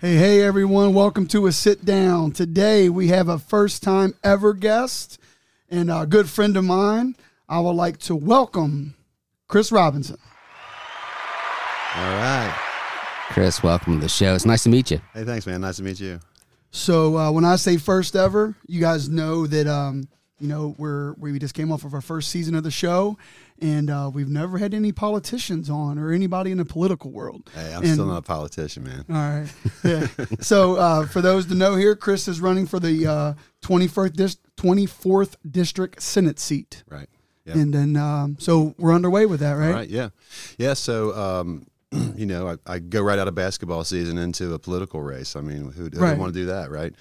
Hey, hey, everyone. Welcome to a sit down. Today we have a first time ever guest and a good friend of mine. I would like to welcome Chris Robinson. All right. Chris, welcome to the show. It's nice to meet you. Hey, thanks, man. Nice to meet you. So, uh, when I say first ever, you guys know that, um, you know, we're, we just came off of our first season of the show, and uh, we've never had any politicians on or anybody in the political world. Hey, I'm And- still not a politician, man. All right. Yeah. so uh, for those to know here, Chris is running for the uh, 21st dis- 24th district Senate seat. Right. Yeah. And then, um, so we're underway with that, right? All right. Yeah. Yeah. So, um, you know, I, I go right out of basketball season into a political race. I mean, who, who Right. would want to do that, right?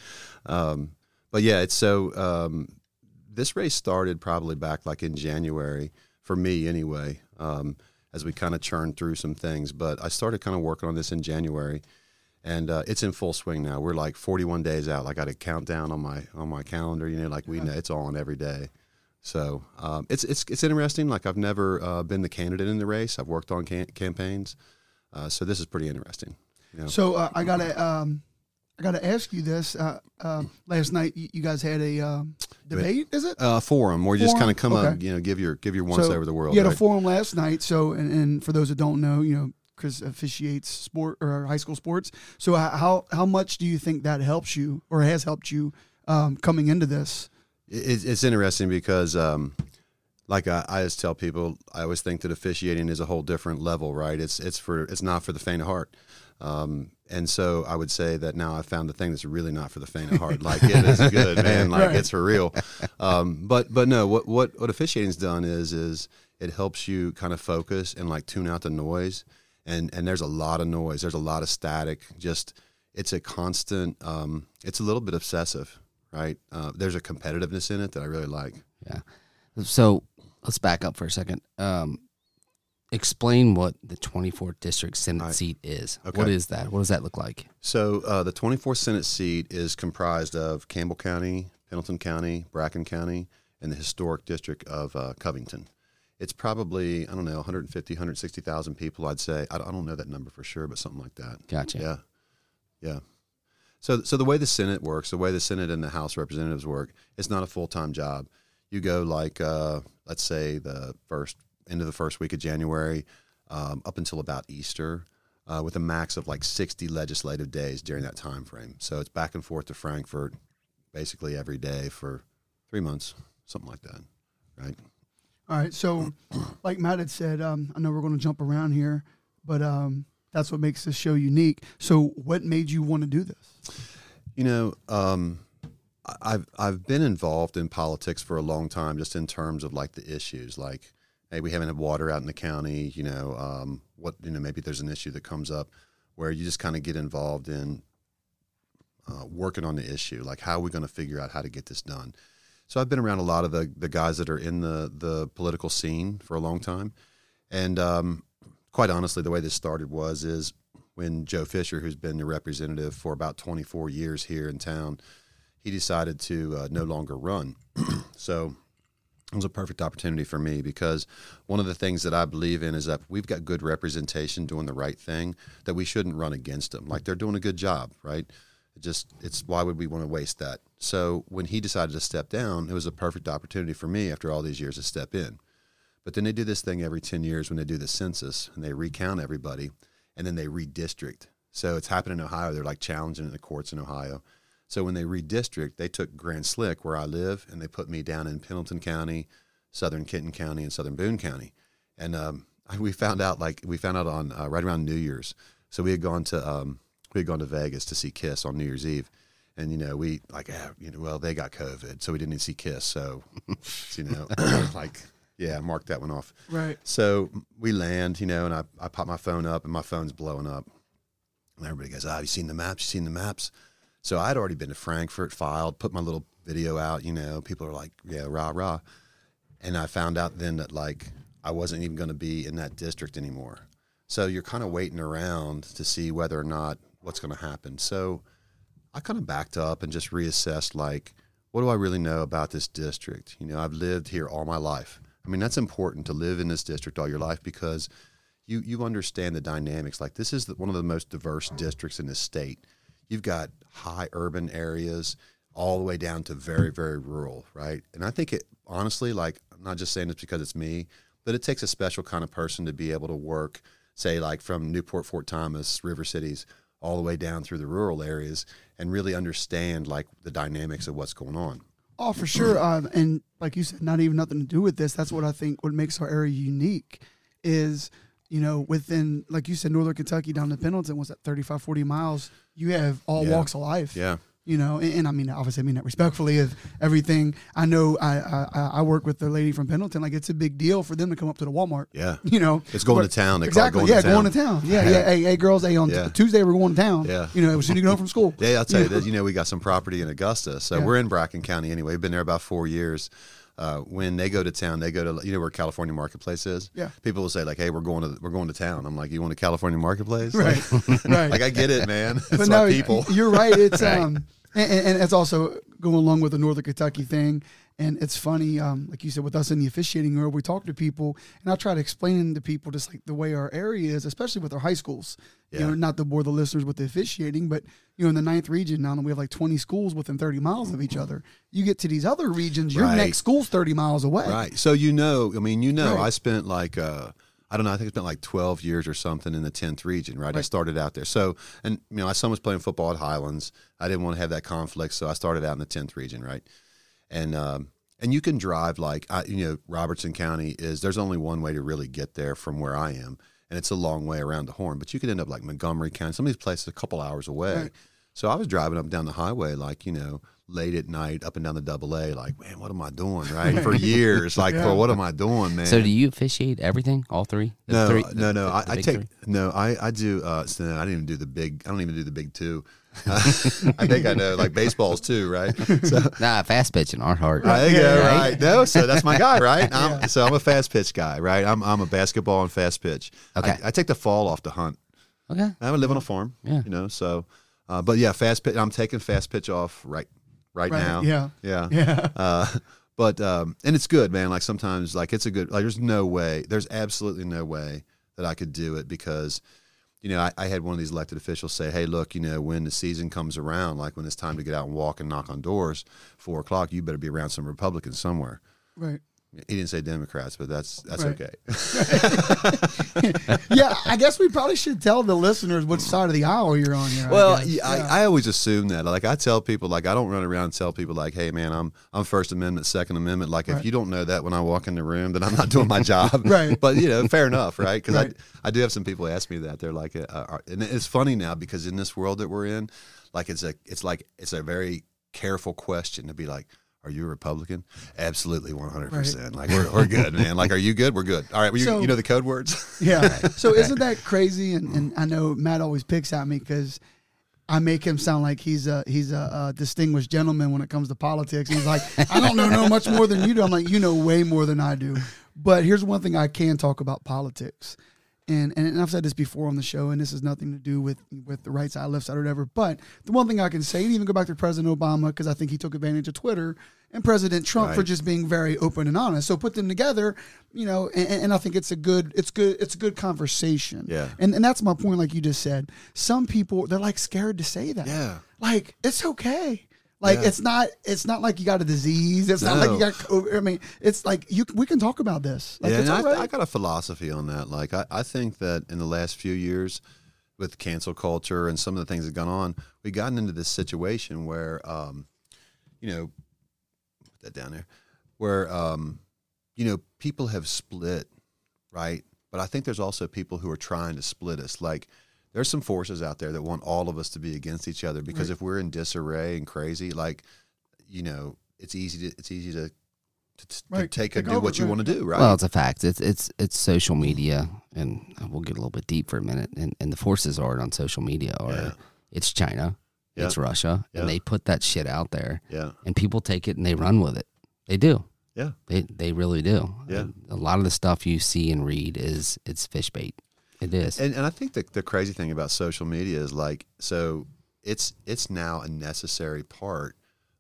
Um, but yeah, it's so. Um, this race started probably back like in January for me, anyway. Um, as we kind of churn through some things, but I started kind of working on this in January, and uh, it's in full swing now. We're like 41 days out. Like I got a countdown on my on my calendar. You know, like we know it's all on every day. So um, it's it's it's interesting. Like I've never uh, been the candidate in the race. I've worked on can- campaigns, uh, so this is pretty interesting. You know? So uh, I got a. um, I gotta ask you this. Uh, uh, last night you, you guys had a um, debate, is it? uh, forum where you just kind of come up, you know, give your give your once So over the world. You had a forum last night. So, and, and for those that don't know, you know, Chris officiates sport or high school sports. So, how how much do you think that helps you or has helped you um, coming into this? It, it's interesting because, um, like I, I just tell people, I always think that officiating is a whole different level, right? It's it's for it's not for the faint of heart. Um, and so I would say that now I found the thing that's really not for the faint of heart. Like it is good, man. Like Right. it's for real. Um, but but no, what what what officiating's done is is it helps you kind of focus and like tune out the noise. And and there's a lot of noise. There's a lot of static. Just it's a constant. Um, it's a little bit obsessive, right? Uh, there's a competitiveness in it that I really like. Yeah. So let's back up for a second. Um, explain what the 24th district Senate right. seat is. Okay. What is that? What does that look like? So uh, the 24th Senate seat is comprised of Campbell County, Pendleton County, Bracken County, and the historic district of uh, Covington. It's probably I don't know 150, 160,000 people. I'd say I don't, know that number for sure, but something like that. Gotcha. Yeah, yeah. So so the way the Senate works, the way the Senate and the House representatives work, it's not a full time job. You go like uh, let's say the first end of the first week of January um, up until about Easter. Uh, with a max of like 60 legislative days during that time frame. So it's back and forth to Frankfort basically every day for three months, something like that, right? All right. So, like Matt had said, um, I know we're going to jump around here, but um, that's what makes this show unique. So, what made you want to do this? You know, um, I've I've been involved in politics for a long time, just in terms of like the issues, like hey, we haven't had water out in the county. You know, um, what you know, maybe there's an issue that comes up where you just kind of get involved in uh, working on the issue, like how are we going to figure out how to get this done. So I've been around a lot of the the guys that are in the the political scene for a long time, and um, quite honestly, the way this started was is when Joe Fischer, who's been the representative for about 24 years here in town, he decided to uh, no longer run. so it was a perfect opportunity for me because one of the things that I believe in is that we've got good representation doing the right thing, that we shouldn't run against them. Like they're doing a good job, right? It just it's why would we want to waste that? So when he decided to step down, it was a perfect opportunity for me after all these years to step in. But then they do this thing every 10 years when they do the census and they recount everybody and then they redistrict. So it's happened in Ohio. They're like challenging in the courts in Ohio. So when they redistrict, they took Grants Lick, where I live, and they put me down in Pendleton County, Southern Kenton County, and Southern Boone County. And um, we found out like we found out on uh, right around New Year's. So we had gone to um, we had gone to Vegas to see Kiss on New Year's Eve, and you know we like ah, you know well they got COVID, so we didn't even see Kiss. So you know like yeah, mark that one off. Right. So we land, you know, and I, I pop my phone up and my phone's blowing up. And everybody goes, Ah, have you seen the maps? You seen the maps? So I'd already been to Frankfort, filed, put my little video out, you know, people are like, Yeah, rah, rah. And I found out then that like I wasn't even going to be in that district anymore. So you're kind of waiting around to see whether or not what's going to happen. So I kind of backed up and just reassessed like, what do I really know about this district? You know, I've lived here all my life. I mean, that's important to live in this district all your life because you you understand the dynamics. Like this is the, one of the most diverse districts in the state. You've got high urban areas all the way down to very very rural, right? And I think it honestly, like I'm not just saying this because it's me, but it takes a special kind of person to be able to work, say like from Newport, Fort Thomas, River Cities, all the way down through the rural areas, and really understand like the dynamics of what's going on. Oh, for sure. Um, and like you said, not even nothing to do with this. That's what I think what makes our area unique is, you know, within, like you said, Northern Kentucky down to Pendleton was at 35, 40 miles. You have all Yeah. walks of life. Yeah, You know, and, and I mean, obviously, I mean that respectfully of everything. I know I, I I work with the lady from Pendleton. Like, it's a big deal for them to come up to the Walmart. yeah. You know, It's going But- to town. They exactly. going yeah, to town. going to town. Yeah, yeah. Hey, hey, girls. Hey, on Yeah. Tuesday we're going to town. Yeah. You know, as soon as you get home from school. Yeah, I'll tell you that. You know, we got some property in Augusta, so Yeah. we're in Bracken County anyway. We've been there about four years. Uh, when they go to town, they go to you know where California Marketplace is. Yeah. People will say like, "Hey, we're going to we're going to town." I'm like, "You want to California Marketplace?" Right. Like, right. like, I get it, man. It's no, people. you're right. It's Right. um, and and it's also going along with the Northern Kentucky thing. And it's funny, um, like you said, with us in the officiating world, we talk to people, and I try to explain to people just like the way our area is, especially with our high schools. You know, not to bore the listeners with the officiating, but you know, in the ninth region now, we have like 20 schools within 30 miles of each other. You get to these other regions, your Right. next school's 30 miles away. Right. So you know, I mean, you know, Right. I spent like uh I don't know, I think I spent like 12 years or something in the 10th region, right? I started out there. So, and you know, my son was playing football at Highlands. I didn't want to have that conflict, so I started out in the 10th region, right? And um and you can drive like I, you know, Robertson County is there's only one way to really get there from where I am, and it's a long way around the horn, but you could end up like Montgomery County, some of these places a couple hours away. Right. So I was driving up and down the highway, like you know, late at night, up and down the double A, like, man, what am I doing, right? For years, like, Yeah. for what am I doing, man? So do you officiate everything? All three? The no, three- no, no. the- I, the I take three? no. I I do. Uh, so no, I didn't even do the big. I don't even do the big two. I think I know, like baseballs too, right? So Nah, fast pitching, art hard. there you go, yeah, right? No, so that's my guy, right? I'm, So I'm a fast pitch guy, right? I'm I'm a basketball and fast pitch. Okay. I, I take the fall off the hunt. Okay. I live on a farm, Yeah. you know. So, uh, but yeah, fast pitch. I'm taking fast pitch off right right, Right, now. yeah. yeah, Yeah. uh, but um, and it's good, man. Like sometimes, like it's a good. Like there's no way. There's absolutely no way that I could do it because, you know, I, I had one of these elected officials say, "Hey, look, you know, when the season comes around, like when it's time to get out and walk and knock on doors, four o'clock, you better be around some Republicans somewhere." Right. He didn't say Democrats, but that's that's Right. okay. yeah, I guess we probably should tell the listeners which side of the aisle you're on here. Well, guess. yeah, I, I always assume that. Like I tell people, like I don't run around and tell people, like, "Hey, man, I'm I'm First Amendment, Second Amendment." Like, Right. if you don't know that when I walk in the room, then I'm not doing my job. Right. But you know, fair enough, right? Because Right. I I do have some people ask me that. They're like, uh, uh, and it's funny now because in this world that we're in, like it's a it's like it's a very careful question to be like. Are you a Republican? Absolutely, one hundred percent. Like we're, we're good, man. Like, are you good? We're good. All right. Well, you, So- you know the code words. Yeah. So isn't that crazy? And, and I know Matt always picks at me because I make him sound like he's a he's a, a distinguished gentleman when it comes to politics. He's like, I don't know, know much more than you do. I'm like, you know way more than I do. But here's one thing I can talk about politics. And, and I've said this before on the show, and this has nothing to do with with the right side, left side, or whatever. But the one thing I can say, and even go back to President Obama, because I think he took advantage of Twitter, and President Trump for just being very open and honest. So put them together, you know, and, and I think it's a good, it's good, it's a good conversation. Yeah. And and that's my point, like you just said. Some people they're like scared to say that. Yeah. Like it's okay. Like Yeah. it's not. It's not like you got a disease. It's not like you got. COVID. I mean, it's like you. We can talk about this. Like yeah, it's and I, right. I got a philosophy on that. Like, I, I think that in the last few years, with cancel culture and some of the things that gone on, we've gotten into this situation where, um, you know, put that down there, where, um, you know, people have split, right? But I think there's also people who are trying to split us. Like, there's some forces out there that want all of us to be against each other because Right. if we're in disarray and crazy, like, you know, it's easy to it's easy to to, to Right. take Take and do what you want to do, right? Well, it's a fact. It's it's it's social media, and we'll get a little bit deep for a minute. And, and the forces are on social media are Yeah. it's China, Yeah. it's Russia, Yeah. and they put that shit out there, yeah, and people take it and they run with it. They do. Yeah. They they really do. Yeah. And a lot of the stuff you see and read is it's fish bait. It is. and and I think the the crazy thing about social media is like so it's it's now a necessary part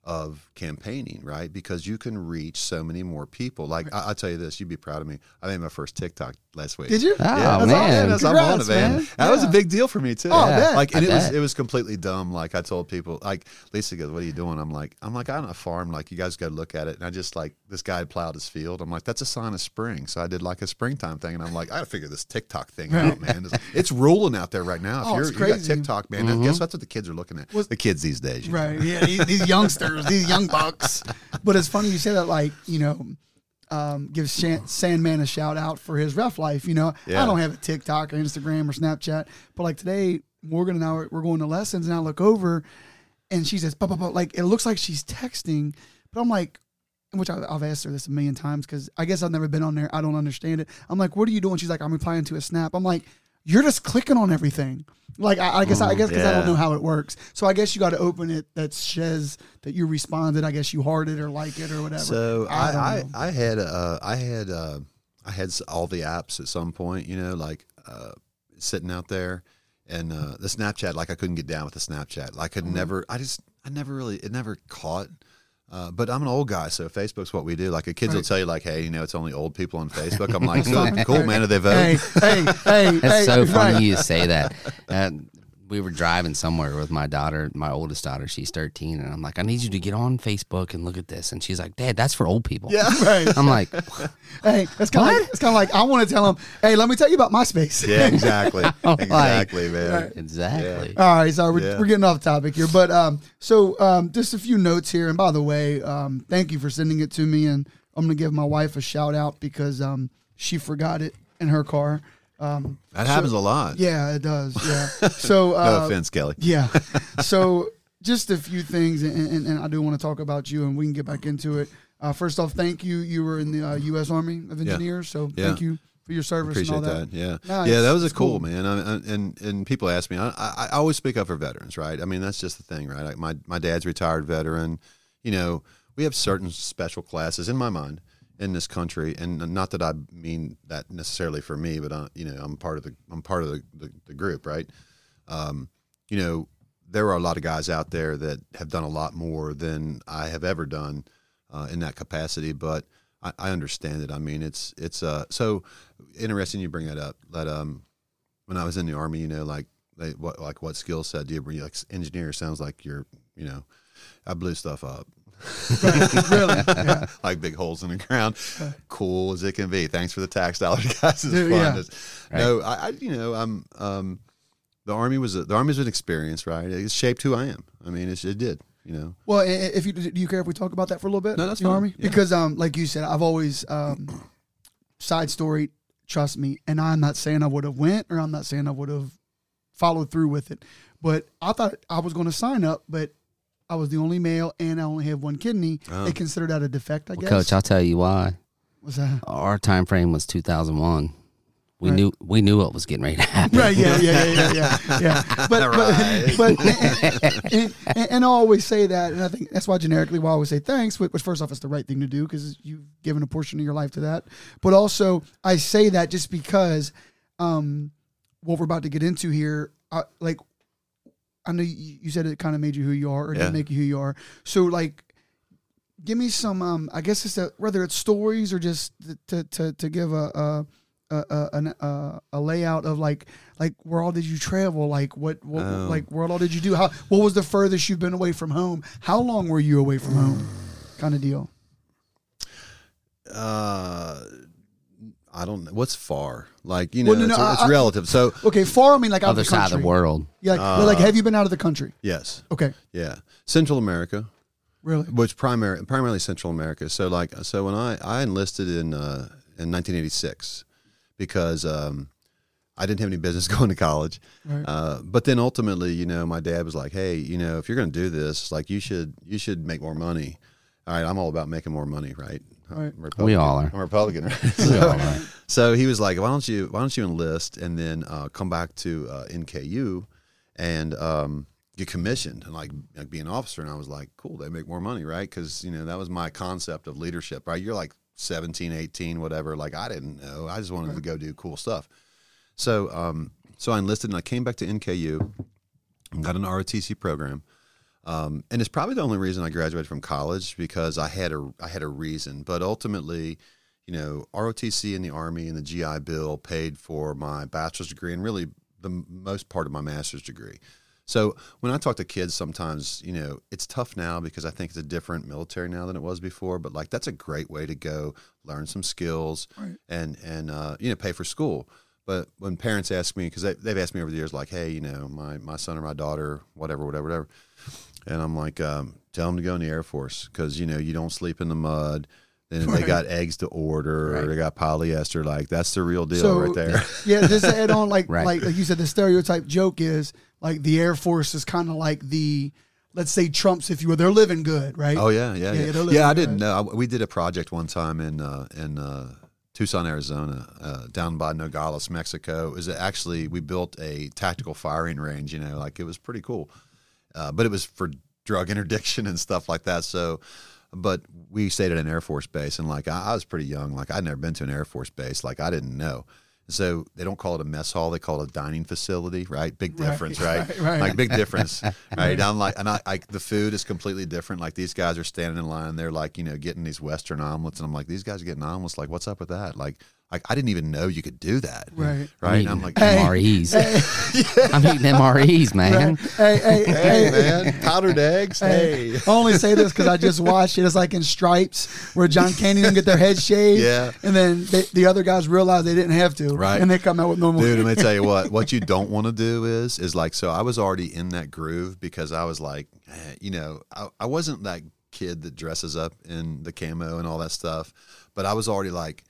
of campaigning, right? Because you can reach so many more people. Like I, will tell you this, you'd be proud of me. I made my first TikTok last week. Did you? Oh, yeah, man. that's, I'm on it, man. man. That was a big deal for me too. Oh, I bet. like, and I it was it was completely dumb. Like I told people, like Lisa goes, "What are you doing?" I'm like, "I'm like on a farm. Like you guys got to look at it." And I just like this guy plowed his field. I'm like, "That's a sign of spring." So I did like a springtime thing, and I'm like, "I got to figure this TikTok thing out, man. It's, it's ruling out there right now. If Oh, you're it's you got crazy. TikTok, man, mm-hmm. guess that's what the kids are looking at. Was- the kids these days, you know? Right. Yeah. These, these these young bucks. But it's funny you say that, like, you know, um, give Shan- Sandman a shout out for his rough life. You know, Yeah. I don't have a TikTok or Instagram or Snapchat, but like today, Morgan and I were, we're going to lessons and I look over and she says, "Bah, bah, bah," like, it looks like she's texting, but I'm like, which I, I've asked her this a million times because I guess I've never been on there. I don't understand it. I'm like, what are you doing? She's like, I'm replying to a snap. I'm like, you're just clicking on everything. Like, I, I guess, I guess because I don't know how it works. So I guess you got to open it that says that you responded. I guess you heart it or like it or whatever. So I I, I, had uh, I had uh, I had all the apps at some point, you know, like uh, sitting out there, and uh, the Snapchat. Like I couldn't get down with the Snapchat. Like I could never. I just I never really it never caught. Uh, but I'm an old guy, so Facebook's what we do. Like, the kids will tell you, like, "Hey, you know, it's only old people on Facebook." I'm like, so, "Cool, man. Do they vote?" Hey, hey, hey, That's hey, so funny right. you say that. Uh, we were driving somewhere with my daughter, my oldest daughter. She's 13, and I'm like, I need you to get on Facebook and look at this. And she's like, Dad, that's for old people. Yeah. Right. I'm like, Hey, it's kind of like, it's kind of like I want to tell them, hey, let me tell you about MySpace. Yeah, exactly, Like- exactly, man. Right. exactly. All right, so we're, Yeah. we're getting off topic here, but um, so um, just a few notes here. And by the way, um, thank you for sending it to me, and I'm gonna give my wife a shout out because um, she forgot it in her car. Um, That happens a lot. yeah, it does. Yeah. So No uh, offense, Kelly. Yeah. so just a few things, and, and, and I do want to talk about you, and we can get back into it. Uh, first off, thank you. You were in the uh, U.S. Army of Engineers, so Yeah. thank you for your service Appreciate and all that. that. Yeah, No, yeah, that was a cool, cool. man. I, I, and and people ask me, I, I, always speak up for veterans, right? I mean, that's just the thing, right? Like my my dad's a retired veteran. You know, we have certain special classes in my mind in this country, and not that I mean that necessarily for me, but I, you know, I'm part of the I'm part of the the, the group, right? Um, you know, there are a lot of guys out there that have done a lot more than I have ever done uh, in that capacity, but I, I understand it. I mean, it's it's uh so interesting you bring that up. That um, when I was in the army, you know, like they, what like what skill set do you bring? Like engineer sounds like you're, you know, I blew stuff up. Really? Yeah. like big holes in the ground. Cool as it can be. Thanks for the tax dollars, guys. It's fun. yeah. It's- No, I, I, you know, I'm, um, the army was a, the army was an experience, right? It shaped who I am. I mean, it's, it did. You know, Well, i- i- if you do you care if we talk about that for a little bit? No, that's the fine. Army, Yeah. because um, like you said, I've always um, side story. Trust me, and I'm not saying I would have went, or I'm not saying I would have followed through with it. But I thought I was going to sign up, but I was the only male, and I only have one kidney. Oh. They consider that a defect, I Well, guess. Coach, I'll tell you why. What's that? Our time frame was 2001. We Right. knew we knew what was getting ready to happen. Right, yeah, yeah, yeah, yeah, yeah. yeah. But, Right. but, but and, and, and I always say that, and I think that's why generically why I always say thanks, which first off, it's the right thing to do because you've given a portion of your life to that. But also, I say that just because um, what we're about to get into here, I, like, I know you, you said it kind of made you who you are, or Yeah. didn't make you who you are. So, like, give me some, um, I guess it's a, whether it's stories or just to to to give a. a a, a, a, a layout of like like where all did you travel like what, what Oh. like where all did you do how what was the furthest you've been away from home how long were you away from home kind of deal uh, I don't know what's far. Like you know, Well, no, no, it's, it's I- I- relative. So okay far i mean like out Other of the side of the world. yeah like, but, like have you been out of the country yes, okay yeah, Central America. really which primary primarily Central America. So like so when I I enlisted in uh, in 1986 because um, I didn't have any business going to college. Right. Uh, but then ultimately, you know, my dad was like, "Hey, you know, if you're going to do this, like you should you should make more money." All right, I'm all about making more money, right? Right. I'm a We all are. I'm a Republican, right? We So- all are. so he was like, "Why don't you Why don't you enlist and then uh, come back to uh, NKU and um, get commissioned and like, like be an officer?" And I was like, "Cool, they make more money, right?" Because you know that was my concept of leadership, right? You're like 17, 18, whatever. Like I didn't know. I just wanted to go do cool stuff. So um, so I enlisted and I came back to NKU and got an ROTC program. Um, and it's probably the only reason I graduated from college because I had a I had a reason. But ultimately, you know, ROTC and the Army and the GI Bill paid for my bachelor's degree and really the most part of my master's degree. So when I talk to kids, sometimes you know it's tough now because I think it's a different military now than it was before. But like that's a great way to go learn some skills Right. and and uh, you know pay for school. But when parents ask me because they, they've asked me over the years like, hey, you know, my my son or my daughter, whatever, whatever, whatever, and I'm like, um, tell them to go in the Air Force because you know you don't sleep in the mud. Then they got eggs to order, Right. or they got polyester. Like that's the real deal So- right there. yeah, just to add on, like Right. like like you said, the stereotype joke is like the Air Force is kind of like the let's say Trump's, if you will. They're living good, right? Oh yeah, Yeah, yeah, yeah. Yeah, I good. didn't know. We did a project one time in uh, in uh, Tucson, Arizona, uh, down by Nogales, Mexico. It was actually we built a tactical firing range. You know, like it was pretty cool, uh, but it was for drug interdiction and stuff like that. So. But we stayed at an Air Force base, and like I, I was pretty young, like I'd never been to an Air Force base, like I didn't know. So they don't call it a mess hall; they call it a dining facility, right? Big Right, difference, right? right, right. Like big difference, right? I'm like, and I, I, the food is completely different. Like these guys are standing in line, they're like, you know, getting these Western omelets, and I'm like, these guys are getting omelets. Like, what's up with that? Like, like I didn't even know you could do that, Right. Right? I'm And I'm eating like, MREs. I'm eating MREs, man. Hey, hey, hey hey, man, powdered eggs, Hey, hey. I only say this because I just watched it. It's like in Stripes where John Candy didn't get their head shaved. Yeah. And then they, the other guys realized they didn't have to. Right. And they come out with normal. Dude, let me tell you what. What you don't want to do is is like so. I was already in that groove because I was like, eh, you know, I, I wasn't that kid that dresses up in the camo and all that stuff, but I was already like,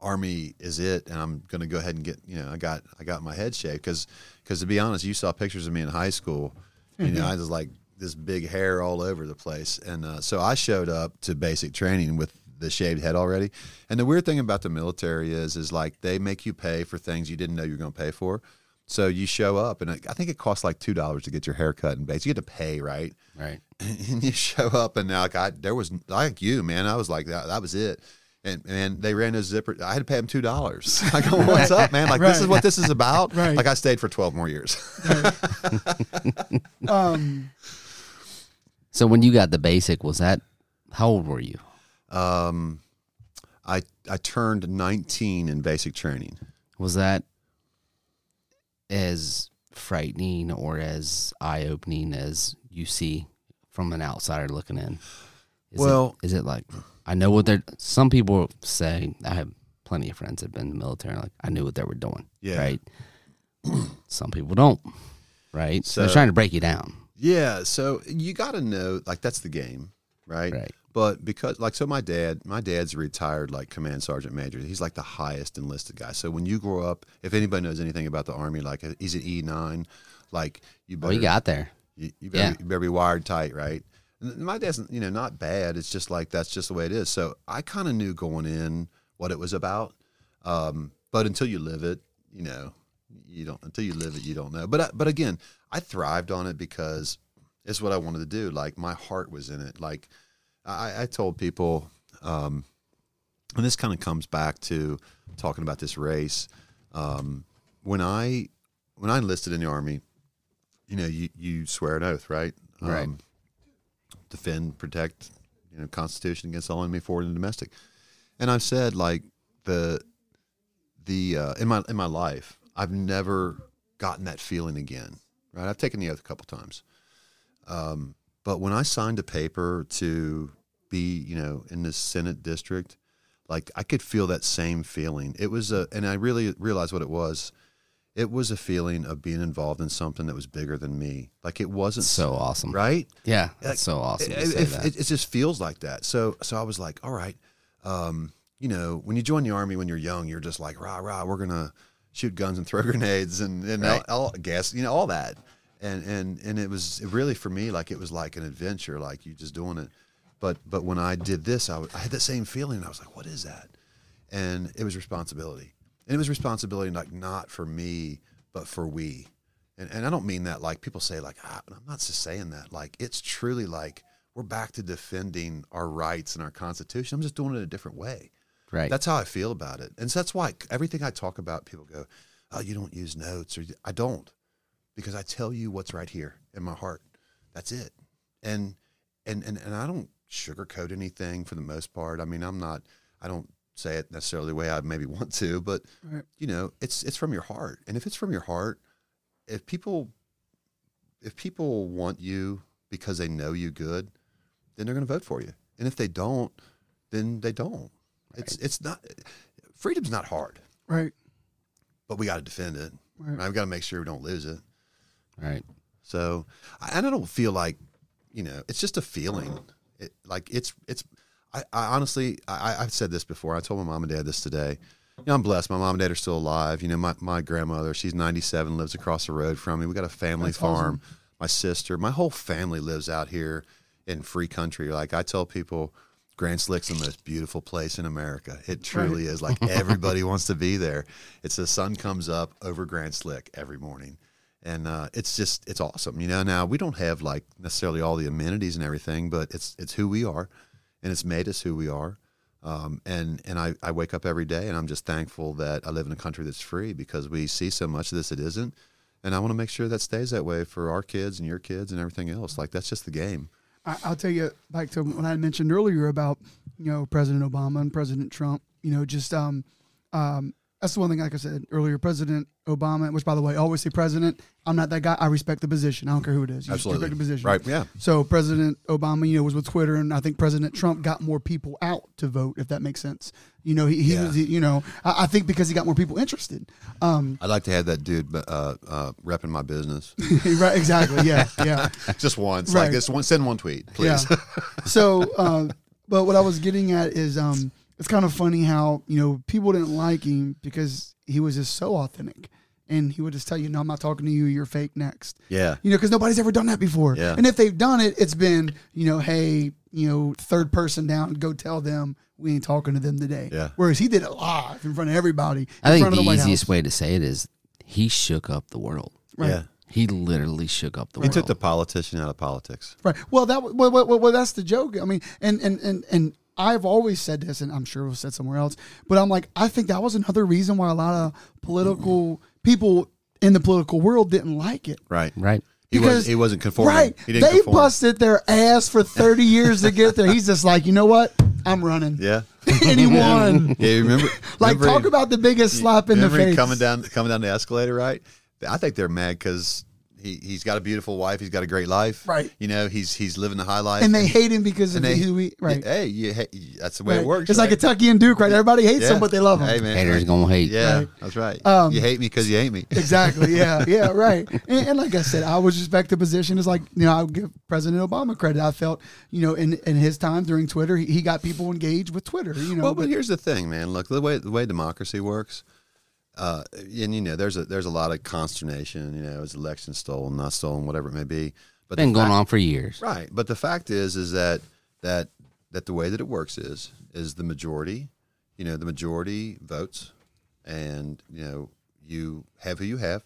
army is it, and I'm gonna go ahead and get. You know, I got I got my head shaved because because to be honest, you saw pictures of me in high school. You know, I was like this big hair all over the place, and uh, so I showed up to basic training with the shaved head already. And the weird thing about the military is, is like they make you pay for things you didn't know you were going to pay for. So you show up, and I think it costs like two dollars to get your hair cut and base. You get to pay, right? Right. And you show up, and now like I, there was like you, man. I was like that. That was it. And and they ran a zipper. I had to pay them two dollars. I go, what's up, man? Like this is what this is about. Right. Like I stayed for twelve more years. Um, So when you got the basic, was that how old were you? Um, I I turned nineteen in basic training. Was that as frightening or as eye opening as you see from an outsider looking in? Is Well- it, is it like I know what they're? Some people say I have plenty of friends that have been in the military. Like I knew what they were doing. Yeah. Right. some people don't. Right. So, they're trying to break you down. Yeah, so you got to know like that's the game, right? Right. But because like so my dad, my dad's a retired like command sergeant major. He's like the highest enlisted guy. So when you grow up, if anybody knows anything about the army, like he's an E nine, like you Oh, better you got there. you, you, better, Yeah. you better be wired tight, right? My dad's you know not bad. It's just like that's just the way it is. So I kind of knew going in what it was about, um, but until you live it, you know, you don't. Until you live it, you don't know. But I, but again, I thrived on it because it's what I wanted to do. Like my heart was in it. Like I, I told people, um, and this kind of comes back to talking about this race. Um, when I when I enlisted in the army, you know, you, you swear an oath, right? Right. Defend, protect, you know, Constitution against all enemy, foreign and domestic. And I've said like the the uh, in my in my life, I've never gotten that feeling again. Right? I've taken the oath a couple times, um, but when I signed a paper to be, you know, in the Senate district, like I could feel that same feeling. It was a, and I really realized what it was. It was a feeling of being involved in something that was bigger than me. Like it wasn't So awesome. right. Yeah. Like, so awesome. It, it- it- it just feels like that. So so I was like, all right, um, you know, when you join the army when you're young, you're just like, rah rah, we're gonna shoot guns and throw grenades and and Right. all, all gas, you know, all that. And and and it was really for me like it was like an adventure, like you just doing it. But but when I did this, I, w- I had that same feeling. I was like, what is that? And it was responsibility, and it was responsibility like not for me, but for we. And, and I don't mean that like people say like ah, I'm not just saying that like it's truly like we're back to defending our rights and our constitution. I'm just doing it a different way. right. That's how I feel about it. And so that's why everything I talk about, people go, "Oh, you don't use notes," or I don't, because I tell you what's right here in my heart. That's it. and and and and I don't sugarcoat anything for the most part. I mean, I'm not. I don't say it necessarily the way I maybe want to, but Right. you know, it's it's from your heart. And if it's from your heart, if people if people want you because they know you good, then they're going to vote for you. And if they don't, then they don't. It's it's not freedom's not hard, Right. but we got to defend it. Right. And I've got to make sure we don't lose it. Right. So, I- and I don't feel like, you know, it's just a feeling. It, like it's, it's, I, I honestly, I, I've said this before. I told my mom and dad this today. You know, I'm blessed. My mom and dad are still alive. You know, my, my grandmother, she's 97, lives across the road from me. We got a family That's farm. My sister, my whole family lives out here in free country. Like I tell people, Grants Lick's the most beautiful place in America. It truly is. Like everybody wants to be there. It's the sun comes up over Grants Lick every morning and uh, it's just it's awesome. You know, now we don't have like necessarily all the amenities and everything, but it's it's who we are, and it's made us who we are. Um, and and I, I wake up every day and I'm just thankful that I live in a country that's free because we see so much of this it isn't, and I want to make sure that stays that way for our kids and your kids and everything else. Like that's just the game. I, I'll tell you back to what I mentioned earlier about you know President Obama and President Trump. You know, just um, um, that's the one thing. Like I said earlier, President Obama, which by the way, always say President. I'm not that guy. I respect the position. I don't care who it is. You Absolutely, respect the position. right? Yeah, So President Obama, you know, was with Twitter, and I think President Trump got more people out to vote, if that makes sense. You know, he, he Yeah. was, you know, I, I think because he got more people interested. Um, I'd like to have that dude uh, uh, repping my business right? Exactly. Yeah. Yeah. just once. Right. Like this one, send one tweet, please. Yeah. so, uh, but what I was getting at is, um, it's kind of funny how you know people didn't like him because he was just so authentic, and he would just tell you, "No, I'm not talking to you. You're fake next." yeah, You know, because nobody's ever done that before. Yeah. And if they've done it, it's been, you know, hey, you know, third person down, go tell them we ain't talking to them today. Yeah. Whereas he did it live in front of everybody. I in think front the, of the easiest House. way to say it is he shook up the world. Right. yeah. He literally shook up the He world. He took the politician out of politics. Right. Well, that well, well, well, well, that's the joke. I mean, and and and and I've always said this, and I'm sure it was said somewhere else, but I'm like, I think that was another reason why a lot of political people in the political world didn't like it. Right. right. He Because- was he wasn't conforming. Right. He didn't They conform. busted their ass for 30 years to get there. He's just like, you know what? I'm running. Yeah. and he won. Yeah, you remember? Like, remember talk he- about the biggest slap in the face. coming down coming down the escalator, right? I think they're mad because he he's got a beautiful wife, he's got a great life, Right. You know, he's he's living the high life, and they hate him because of and they- who he, right. Hey, you, hey, that's the way right. it works. It's like right? Kentucky and Duke, right? Everybody hates Yeah. him, but they love him. Hey man, Haters gonna hate. Yeah, Right. that's right. Um, you hate me because you hate me. Exactly. Yeah. Yeah. Right. And, and like I said, I would respect the position. Is like you know, I would give President Obama credit. I felt you know, in in his time during Twitter, he, he got people engaged with Twitter. You know, well, but but, here's the thing, man. Look, the way the way democracy works, uh, and you know, there's a there's a lot of consternation. You know, is election stolen, not stolen, whatever it may be. But Been going fact- on for years. Right, but the fact is, is that that that the way that it works is is the majority, you know, the majority votes, and you know, you have who you have,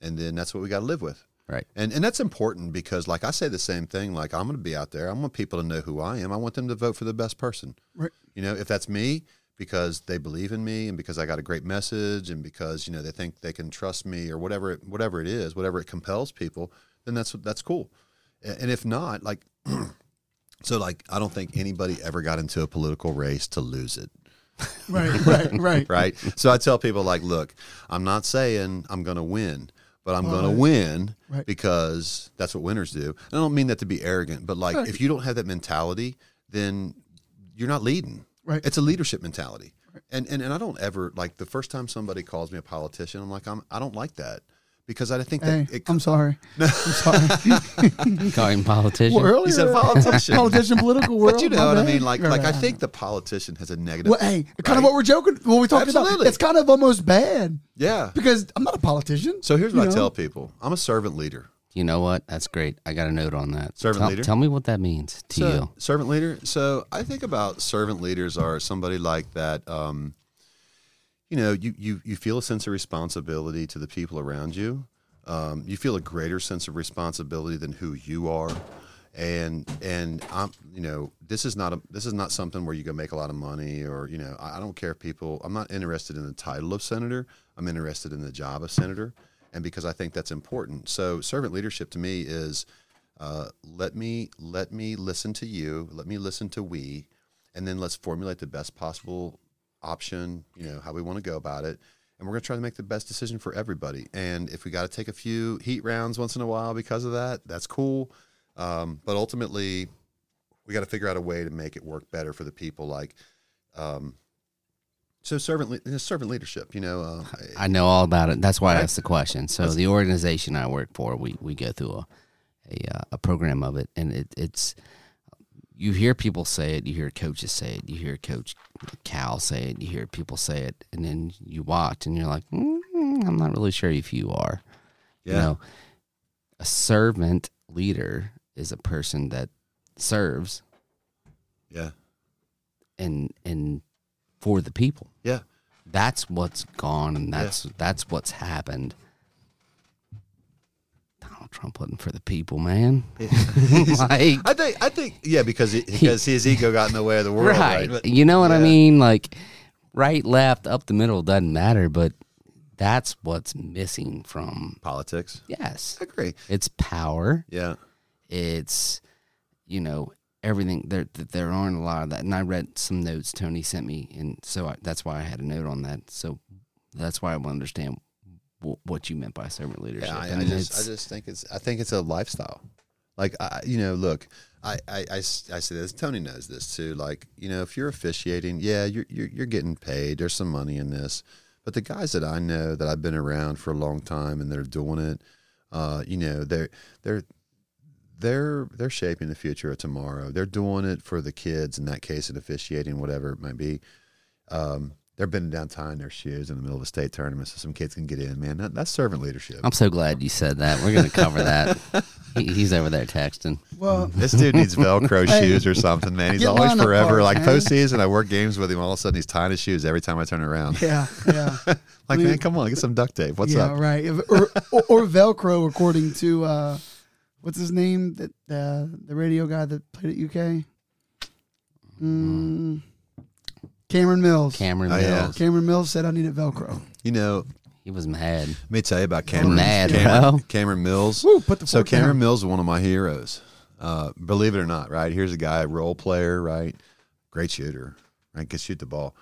and then that's what we got to live with. Right. And and that's important because, like I say, the same thing. Like I'm going to be out there. I want people to know who I am. I want them to vote for the best person. Right. You know, if that's me because they believe in me and because I got a great message and because you know they think they can trust me or whatever it, whatever it is, whatever it compels people, then that's that's cool. And if not, like, so like I don't think anybody ever got into a political race to lose it right. Right. Right. right? so I tell people like, look, I'm not saying I'm going to win, but I'm going to win Right. because that's what winners do. And I don't mean that to be arrogant, but like Right. if you don't have that mentality, then you're not leading. Right. It's a leadership mentality. And, and and I don't ever like the first time somebody calls me a politician, I'm like I'm I don't like that because I think Hey, it, I'm sorry. I'm sorry. Call him politician. Well, earlier, He said politician. politician, political world. but you know my what I mean. Like Right, like I think the politician has a negative. Well, hey, kind of what we're joking, what we talking about. Absolutely. It's kind of almost bad yeah. because I'm not a politician. So here's what you I know? tell people: I'm a servant leader. You know what? That's great. I got a note on that. Servant tell, leader? Tell me what that means to So, you. servant leader. So I think about servant leaders are somebody like that. Um, you know, you, you you feel a sense of responsibility to the people around you. Um, you feel a greater sense of responsibility than who you are, and and I'm you know this is not a this is not something where you go make a lot of money or you know I I don't care if people. I'm not interested in the title of senator. I'm interested in the job of senator, and because I think that's important. So servant leadership to me is Uh, let me let me listen to you. Let me listen to we, and then let's formulate the best possible option. You know how we want to go about it, and we're going to try to make the best decision for everybody. And if we got to take a few heat rounds once in a while because of that, that's cool. Um, but ultimately, we got to figure out a way to make it work better for the people. Like, um, so servant le- servant leadership. You know, uh, I know all about it. That's why I asked the question. So the organization I work for, we we go through a a, uh, a program of it, and it, it's you hear people say it, you hear coaches say it, you hear Coach Cal say it, you hear people say it, and then you watch, and you're like, mm, I'm not really sure if you are. yeah, You know, a servant leader is a person that serves yeah, and and for the people. yeah. That's what's gone, and that's that's what's happened. Donald Trump wasn't for the people, man. like, I think I think yeah because it, because his ego got in the way of the world, right? right? But- you know what I mean? Like, right, left, up the middle doesn't matter, but that's what's missing from. Politics. Yes, I agree. it's power. Yeah, It's you know everything. There there aren't a lot of that, and I read some notes Tony sent me, and so I, that's why I had a note on that. So that's why I want to understand w- what you meant by servant leadership. yeah. I, I just I just think it's I think it's a lifestyle. Like I, you know, look, I, I, I say this. Tony knows this too. Like you know, if you're officiating, yeah, you're, you're you're getting paid. There's some money in this, but the guys that I know that I've been around for a long time and they're doing it, uh, you know, they're they're they're they're shaping the future of tomorrow. They're doing it for the kids. In that case, of officiating, whatever it might be. Um, they're bending down tying their shoes in the middle of a state tournament so some kids can get in. Man, that, that's servant leadership. I'm so glad you said that. We're going to cover that. he, he's over there texting. Well, This dude needs Velcro Hey. shoes or something, man. He's always forever. parts, Like man. postseason, I work games with him. All of a sudden, he's tying his shoes every time I turn around. yeah, yeah. Like, mean- man, come on, get some duct tape. What's yeah, up? right. Or, or, or Velcro, according to uh, what's his name? That uh, the radio guy that played at UK. Mm, Cameron Mills. Cameron Oh, yeah. Mills. Cameron Mills said I needed Velcro. You know, He was mad. let me tell you about Cameron. mad, Cameron, bro. Cameron Mills. Woo, put the So fork Cameron down. Mills is one of my heroes. Uh, believe it or not, right? Here's a guy, role player, right? Great shooter, right? Can shoot the ball.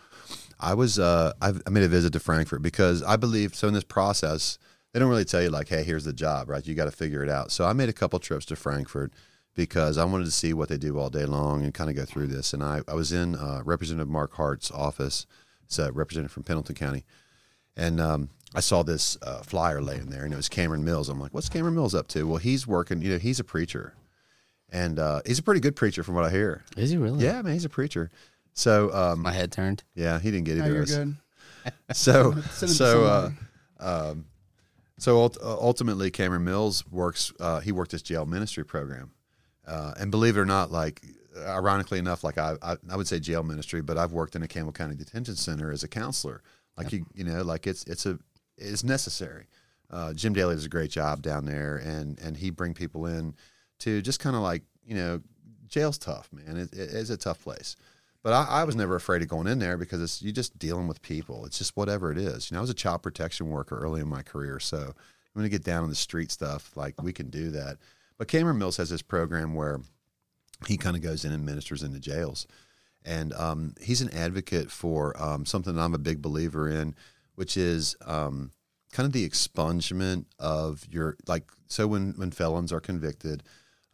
I was uh, I've, I made a visit to Frankfort because I believe so. In this process, they don't really tell you like, hey, here's the job, right? You got to figure it out. So I made a couple trips to Frankfort because I wanted to see what they do all day long and kind of go through this. And I, I was in uh, Representative Mark Hart's office. It's a representative from Pendleton County. And um, I saw this uh, flyer laying there, and it was Cameron Mills. I'm like, "What's Cameron Mills up to?" Well, he's working. You know, he's a preacher, and uh, he's a pretty good preacher from what I hear. Is he really? Yeah, man, he's a preacher. So, um, My head turned. yeah, he didn't get No, either you're of us. good. So, Send it to so, uh, um, so uh, ultimately, Cameron Mills works. Uh, he worked this jail ministry program, uh, and believe it or not, like ironically enough, like I, I, I would say jail ministry, but I've worked in a Campbell County Detention Center as a counselor. Like you, you know, like it's it's a it's necessary. Uh, Jim Daley does a great job down there, and and he bring people in to just kind of like you know, jail's tough, man. It, it is a tough place. But I, I was never afraid of going in there because it's you're just dealing with people. It's just whatever it is. You know, I was a child protection worker early in my career, so I'm going to get down on the street stuff. Like we can do that. But Cameron Mills has this program where he kind of goes in and ministers in the jails, and um, he's an advocate for um, something I'm a big believer in, which is um, kind of the expungement of your like. So when when felons are convicted.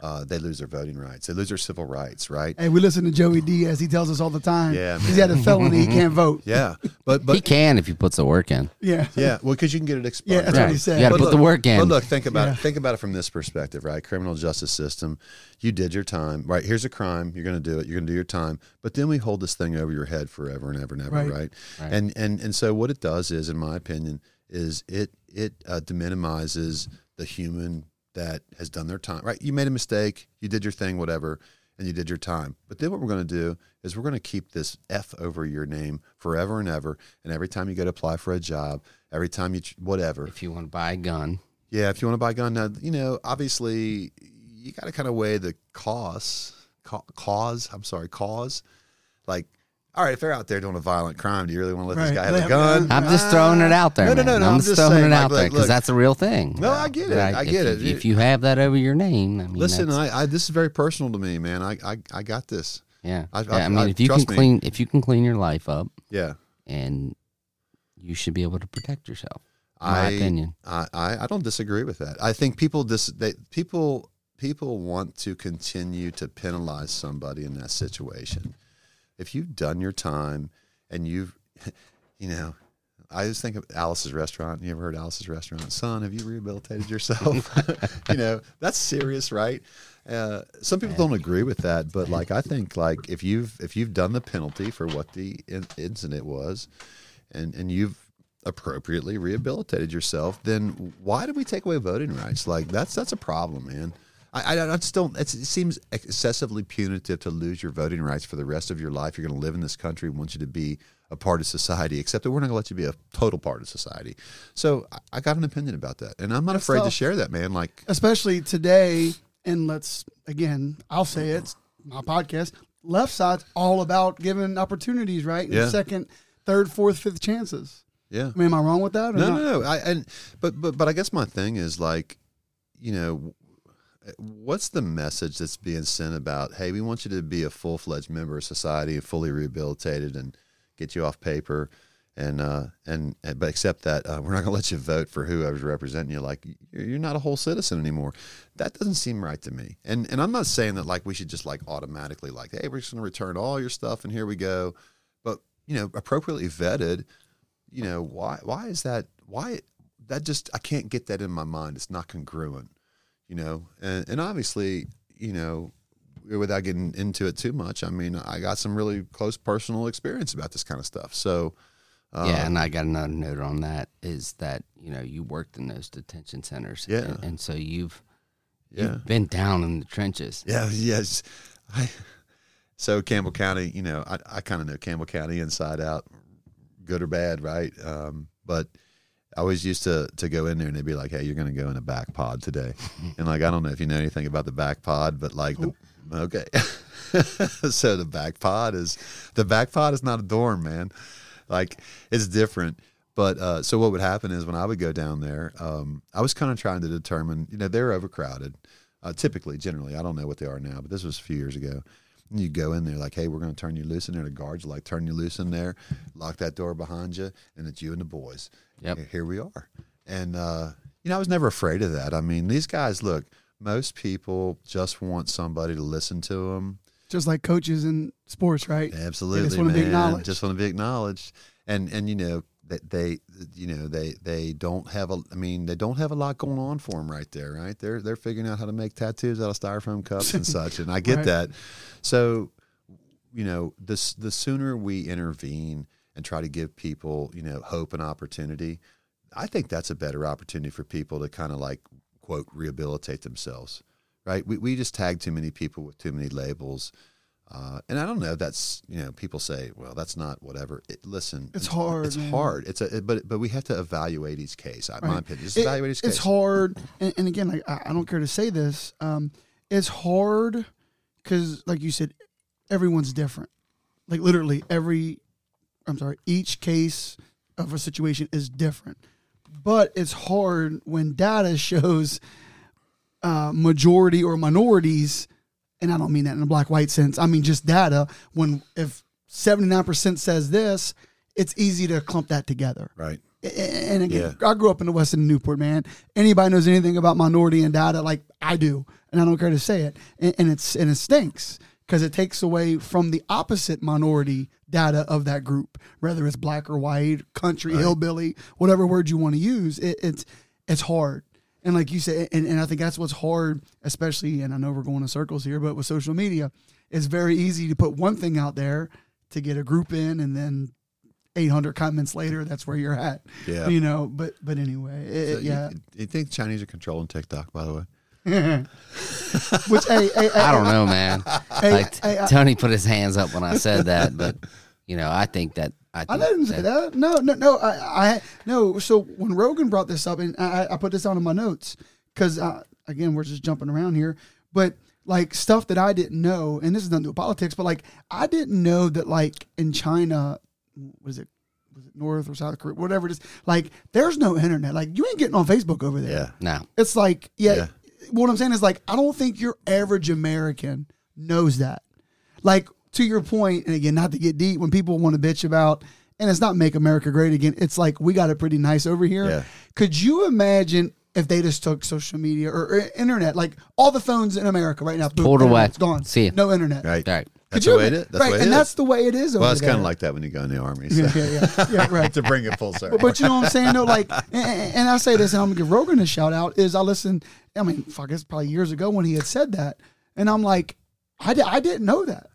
Uh, they lose their voting rights. They lose their civil rights, right? Hey, we listen to Joey D as he tells us all the time. Yeah, He's had a felony. He can't vote. Yeah, but but he can if he puts the work in. Yeah. yeah, well, because you can get it expunged. Yeah, that's what Right. he said. You got to But put the work in. But look, think about Yeah. it. Think about it from this perspective, right? Criminal justice system. You did your time, right? Here's a crime. You're going to do it. You're going to do your time. But then we hold this thing over your head forever and ever and ever, Right. right? Right. And and and so what it does is, in my opinion, is it it uh, deminimizes the human that has done their time. Right? You made a mistake. You did your thing, whatever. And you did your time. But then what we're going to do is we're going to keep this F over your name forever and ever. And every time you go to apply for a job, every time you, whatever, if you want to buy a gun, yeah, if you want to buy a gun now, you know, obviously you got to kind of weigh the costs, ca- cause. I'm sorry, cause. Like all right, if they're out there doing a violent crime, do you really want to let Right. this guy have a gun? I'm just throwing it out there. No, no, man. no, no, I'm, I'm just just throwing saying, it like, out there because that's a real thing. No, I get it. Right? I get you- it. If you have that over your name, I mean, Listen, I, I this is very personal to me, man. I I, I got this. yeah, I- yeah. I- I mean, I- if you can trust me. clean, if you can clean your life up, Yeah, and you should be able to protect yourself. In my opinion. I, I I don't disagree with that. I think people dis they, people people want to continue to penalize somebody in that situation. If you've done your time and you've, you know, I just think of Alice's restaurant. You ever heard Alice's restaurant? Son, have you rehabilitated yourself? you know, that's serious, right? Uh, some people don't agree with that, but like I think like if you've if you've done the penalty for what the in- incident was, and and you've appropriately rehabilitated yourself, then why do we take away voting rights? Like that's that's a problem, man. I, I, I just don't. It's, it seems excessively punitive to lose your voting rights for the rest of your life. You're going to live in this country. We want you to be a part of society, except that we're not going to let you be a total part of society. So I, I got an opinion about that, and I'm not That's afraid to share that, man. Like especially today. And let's again, I'll say it, it's my podcast. Left side's all about giving opportunities, right? Yeah. Second, third, fourth, fifth chances. yeah, I mean, am I wrong with that? Or no, not? no, no. I and but but but I guess my thing is like, you know, what's the message that's being sent about? Hey, we want you to be a full fledged member of society and fully rehabilitated and get you off paper. And uh and, but except that uh, we're not going to let you vote for whoever's representing you. Like you're you're not a whole citizen anymore. That doesn't seem right to me. And and I'm not saying that like we should just like automatically like hey we're just going to return all your stuff and here we go. But you know appropriately vetted you know why why is that why that just I can't get that in my mind it's not congruent you know and and obviously you know without getting into it too much I mean I got some really close personal experience about this kind of stuff so uh, yeah, and I got another note on that is that you know you worked in those detention centers, Yeah. and, and so you've yeah you've been down in the trenches. yeah yes I so Campbell County you know I, I kind of know Campbell County inside out good or bad right um, but I always used to to go in there and they'd be like, "Hey, you're going to go in a back pod today," and like I don't know if you know anything about the back pod, but like the okay, so the back pod is the back pod is not a dorm, man. Like it's different. But uh, so what would happen is when I would go down there, um, I was kind of trying to determine, you know, they're overcrowded. Uh, typically, generally, I don't know what they are now, but this was a few years ago. And you go in there like, hey, we're going to turn you loose in there. The guards are like, turn you loose in there, lock that door behind you, and it's you and the boys. Yep. Here- Here we are. And, uh, you know, I was never afraid of that. I mean, these guys, look, most people just want somebody to listen to them. Just like coaches in sports, right? Absolutely, just wanna be acknowledged. Just want to be acknowledged, and and you know that they, you know they they don't have a. I mean, they don't have a lot going on for them right there, right? They're they're figuring out how to make tattoos out of styrofoam cups and such, and I get Right. that. So, you know, this the sooner we intervene and try to give people, you know, hope and opportunity, I think that's a better opportunity for people to kind of like quote rehabilitate themselves, right? We we just tag too many people with too many labels. Uh, and I don't know. That's you know, people say, "Well, that's not whatever." It, listen, It's hard, It's man. hard. It's a, but but we have to evaluate each case. I My opinion, just It- evaluate each case. it's hard, and, and again, like, I, I don't care to say this. Um, it's hard because, like you said, everyone's different. Like literally, every I'm sorry, each case of a situation is different. But it's hard when data shows uh, majority or minorities, and I don't mean that in a black white sense. I mean just data. When if 79% says this, it's easy to clump that together. right. And again, I grew up in the West End Newport, man. Anybody knows anything about minority and data, like I do, and I don't care to say it, and, and it's and it stinks because it takes away from the opposite minority data of that group, whether it's black or white, country, hillbilly, whatever word you want to use. It, it's it's hard, and like you said, and, and I think that's what's hard, especially. And I know we're going in circles here, but with social media, it's very easy to put one thing out there to get a group in, and then 800 comments later, that's where you're at. Yeah. You know, but but anyway, it, So you- yeah. You, think Chinese are controlling TikTok? By the way, Which hey, hey, I don't know, man. Hey, like hey, I- Tony put his hands up when I said that, but you know, I think that I, I didn't say that. No, no, no. I, I no. So when Rogan brought this up, and I, I put this down in my notes because uh, again, we're just jumping around here. But like stuff that I didn't know, and this is nothing to do with politics, but like I didn't know that like in China, was it was it North or South Korea, whatever it is, like there's no internet. Like you ain't getting on Facebook over there. Yeah. No. It's like, yeah, Yeah. What I'm saying is like, I don't think your average American knows that. Like to your point, and again, not to get deep, when people want to bitch about, and it's not make America great again. It's like we got it pretty nice over here. Yeah. Could you imagine if they just took social media or, or internet, like all the phones in America right now, boom, Pulled away. internet's gone, See ya. no internet. Right. Right. That's the way it. That's right, the way it and is. that's the way it is well, it's kind of like that when you go in the army. So. yeah, yeah, yeah, yeah, right. to bring it full circle. But, but you know what I'm saying? though. like, and, and I say this, and I'm gonna give Rogan a shout out. Is I listened. I mean, fuck, it's probably years ago when he had said that, and I'm like, I, di- I didn't know that.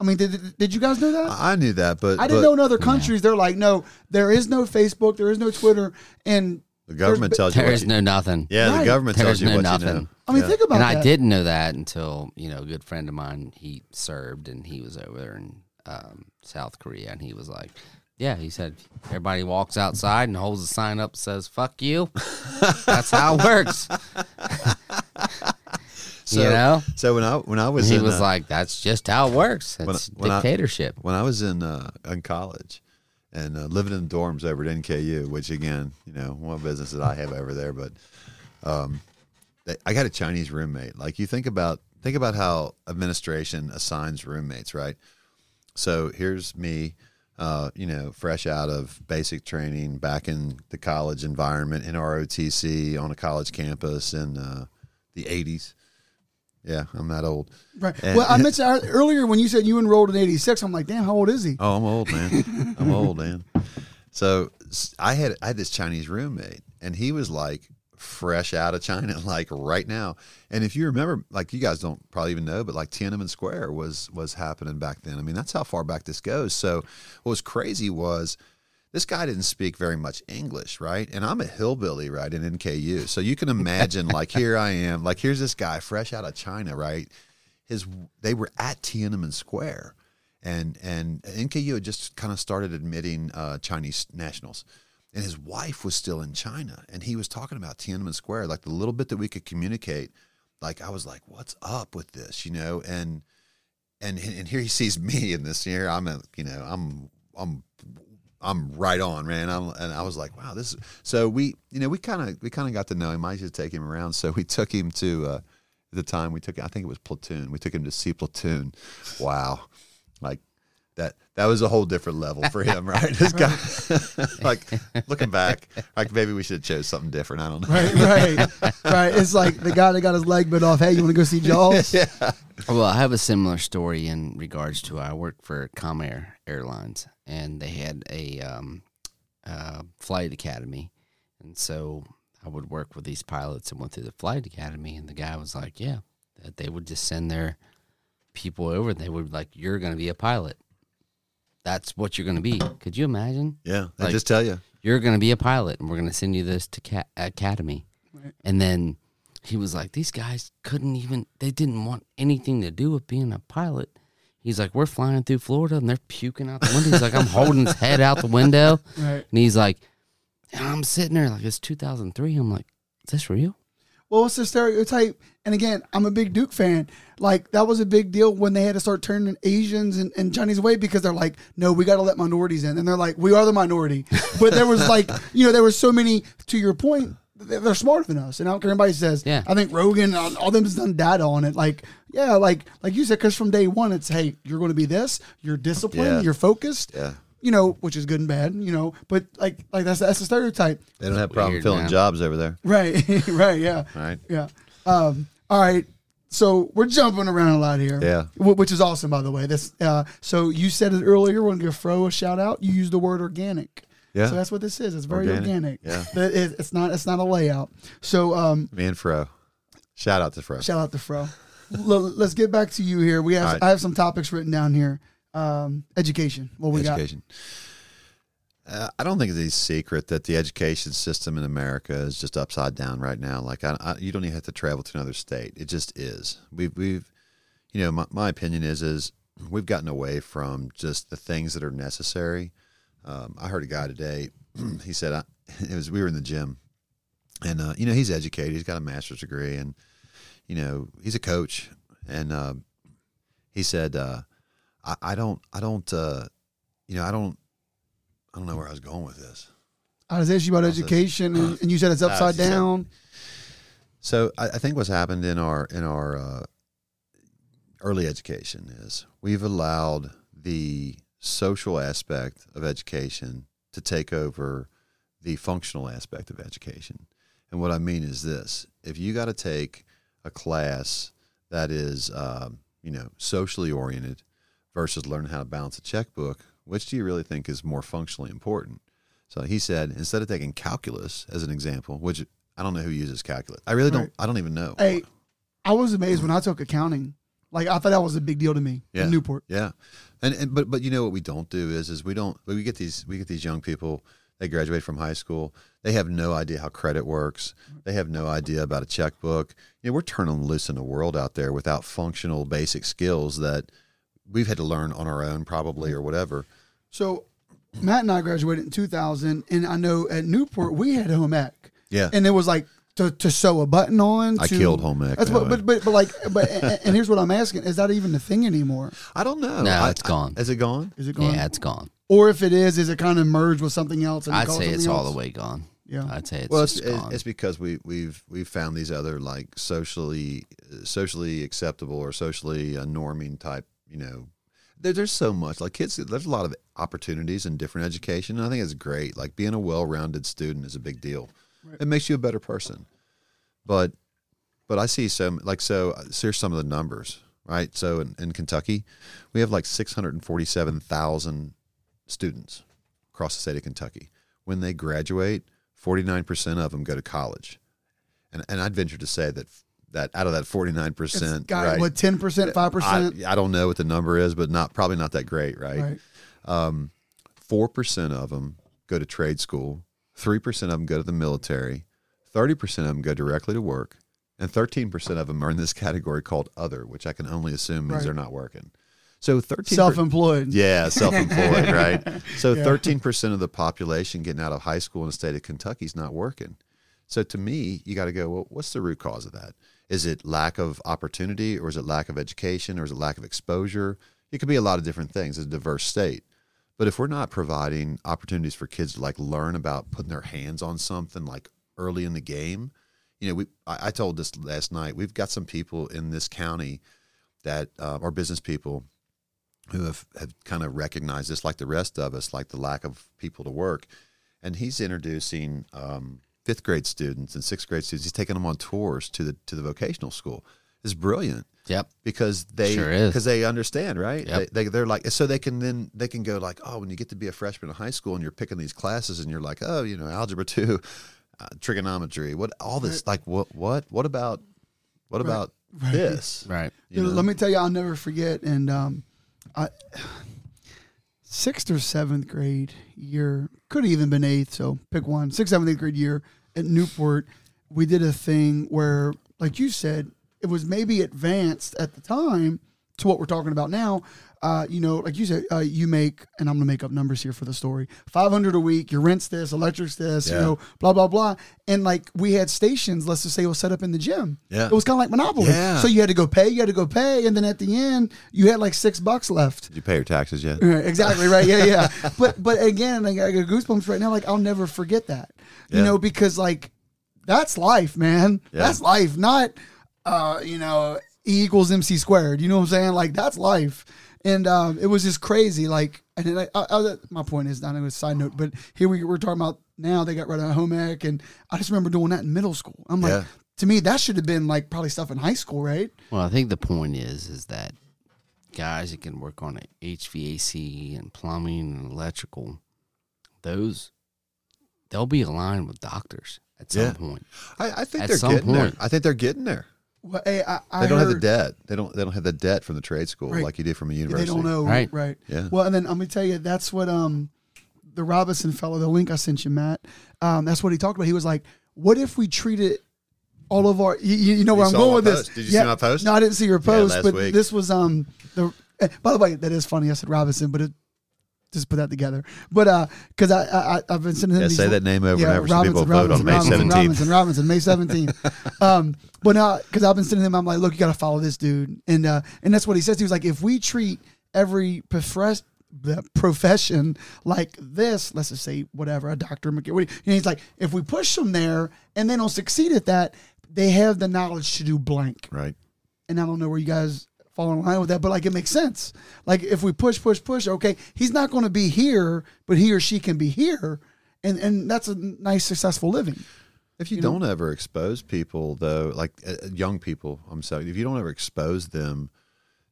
I mean, did, did you guys know that? I knew that, but I didn't but know in other countries they're like, no, there is no Facebook, there is no Twitter, and the government there's- tells you. There what is you- no nothing. Yeah, Right. the government There tells is you no what nothing. you know. I mean, Yeah. think about and that. I didn't know that until you know a good friend of mine he served and he was over there in um, South Korea and he was like, yeah, he said everybody walks outside and holds a sign up says "fuck you." That's how it works. So, you know, so when I when I was he in, was uh, like, "That's just how it works. when- It's when I- dictatorship." when I was in uh, in college and uh, living in dorms over at NKU, which again, you know, one business that I have over there, but um, I got a Chinese roommate. Like you think about think about how administration assigns roommates, right? So here's me, uh, you know, fresh out of basic training, back in the college environment in ROTC on a college campus in uh, the '80s. Yeah, I'm that old. right. and- well, I mentioned earlier when you said you enrolled in '86. I'm like, damn, how old is he? Oh, I'm old, man. I'm old, man. So I had I had this Chinese roommate, and he was like fresh out of China, like right now. And if you remember, like you guys don't probably even know, but like Tiananmen Square was was happening back then. I mean, that's how far back this goes. So what was crazy was this guy didn't speak very much English, right? And I'm a hillbilly, right, in NKU. So you can imagine, like, here I am, like, here's this guy fresh out of China, right? His they were at Tiananmen Square, and and NKU had just kind of started admitting uh, Chinese nationals, and his wife was still in China, and he was talking about Tiananmen Square, like the little bit that we could communicate. Like I was like, what's up with this, you know? And and and here he sees me in this here. I'm a, you know, I'm I'm I'm right on, man. I'm, and I was like, wow, this. Is, so we, you know, we kind of we kind of got to know him. I used to take him around. So we took him to uh, at the time we took. I think it was platoon. We took him to see platoon. Wow, like that. That was a whole different level for him, right? This guy, like looking back, like maybe we should have chose something different. I don't know. Right, right, right. It's like the guy that got his leg bit off. Hey, you want to go see Jaws? yeah. Well, I have a similar story in regards to I work for Comair Airlines, and they had a um, uh, flight academy, and so I would work with these pilots and went through the flight academy, and the guy was like, "Yeah, that they would just send their people over, and they would like, you're going to be a pilot. That's what you're going to be. Could you imagine? Yeah, I Like- just tell you. you're going to be a pilot and we're going to send you this to ca- academy Right. and then he was like these guys couldn't even they didn't want anything to do with being a pilot he's like we're flying through florida and they're puking out the window he's like i'm holding his head out the window Right. and he's like and i'm sitting there like it's 2003 i'm like is this real Well, it's the stereotype. And again, I'm a big Duke fan. Like that was a big deal when they had to start turning Asians and, and Chinese away because they're like, no, we got to let minorities in. And they're like, we are the minority. But there was like, you know, there were so many. To your point, they're they're smarter than us. And I don't care what anybody says. Yeah. I think Rogan, all, all them has done data on it. Like, yeah, like like you said, because from day one, it's hey, you're going to be this. You're disciplined. Yeah. You're focused. Yeah. You know, which is good and bad. You know, but like like that's that's a stereotype. They don't have a problem Weird, filling man. jobs over there. Right. right. Yeah. Right. Yeah. Um, all right. So we're jumping around a lot here. Yeah. Which is awesome, by the way. This. Uh, so you said it earlier. We're gonna give Fro a shout out. You used the word organic. Yeah. So that's what this is. It's very Organic. organic. Yeah. Is- it's not. It's not a layout. So um, Me and Fro. Shout out to Fro. shout out to Fro. Let's get back to you here. We have. Right. I have some topics written down here. Um, education. What we education. Uh, I don't think it's a secret that the education system in America is just upside down right now. Like, I, I, you don't even have to travel to another state; it just is. We've, we've, you know, my, my opinion is, is we've gotten away from just the things that are necessary. Um, I heard a guy today. he said, I, "It was we were in the gym, and uh, you know, he's educated. He's got a master's degree, and you know, he's a coach. and uh, he said, uh, I, "I don't, I don't, uh, you know, I don't, I don't know where I was going with this." I was asking you about How's this? education, and, and you said it's upside down. So I, I think what's happened in our in our uh, early education is we've allowed the social aspect of education to take over the functional aspect of education. And what I mean is this: if you got to take a class that is, um, you know, socially oriented versus learning how to balance a checkbook, which do you really think is more functionally important? So he said, instead of taking calculus as an example, which I don't know who uses calculus. I really don't. I don't even know. Hey, I was amazed when I took accounting. Like I thought that was a big deal to me Yeah. in Newport. Yeah, and, and but but you know what we don't do is is we don't we get these we get these young people they graduate from high school they have no idea how credit works. They have no idea about a checkbook. You know we're turning loose in the world out there without functional basic skills that we've had to learn on our own probably or whatever. So Matt and I graduated in 2000, and I know at Newport we had home ec, yeah. And it was like to, to sew a button on. I to- killed home ec, That's what, but, but but like but and, and here's what I'm asking: Is that even a thing anymore? I don't know No, I- it's gone. I- is it gone Is it going? Yeah, it's gone. Or if it is, is it kind of merged with something else? And I'd call it say it's something all the way gone. Yeah. I'd say it's well, it's, just it's, gone. it's because we we've we've found these other like socially socially acceptable or socially uh, norming type. You know, there, there's so much like kids. There's a lot of opportunities in different education, and I think it's great. Like being a well-rounded student is a big deal. It makes you a better person. But but I see some like so. so here's some of the numbers, right? So in, in Kentucky, we have like six hundred and forty-seven thousand students across the state of Kentucky. When they graduate, 49% of them go to college. And, and I'd venture to say that that out of that 49%, got right, what ten percent, five I, percent, I don't know what the number is, but not probably not that great, right? right? Um, 4% of them go to trade school, 3% of them go to the military, 30% of them go directly to work, and 13% of them are in this category called other, which I can only assume means Right. they're not working. So 13 Self-employed. yeah, self-employed, right? So Yeah. thirteen percent of the population getting out of high school in the state of Kentucky is not working. So to me, you got to go. Well, what's the root cause of that? Is it lack of opportunity, or is it lack of education, or is it lack of exposure? It could be a lot of different things. It's a diverse state. But if we're not providing opportunities for kids to like learn about putting their hands on something like early in the game, you know, we I, I told this last night. We've got some people in this county that uh, are business people who have, have kind of recognized this, like the rest of us, like the lack of people to work. And he's introducing um, fifth grade students and sixth grade students. He's taking them on tours to the to the vocational school. It's brilliant yep. because they Sure because they understand, right? Yep. They, they they're like so they can then they can go like, oh, when you get to be a freshman in high school and you're picking these classes and you're like, oh, you know, algebra two, uh, trigonometry, what all this like what what what about what about Right. this? Right. You know? Let me tell you, I'll never forget. And um, I, sixth or seventh grade year, could have even been eighth. So pick one. Sixth, seventh, eighth grade year at Newport, we did a thing where, like you said, it was maybe advanced at the time to what we're talking about now. Uh, you know, like you said, uh, you make, and I'm gonna make up numbers here for the story. Five hundred a week. Your rent's this, electric's this. You know, blah blah blah. And like we had stations. Let's just say it was set up in the gym. Yeah. It was kind of like Monopoly. Yeah. So you had to go pay. You had to go pay, and then at the end, you had like six bucks left. Did you pay your taxes yet? Right, exactly right. Yeah, yeah. but but again, like, I got goosebumps right now. Like I'll never forget that. You know, because like that's life, man. Yeah. That's life. Not uh, you know, E equals MC squared. You know what I'm saying? Like that's life. And um, it was just crazy. Like, and then I, I, I, my point is not a side note, but here we we're talking about now. They got rid of home ec, and I just remember doing that in middle school. I'm like, Yeah. to me, that should have been like probably stuff in high school, right? Well, I think the point is is that guys that can work on HVAC and plumbing and electrical, those they'll be aligned with doctors at some Yeah. point. I, I think At they're some getting there. point. I think they're getting there. Well, hey, I, I They don't have the debt. They don't. They don't have the debt from the trade school Right. like you do from a university. They don't know, Right. right? Yeah. Well, and then I'm gonna tell you that's what um the Robinson fellow, the link I sent you, Matt. Um, that's what he talked about. He was like, "What if we treated all of our? You, you know where You I'm going my with this? Did you see my post? No, I didn't see your post, last but week. this was um the. eh, By the way, that is funny. I said Robinson, but it, just put that together. But uh, because I, I I've been sending him Yeah, these say that name over yeah, and over so people Robinson, vote on May Robinson, Robinson, 17th. Robinson, Robinson, May 17th. um, but now, because I've been sending him, I'm like, look, you got to follow this dude. And uh, and that's what he says. He was like, if we treat every profess- the profession like this, let's just say whatever, a doctor, McGill, what do you- and he's like, if we push them there and they don't succeed at that, they have the knowledge to do blank. Right. And I don't know where you guys fall in line with that, but like it makes sense. Like if we push, push, push, okay, he's not going to be here, but he or she can be here, and and that's a nice, successful living. If you, You don't ever expose people, though, like uh, young people, I'm sorry, if you don't ever expose them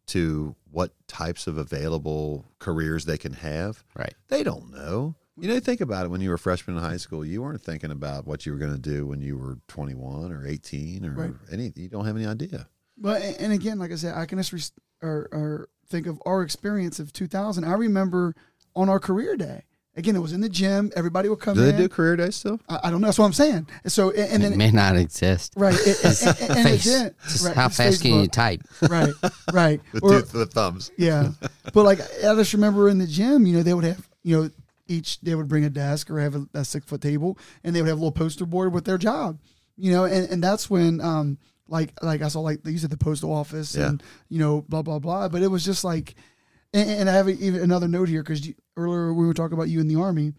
to what types of available careers they can have, Right. they don't know. You know, think about it when you were a freshman in high school, you weren't thinking about what you were going to do when you were 21 or 18 or Right. any, you don't have any idea. But and again, like I said, I can just re- or, or think of our experience of 2000. I remember on our career day. Again, it was in the gym. Everybody would come Do in. they do career day still? I, I don't know. That's what I'm saying. So and, and it then may not exist. right, it, and, and, and it Face. did. Just Right, how it's fast can you type? Right, right. With, Or- two, with thumbs. Yeah, but like I just remember in the gym, you know, they would have, you know, each they would bring a desk or have a, a six foot table, and they would have a little poster board with their job, you know, and, and that's when, um, like like I saw like they used at the postal office Yeah. and you know blah blah blah, but it was just like, and, and I have even another note here because earlier we were talking about you in the army,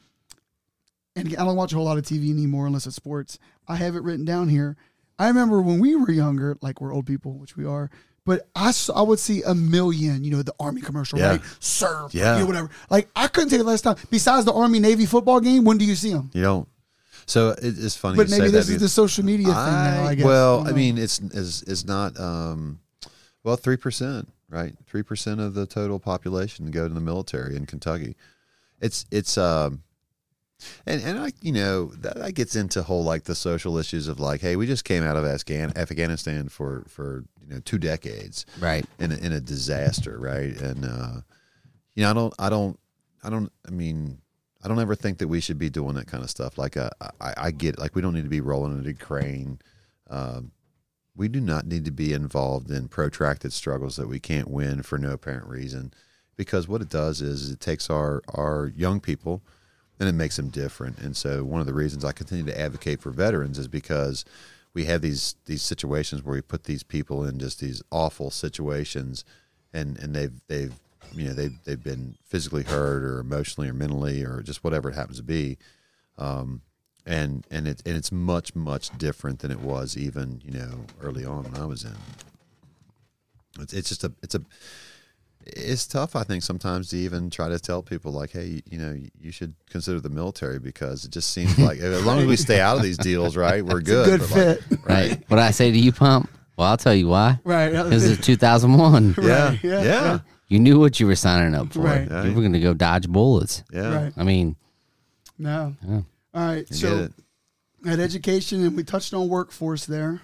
and I don't watch a whole lot of TV anymore unless it's sports. I have it written down here. I remember when we were younger, like we're old people, which we are, but I I would see a million, you know, the Army commercial, Yeah. right? Serve, Yeah. you know, whatever. Like I couldn't tell you the last time. Besides the Army Navy football game, when do you see them? You don't. So it, it's funny. But maybe this is the social media thing now. I guess. Well, don't I mean, it's is is not. Um, well, three percent, right? Three percent of the total population go to the military in Kentucky. It's it's um, and and I you know that, that gets into whole like the social issues of like, hey, we just came out of Afghan Afghanistan for for you know two decades Right. in a, in a disaster, right? And uh, you know, I don't, I don't, I don't. I mean, I don't ever think that we should be doing that kind of stuff. Like, uh, I, I get, like, we don't need to be rolling into Ukraine. Um, we do not need to be involved in protracted struggles that we can't win for no apparent reason, because what it does is it takes our our young people and it makes them different. And so, one of the reasons I continue to advocate for veterans is because we have these these situations where we put these people in just these awful situations, and and they've they've you know they've they've been physically hurt or emotionally or mentally or just whatever it happens to be, um, and and it and it's much much different than it was even you know early on when I was in. It's it's just a it's a it's tough I think sometimes to even try to tell people like hey you know you should consider the military because it just seems like as long as we stay out of these deals right we're good good but, like, fit. Right. What I say to you, Pump? Well, I'll tell you why. Right. Because it's 2001. yeah, Right, yeah yeah, yeah yeah. You knew what you were signing up for. Right. You were going to go dodge bullets. Right. I mean, No. Yeah. All right. You so at education, and we touched on workforce there,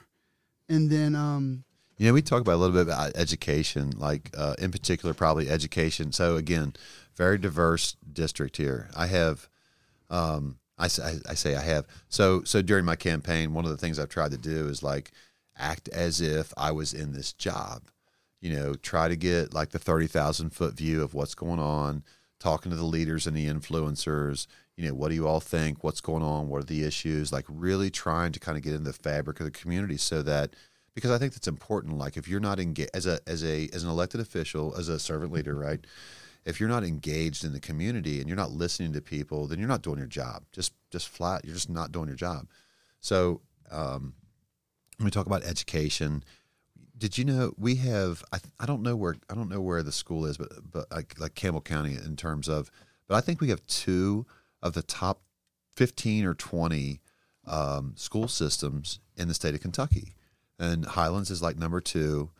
and then um, Yeah, we talked about a little bit about education, like uh, in particular, probably education. So again, very diverse district here. I have, um, I, say, I say I have. So so during my campaign, one of the things I've tried to do is like act as if I was in this job. You know, try to get like the thirty thousand foot view of what's going on, talking to the leaders and the influencers. You know, what do you all think? What's going on? What are the issues? Like really trying to kind of get in the fabric of the community so that because I think that's important. Like if you're not engaged as a as a as an elected official, as a servant leader, right? If you're not engaged in the community and you're not listening to people, then you're not doing your job. Just just flat, you're just not doing your job. So um, when we talk about education, did you know we have? I, I don't know where I don't know where the school is, but but like, like Campbell County in terms of, but I think we have two of the top fifteen or twenty um, school systems in the state of Kentucky, and Highlands is like number two.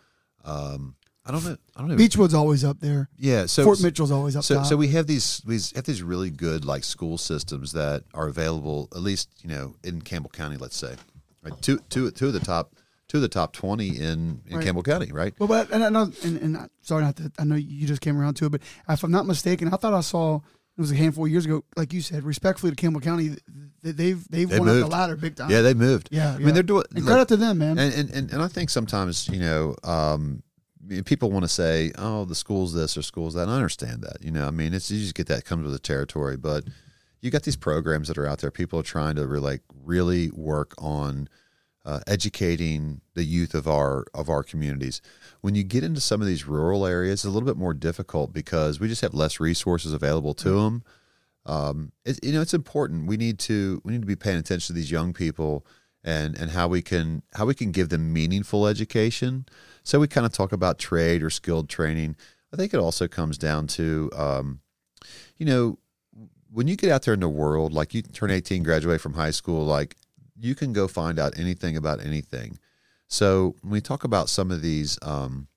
Um, I don't know. I don't know. Beechwood's always up there. yeah. So Fort Mitchell's always up so, top. so we have these we have these really good like school systems that are available at least you know in Campbell County. Let's say, right? Two two two of the top of the top twenty in in Right. Campbell County, right? Well, but and I know, and, and I, sorry not to. I know you just came around to it, but if I'm not mistaken, I thought I saw it was a handful of years ago. Like you said, respectfully to Campbell County, they've they've They won up moved. the ladder big time. Yeah, they moved. yeah. I mean they're doing And like- credit to them, man. and, and and and I think sometimes you know um, people want to say, "Oh, the school's this or school's that." And I understand that. You know, I mean, it's you just get that comes with the territory. But you got these programs that are out there. People are trying to really, like, really work on uh, educating the youth of our of our communities. When you get into some of these rural areas, it's a little bit more difficult because we just have less resources available to them. Um, it, you know, it's important. We need to we need to be paying attention to these young people and and how we can how we can give them meaningful education. So we kind of talk about trade or skilled training. I think it also comes down to, um, you know, when you get out there in the world, like you turn 18, graduate from high school, like you can go find out anything about anything. So when we talk about some of these um,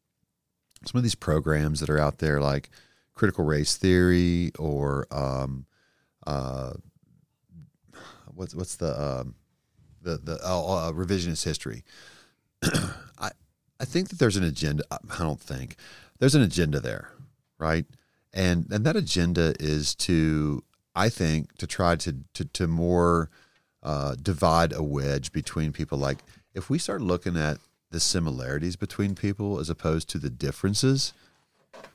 some of these programs that are out there, like critical race theory or um, uh, what's what's the um, the the uh, uh, revisionist history. I I think that there's an agenda. I don't think there's an agenda there, right? And and that agenda is to I think to try to to to more uh, divide a wedge between people. Like if we start looking at the similarities between people as opposed to the differences,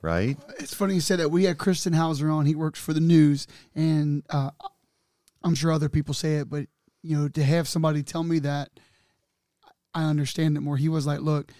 right? It's funny you said that. We had Kristen Hauser on. He works for the news, and uh, I'm sure other people say it, but you know, to have somebody tell me that, I understand it more. He was like, "Look,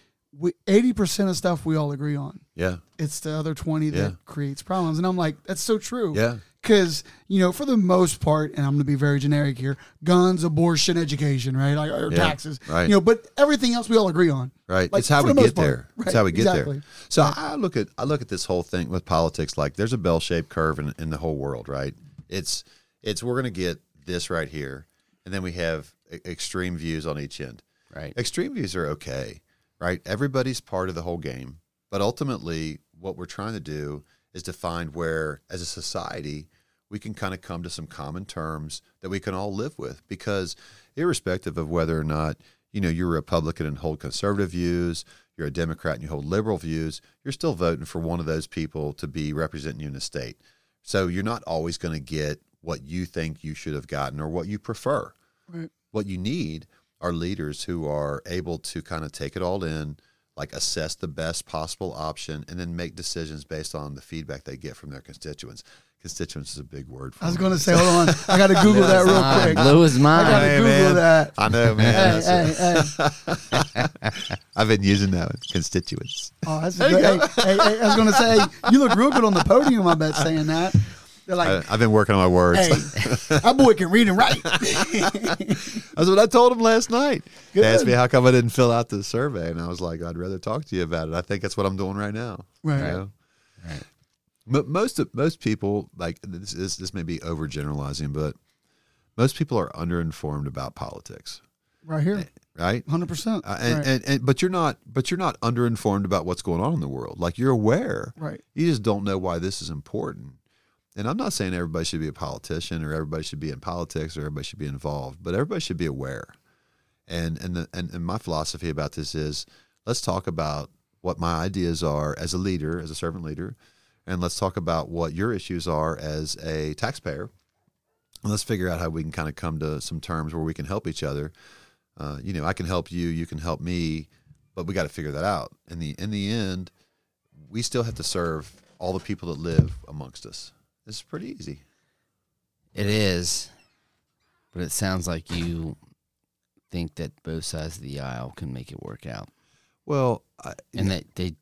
eighty percent of stuff we all agree on. Yeah, it's the other twenty that yeah. creates problems." And I'm like, "That's so true." Yeah, because you know, for the most part, and I'm going to be very generic here: guns, abortion, education, right, like, or yeah, taxes, right? You know, but everything else we all agree on, right? Like, it's how we the get there. Right, it's how we get exactly. there. So right. I look at I look at this whole thing with politics like there's a bell shaped curve in, in the whole world, right? It's it's we're going to get this right here, and then we have extreme views on each end. Right. Extreme views are okay, right? Everybody's part of the whole game, but ultimately, what we're trying to do is to find where, as a society, we can kind of come to some common terms that we can all live with. Because, irrespective of whether or not you know you're a Republican and hold conservative views, you're a Democrat and you hold liberal views, you're still voting for one of those people to be representing you in the state. So you're not always going to get what you think you should have gotten or what you prefer. Right. What you need are leaders who are able to kind of take it all in, like assess the best possible option, and then make decisions based on the feedback they get from their constituents. Constituents is a big word. I was going to say, hold on, I got to Google that real quick. Blue is mine. I got to Google man. that. I know, man. hey, hey, hey. I've been using that one. Constituents. Oh, that's good. Hey, hey, hey, I was going to say, you look real good on the podium. I bet saying that. They're like, I, have been working on my words. Hey, that boy can read and write. That's what I told him last night. Good. They asked me how come I didn't fill out the survey, and I was like, I'd rather talk to you about it. I think that's what I'm doing right now. Right. You know? Right. But most of, most people like this, this. This may be overgeneralizing, but most people are underinformed about politics. Right here. Eh, right. Hundred percent. Uh, and, right. and, and but you're not but you're not underinformed about what's going on in the world. Like you're aware. Right. You just don't know why this is important and I'm not saying everybody should be a politician or everybody should be in politics or everybody should be involved, but everybody should be aware. And and the, and, and my philosophy about this is let's talk about what my ideas are as a leader, as a servant leader, and let's talk about what your issues are as a taxpayer. And let's figure out how we can kind of come to some terms where we can help each other. Uh, you know, I can help you, you can help me, but we got to figure that out. In the in the end, we still have to serve all the people that live amongst us. It's pretty easy. It is, but it sounds like you think that both sides of the aisle can make it work out. Well, I, and that they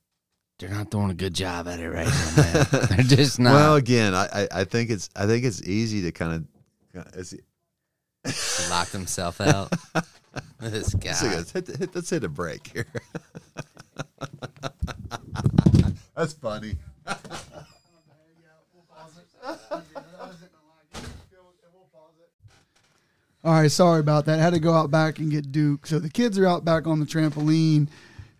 they're not doing a good job at it right now. they're just not. Well, again, I, I think it's I think it's easy to kind of it's, lock himself out. this guy. Let's hit, hit, let's hit a break here. That's funny. All right, sorry about that. I had to go out back and get Duke. So the kids are out back on the trampoline,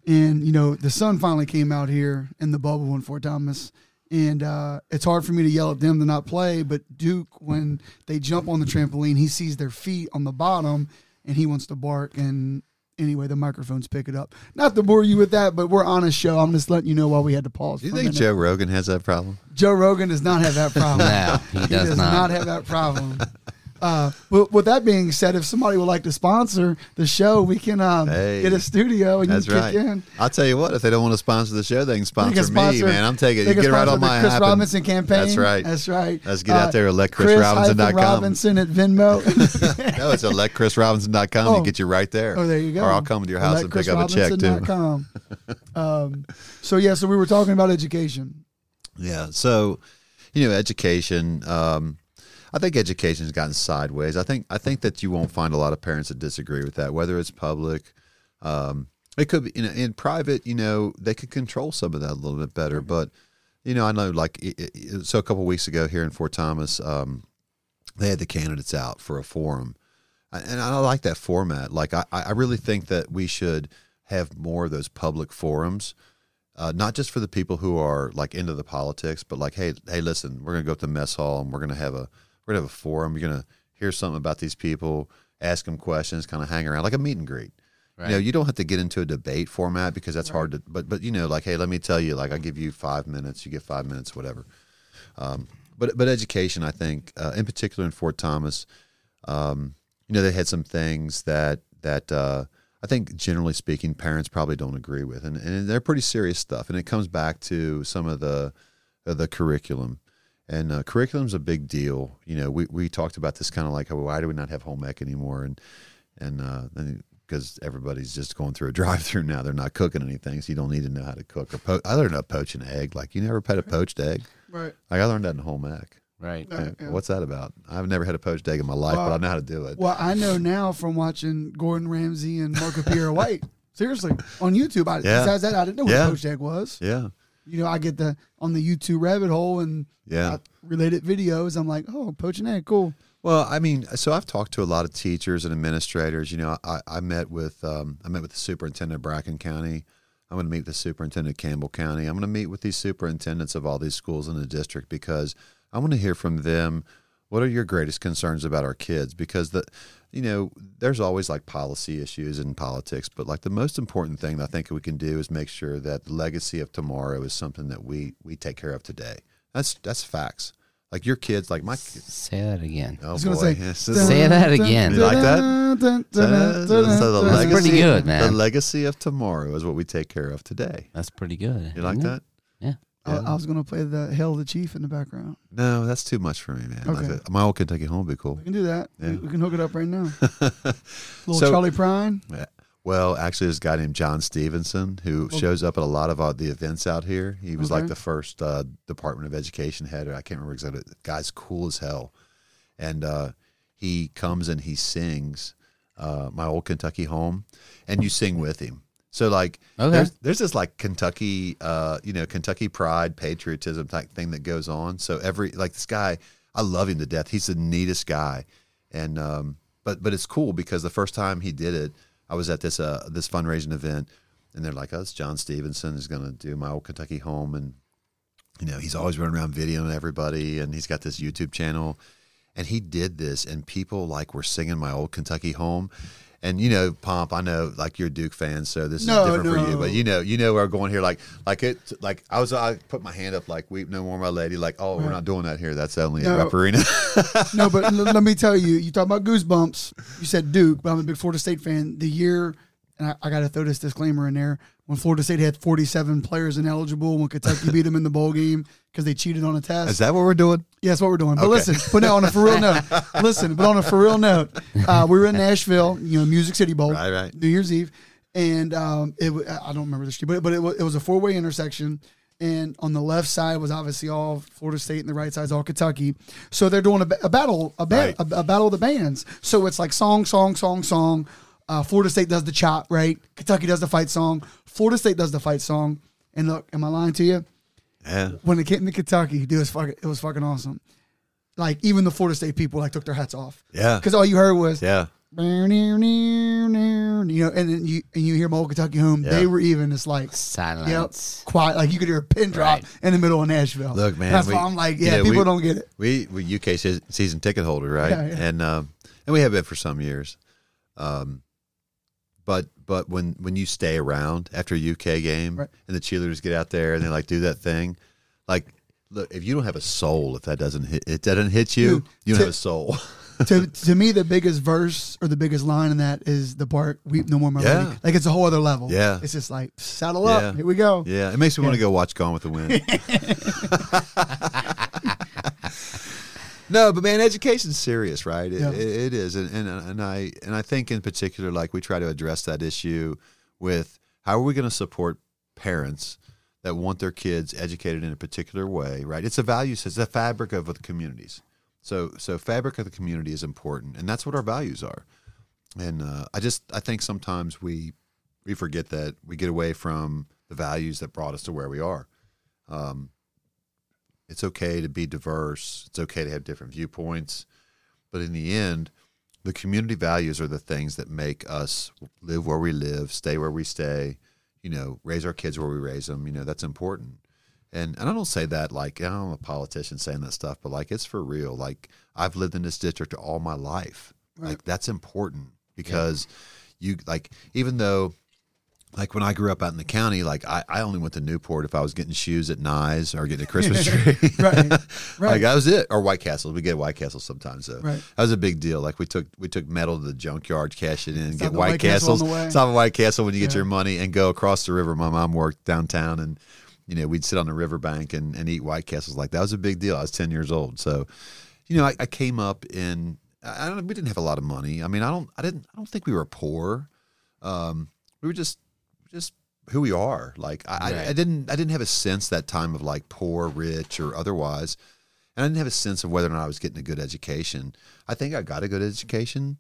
and you know the sun finally came out here in the bubble in Fort Thomas, and uh, it's hard for me to yell at them to not play. But Duke, when they jump on the trampoline, he sees their feet on the bottom, and he wants to bark. And anyway, the microphones pick it up. Not to bore you with that, but we're on a show. I'm just letting you know why we had to pause. Do you think Joe Rogan has that problem? Joe Rogan does not have that problem. no, he, he does, does not. not have that problem. Uh, but with that being said, if somebody would like to sponsor the show, we can um, Hey. get a studio and That's you right. kick in. I'll tell you what. If they don't want to sponsor the show, they can They sponsor, can sponsor me, man. I'm taking. they You can get right on the my Chris app and- Robinson campaign. That's right. That's right. Uh, Let's get out there, electchrisrobinson.com. Robinson at Venmo. no, it's electchrisrobinson.com. Oh. You get you right there. Oh, there you go. Or I'll come to your house and pick up a check too. Um, so yeah, so we were talking about education. Yeah. So, you know, education. Um, I think education has gotten sideways. I think I think that you won't find a lot of parents that disagree with that, whether it's public. Um, it could be in, in private. You know, they could control some of that a little bit better. But you know, I know like it, it, so. A couple weeks ago here in Fort Thomas, um, they had the candidates out for a forum, and I like that format. Like I, I really think that we should have more of those public forums uh, not just for the people who are like into the politics, but like, hey, hey, listen, we're gonna go up to the mess hall and we're gonna have a we're gonna have a forum. You're gonna hear something about these people, ask them questions, kind of hang around like a meet and greet. Right. You know, you don't have to get into a debate format because that's hard to. But but you know, like, hey, let me tell you, like, I give you five minutes, you get five minutes, whatever. Um, but but education, I think, uh, in particular in Fort Thomas, um, you know, they had some things that that uh, I think, generally speaking, parents probably don't agree with, and, and they're pretty serious stuff. And it comes back to some of the uh, the curriculum, and uh, curriculum's a big deal. You know, we, we talked about this kind of like, oh, why do we not have home ec anymore? And and uh, because everybody's just going through a drive-through now, they're not cooking anything, so you don't need to know how to cook or po- I learned how to poach an egg. Like you never had a poached egg. Right. Like I learned that in home ec. Right. Uh, yeah. What's that about? I've never had a poached egg in my life, Well, but I know how to do it. Well, I know now from watching Gordon Ramsay and Marco Pierre White. Seriously, on YouTube, I, Yeah. besides that, I didn't know what Yeah. a poached egg was. yeah, You know, I get the on the YouTube rabbit hole and yeah. related videos. I'm like, oh, poaching egg, cool. Well, I mean, so I've talked to a lot of teachers and administrators. You know, I, I met with um, I met with the superintendent of Bracken County. I'm going to meet with the superintendent of Campbell County. I'm going to meet with these superintendents of all these schools in the district because I want to hear from them. What are your greatest concerns about our kids? Because the, you know, there's always like policy issues in politics, but like the most important thing I think we can do is make sure that the legacy of tomorrow is something that we we take care of today. That's that's facts. Like your kids, like my kids. Say that again. Oh was gonna boy. say, Yes, this is- Say that again. You like that? So, so the That's legacy, pretty good, man. The legacy of tomorrow is what we take care of today. That's pretty good. You like it? that? Yeah. I, I was gonna play the Hail the Chief in the background. No, that's too much for me, man. Like Okay. my old Kentucky home would be cool. We can do that. We, Yeah. we can hook it up right now. Little So- Charlie Prine. Well, actually, there's a guy named John Stevenson who Okay. shows up at a lot of uh, the events out here. He was like the first uh, Department of Education head. Or I can't remember exactly. The guy's cool as hell, and uh, he comes and he sings uh, "My Old Kentucky Home," and you sing with him. So like, Okay. there's there's this like Kentucky, uh, you know, Kentucky pride, patriotism type thing that goes on. So every like this guy, I love him to death. He's the neatest guy, and um, but but it's cool because the first time he did it, I was at this uh this fundraising event, and they're like, "Oh, it's John Stevenson is going to do my old Kentucky home," and you know he's always running around videoing everybody, and he's got this YouTube channel, and he did this, and people like were singing my old Kentucky home. And you know, Pomp, I know like you're a Duke fan, so this No, is different for you. But you know, you know where I'm going here. Like, like it, like I was, I put my hand up, like "Weep no more, my lady." Like, oh, we're not doing that here. That's only No. at Rupp Arena. no, but l- let me tell you, you talk about goosebumps. You said Duke, but I'm a big Florida State fan. The year, and I, I got to throw this disclaimer in there, when Florida State had 47 players ineligible, when Kentucky beat them in the bowl game because they cheated on a test. is that what we're doing? Yeah, that's what we're doing. But Okay. listen, but no, on a for real note, listen, but on a for real note, uh, we were in Nashville, you know, Music City Bowl, Right, right. New Year's Eve, and um, it I don't remember the street, but but it was, it was a four way intersection, and on the left side was obviously all Florida State, and the right side's all Kentucky. So they're doing a, a battle, a, ba- Right. a, a battle of the bands. So it's like song, song, song, song. Uh, Florida State does the chop, right? Kentucky does the fight song. Florida State does the fight song. And look, am I lying to you? Yeah. when it came to Kentucky, dude, it was fucking, it was fucking awesome. Like even the Florida State people like took their hats off Yeah. because all you heard was Yeah. you know, and then you and you hear my old Kentucky home. Yeah. They were even just like yep, Silence. quiet. Like you could hear a pin drop Right. in the middle of Nashville. Look, man, that's we- why I'm like, you yeah, people we- don't get it. We we UK season ticket holder, right? Yeah, yeah. And um, and we have been for some years. Um, but but when when you stay around after a UK game Right. and the cheerleaders get out there and they like do that thing, like look, if you don't have a soul, if that doesn't hit, it doesn't hit you, Dude, you don't to- have a soul. to to me, the biggest verse or the biggest line in that is the part "Weep no more, my Yeah. lady." Like it's a whole other level. Yeah. it's just like saddle up. Yeah. Here we go. yeah, it makes me want to go watch Gone with the Wind. no, but man, education's serious, right? It, Yeah. it, it is, and, and and I and I think in particular, like we try to address that issue with how are we going to support parents that want their kids educated in a particular way, right? It's a value, it's a fabric of the communities. So so fabric of the community is important, and that's what our values are. And uh, I just I think sometimes we we forget that we get away from the values that brought us to where we are. Um, it's okay to be diverse. It's okay to have different viewpoints, but in the end, the community values are the things that make us live where we live, stay where we stay. You know, raise our kids where we raise them. You know, that's important. And and I don't say that like oh, I'm a politician saying that stuff, but like it's for real. Like I've lived in this district all my life. Like that's important because you like even though like when I grew up out in the county, like I, I only went to Newport if I was getting shoes at Nyes or getting a Christmas tree. Right. Right. Like that was it. Or White Castle. We get White Castle sometimes though. Right. That was a big deal. Like we took we took metal to the junkyard, cash it in, Stop get White, White Castle Castles. way. Stop at White Castle when you get Yeah. your money and go across the river. My mom worked downtown and you know, we'd sit on the riverbank and, and eat White Castles. Like that was a big deal. I was ten years old. So, you know, I, I came up in I don't we didn't have a lot of money. I mean, I don't I didn't I don't think we were poor. Um, we were just just who we are. Like I, I, Right. I didn't I didn't have a sense that time of like poor, rich, or otherwise. And I didn't have a sense of whether or not I was getting a good education. I think I got a good education,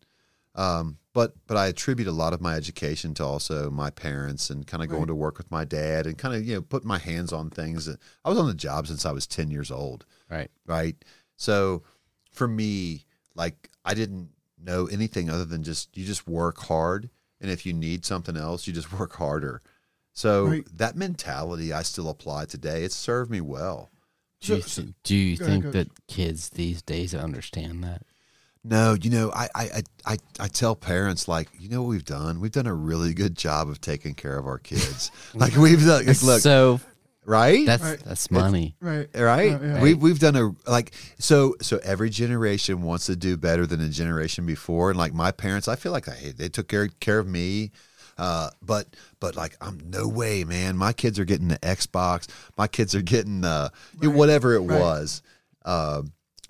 um, but but I attribute a lot of my education to also my parents and kind of going to work with my dad and kind of you know putting my hands on things. I was on the job since I was ten years old Right. right? So for me, like I didn't know anything other than just you just work hard, and if you need something else, you just work harder. So Right. that mentality I still apply today. It's served me well. Do you, So- th- do you Go ahead, think that kids these days understand that? No, you know, I, I, I, I, I tell parents like, you know what we've done? We've done a really good job of taking care of our kids. like we've done, like, look, so right? that's Right. that's money. Right. right? Yeah, yeah. We've we've done a like so so every generation wants to do better than the generation before, and like my parents, I feel like I they took care care of me. Uh, but but like I'm no way, man. My kids are getting the Xbox. My kids are getting uh Right, whatever it right. was, uh,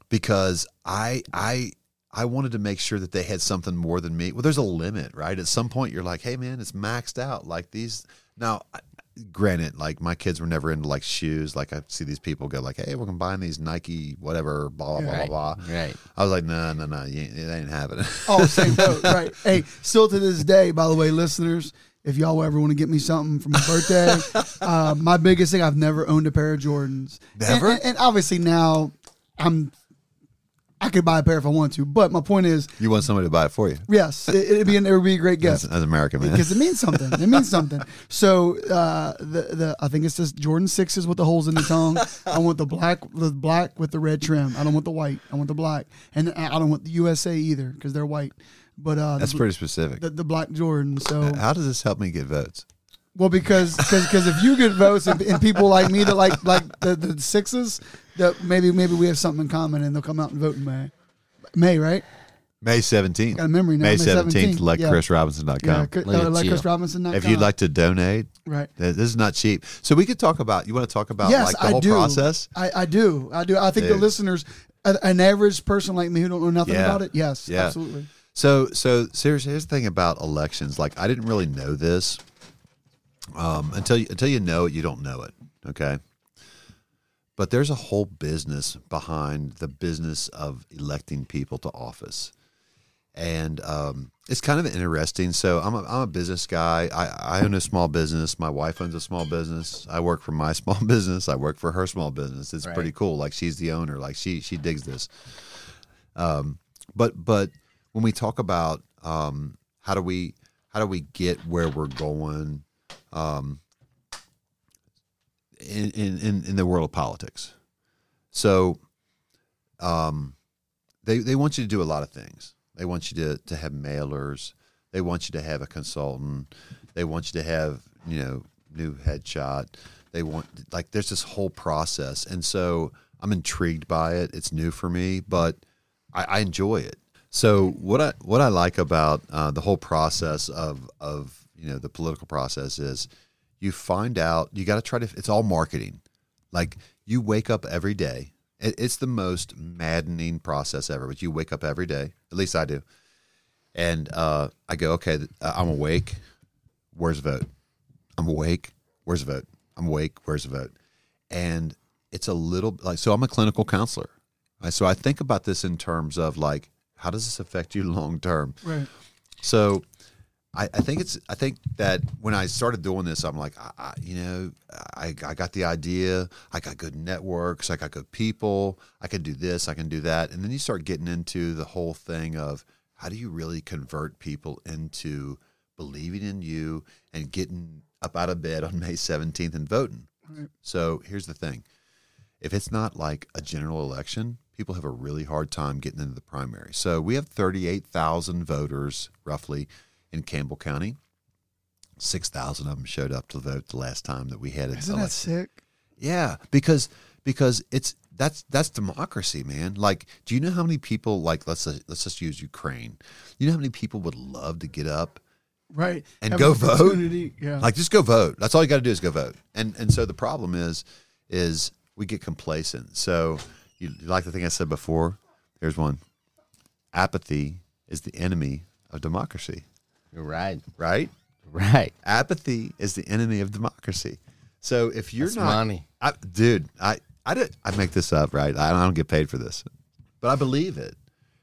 because I I I wanted to make sure that they had something more than me. Well, there's a limit, right? At some point, you're like, hey, man, it's maxed out. Like these now. Granted, like my kids were never into like shoes. Like I see these people go like, "Hey, we're combining these Nike, whatever, blah blah Right. blah blah." Right. I was like, "No, no, no, you ain't, it ain't happening." Oh, same boat. Right. Hey, still to this day, by the way, listeners, if y'all ever want to get me something for my birthday, uh, my biggest thing, I've never owned a pair of Jordans. And- And, and obviously now I'm, I could buy a pair if I want to. But my point is, you want somebody to buy it for you? yes, it, it'd be an, it would be a great gift. as an American man, Because it means something. It means something. So uh, the the I think it's just Jordan sixes with the holes in the tongue. I want the black the black with the red trim. I don't want the white. I want the black, and I don't want the USA either because they're white. But uh, that's the, pretty specific. the, the black Jordan. So How does this help me get votes? well because because if you get votes and, and people like me that like like the, the sixes that maybe maybe we have something in common and they'll come out and vote in May. May right? May seventeenth. Got a memory now. May May seventeenth. 17th. Like Yeah. ChrisRobinson.com. Yeah, Chris- Look uh, like you. Chris Robinson. if you'd like to donate, right. this is not cheap. So we could talk about. You want to talk about yes, like the I whole do. process? I, I do. I do. I think the listeners, an average person like me who don't know nothing Yeah. about it, yes, Yeah. absolutely. So, so seriously, here's the thing about elections. Like, I didn't really know this um, until you, until you know it, you don't know it. Okay. But there's a whole business behind the business of electing people to office, and um, it's kind of interesting. So, I'm a, I'm a business guy. I, I own a small business. My wife owns a small business. I work for my small business. I work for her small business. It's Right. pretty cool. Like she's the owner. Like she she digs this Um, but but when we talk about um, how do we how do we get where we're going um, in, in in the world of politics, so um, they they want you to do a lot of things. They want you to to have mailers. They want you to have a consultant. They want you to have you know new headshot. They want like there's this whole process, and so I'm intrigued by it. It's new for me, but I, I enjoy it. So what I what I like about uh, the whole process of of you know the political process is you find out you got to try to. It's all marketing. Like you wake up every day. It, it's the most maddening process ever. But you wake up every day. At least I do. And uh, I go, okay, I'm awake. Where's the vote? I'm awake. Where's the vote? I'm awake. Where's the vote? And it's a little like so. I'm a clinical counselor, right? so I think about this in terms of like how does this affect you long term? Right. So I, I think it's I think that when I started doing this, I'm like, I, I, you know, I, I got the idea. I got good networks. I got good people. I can do this. I can do that. And then you start getting into the whole thing of how do you really convert people into believing in you and getting up out of bed on May 17th and voting. Right. So here's the thing: if it's not like a general election, people have a really hard time getting into the primary. So we have 38,000 voters roughly in Campbell County. 6,000 of them showed up to vote the last time that we had it. Isn't that sick? Yeah, because because it's that's that's democracy, man. Like, do you know how many people like let's let's just use Ukraine. You know how many people would love to get up Right. and Have go vote? Yeah. like just go vote. That's all you got to do is go vote. And and so the problem is is we get complacent. So you, you like the thing I said before. Here's one. Apathy is the enemy of democracy. Right. Right? Right. Apathy is the enemy of democracy. So if you're That's not, money. I, dude, I I did I make this up, right? I, I don't get paid for this, but I believe it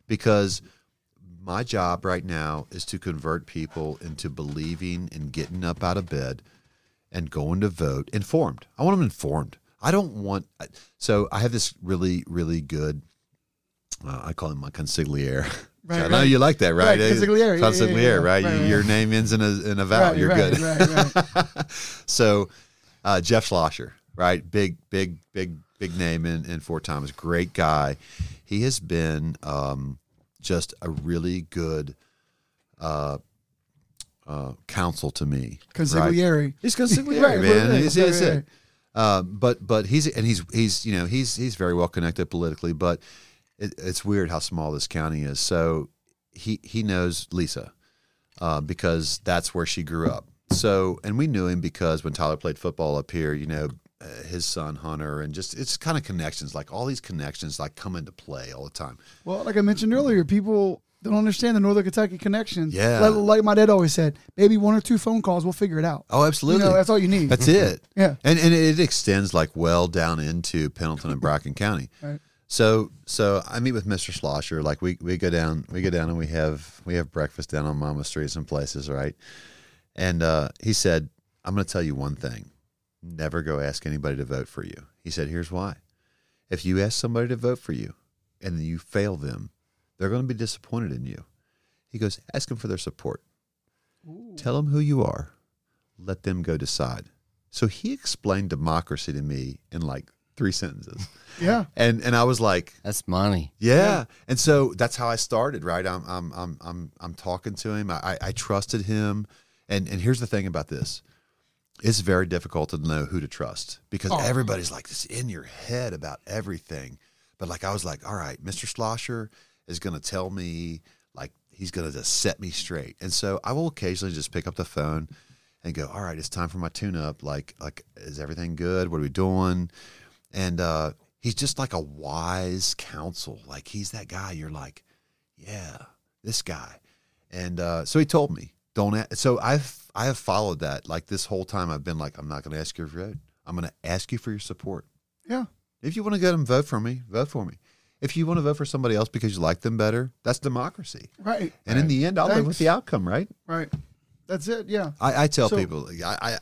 because my job right now is to convert people into believing and getting up out of bed and going to vote informed. I want them informed. I don't want. So I have this really really good. Uh, I call him my consigliere. Right, I know you like that, right? Right, consigliere, yeah, yeah, yeah, yeah. right? Right, right. Your name ends in a in a vowel. right, You're right, good. Right. Right. So, uh, Jeff Schlosser, right? Big, big, big, big name in, in Fort Thomas. Great guy. He has been um, just a really good uh, uh, counsel to me. right? Consigliere. He's consigliere, Right, man. right, He's, right, he's it. Uh, but but he's and he's he's you know he's he's very well connected politically, but it, it's weird how small this county is. So he he knows Lisa uh, because that's where she grew up. So and we knew him because when Tyler played football up here, you know, uh, his son Hunter, and just it's kind of connections, like all these connections, like come into play all the time. Well, like I mentioned earlier, people don't understand the Northern Kentucky connection. Yeah. Like, like my dad always said, maybe one or two phone calls, we'll figure it out. Oh, absolutely. You know, that's all you need. That's it. Yeah. And and it extends like well down into Pendleton and Bracken County. Right. So so I meet with Mr. Schlosser. Like we, we go down we go down and we have we have breakfast down on Monmouth Street some places, right? And uh, he said, I'm gonna tell you one thing. Never go ask anybody to vote for you. He said, Here's why. If you ask somebody to vote for you and then you fail them, they're gonna be disappointed in you. He goes, ask them for their support. Tell them who you are. Let them go decide. So he explained democracy to me in like three sentences. Yeah. And and I was like, That's money. yeah. And so that's how I started, right? I'm I'm I'm I'm I'm talking to him. I, I trusted him. And and here's the thing about this. It's very difficult to know who to trust because Oh. everybody's like this in your head about everything. But like I was like, all right, Mr. Schlosser is gonna tell me like he's gonna just set me straight. And so I will occasionally just pick up the phone and go, all right, it's time for my tune up. Like like is everything good? What are we doing? And uh he's just like a wise counsel. Like he's that guy you're like, yeah, this guy. And uh, so he told me, don't. So I've I have followed that. Like this whole time, I've been like, I'm not going to ask you for vote. I'm going to ask you for your support. Yeah. If you want to go and vote for me, vote for me. If you want to vote for somebody else because you like them better, that's democracy. Right. And in the end, I'll live with the outcome, right? Right. That's it. Yeah. I, I tell So- people, I, I